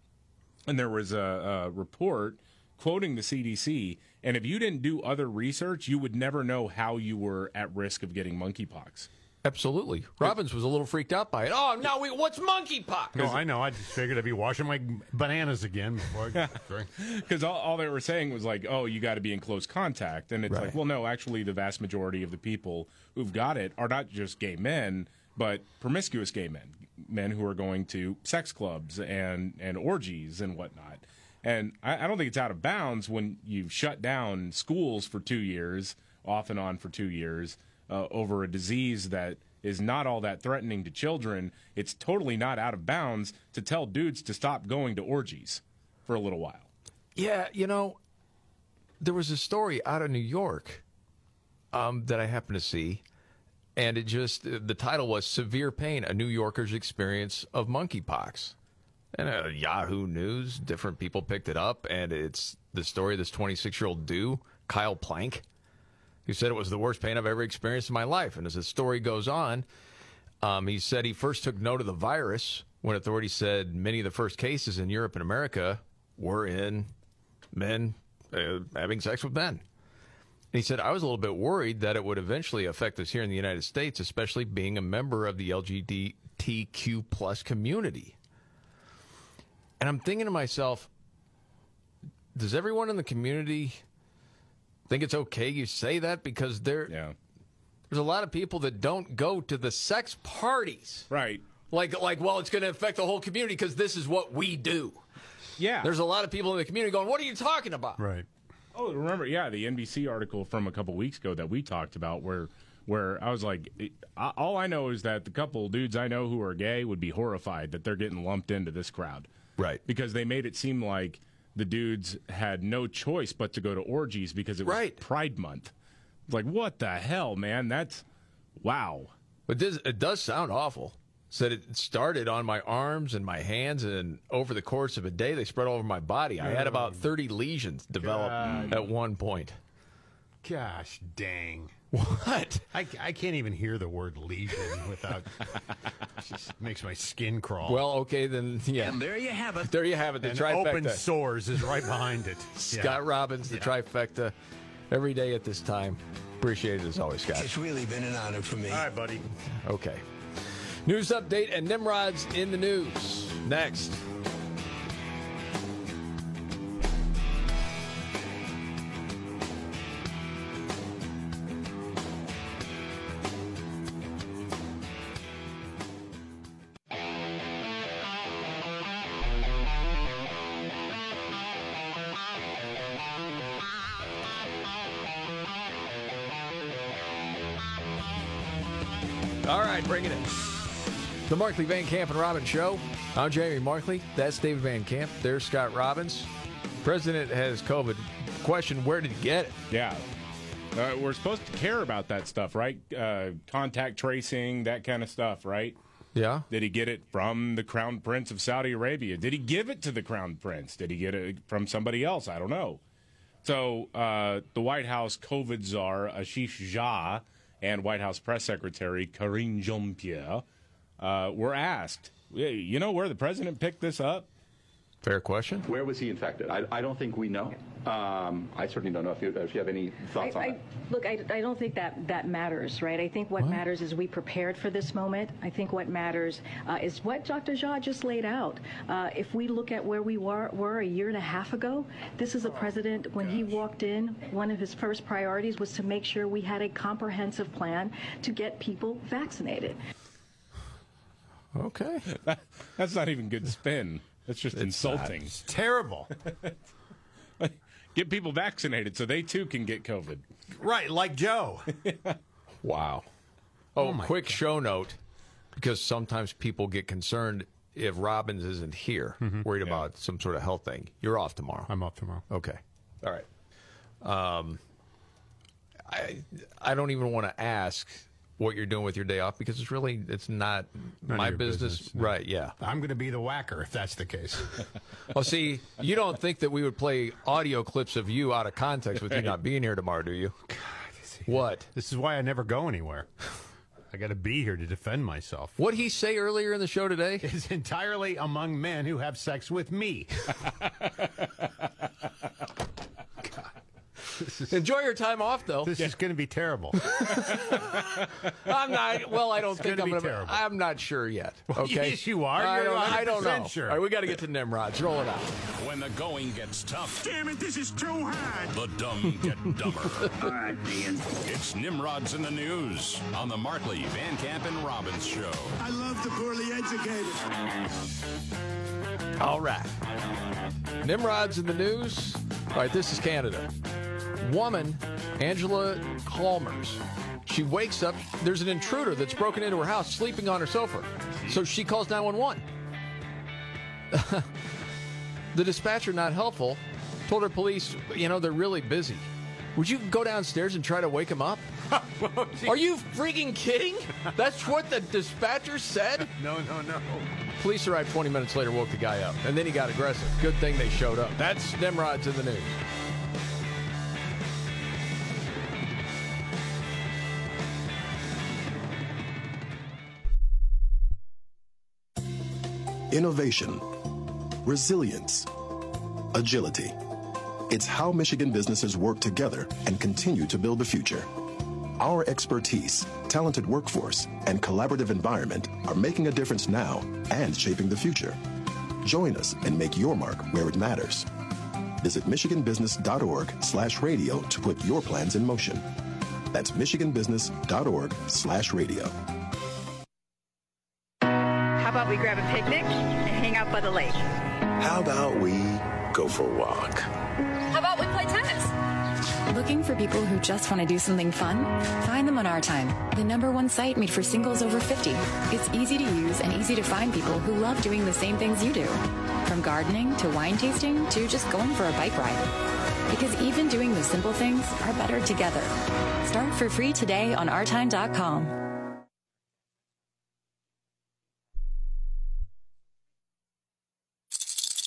and there was a, a report quoting the CDC. And if you didn't do other research, you would never know how you were at risk of getting monkeypox.
Absolutely. Robbins was a little freaked out by it. Oh, now we, what's monkeypox?
No, I know. I just figured I'd be washing my bananas again before I drink.
Because all, all they were saying was like, oh, you got to be in close contact. And it's
Right.
like, well, no, actually, the vast majority of the people who've got it are not just gay men, but promiscuous gay men, men who are going to sex clubs and, and orgies and whatnot. And I, I don't think it's out of bounds when you've shut down schools for two years, off and on for two years, uh, over a disease that is not all that threatening to children. It's totally not out of bounds to tell dudes to stop going to orgies for a little while.
Yeah, you know, there was a story out of New York um, that I happened to see, and it just the title was "Severe Pain: A New Yorker's Experience of Monkeypox." And uh, Yahoo News, different people picked it up, and it's the story of this 26 year old dude, Kyle Planck, who said it was the worst pain I've ever experienced in my life. And as the story goes on, um, he said he first took note of the virus when authorities said many of the first cases in Europe and America were in men uh, having sex with men. And he said, I was a little bit worried that it would eventually affect us here in the United States, especially being a member of the LGBTQ plus community. And I'm thinking to myself, does everyone in the community think it's okay you say that? Because there, there's a lot of people that don't go to the sex parties.
Right.
Like, like, well, it's going to affect the whole community because this is what we do.
Yeah.
There's a lot of people in the community going, what are you talking about?
Right.
Oh, remember? Yeah, the NBC article from a couple weeks ago that we talked about, where where I was like, it- I- all I know is that the couple dudes I know who are gay would be horrified that they're getting lumped into this crowd,
right?
Because they made it seem like the dudes had no choice but to go to orgies because it was
Right.
Pride Month. Like, what the hell, man? That's wow.
But this, it does sound awful. Said it started on my arms and my hands, and over the course of a day, they spread all over my body. I had about 30 lesions develop
God.
at one point.
Gosh dang.
What?
I, I can't even hear the word lesion without. just makes my skin crawl.
Well, okay, then, yeah.
And there you have it.
There you have it. The
And
trifecta.
open sores is right behind it.
Scott Robbins, the trifecta, every day at this time. Appreciate it as always, Scott.
It's really been an honor for me.
All right, buddy.
Okay. News update and Nimrod's in the news. Next. The Markley Van Camp and Robbins Show. I'm Jamie Markley. That's David Van Camp. There's Scott Robbins. President has COVID. Question: Where did he get it?
Yeah. Uh, we're supposed to care about that stuff, right? Uh, contact tracing, that kind of stuff, right?
Yeah.
Did he get it from the Crown Prince of Saudi Arabia? Did he give it to the Crown Prince? Did he get it from somebody else? I don't know. So uh, the White House COVID czar Ashish Jha and White House press secretary Karine Jean-Pierre uh, were asked, you know where the president picked this up?
Fair question.
Where was he infected? I, I don't think we know. Um, I certainly don't know if you, if you have any thoughts on
I,
that.
Look, I, I don't think that that matters, right? I think what, matters is we prepared for this moment. I think what matters uh, is what Dr. Jha just laid out. Uh, if we look at where we were, were a year and a half ago, this is a president, when he walked in, one of his first priorities was to make sure we had a comprehensive plan to get people vaccinated.
Okay.
That's not even good spin. That's just insulting.
It's terrible.
Get people vaccinated so they too can get COVID.
Right, like Joe.
Wow. Oh, quick show note because sometimes people get concerned if Robbins isn't here, worried about some sort of health thing. You're off tomorrow.
I'm off tomorrow.
Okay. All right. Um, I I don't even want to ask what you're doing with your day off because it's really it's not
None
my business.
business, no.
Right? Yeah.
I'm going to be the whacker if that's the case.
Well, see, you don't think that we would play audio clips of you out of context with you not being here tomorrow, do you? What?
This is why I never go anywhere. I got to be here to defend myself.
What he say earlier in the show today?
Is entirely among men who have sex with me.
Enjoy your time off, though.
This is going to be terrible.
I'm not. Well, I don't
It's
think
gonna
I'm going to.
terrible.
I'm not sure yet.
Well,
Okay.
yes, you are.
I
You're
don't, I don't know.
sure.
All right, we got to get to Nimrods. Roll it out.
When the going gets tough,
Damn it, this is too hard.
the dumb get dumber. All right, Ian. It's Nimrods in the News on the Markley, Van Camp, and Robbins Show.
I love the poorly educated.
All right. Nimrod's in the news. All right, this is Canada. Woman, Angela Calmers. She wakes up. There's an intruder that's broken into her house, sleeping on her sofa. So she calls 911. the dispatcher, not helpful, told her police, you know, they're really busy. Would you go downstairs and try to wake him up? Are you freaking kidding? That's what the dispatcher said?
No, no, no.
Police arrived 20 minutes later, woke the guy up, and then he got aggressive. Good thing they showed up. That's Nimrod's in the news.
Innovation, resilience, agility. It's how Michigan businesses work together and continue to build the future. Our expertise, talented workforce, and collaborative environment are making a difference now and shaping the future. Join us and make your mark where it matters. Visit michiganbusiness.org slash radio to put your plans in motion. That's michiganbusiness.org slash radio.
How about we grab a picnic and hang out by the lake?
How about we go for a walk?
How about we play tennis? Looking for people who just want to do something fun? Find them on Our Time, the number one site made for singles over 50. It's easy to use and easy to find people who love doing the same things you do. From gardening to wine tasting to just going for a bike ride. Because even doing the simple things are better together. Start for free today on ourtime.com.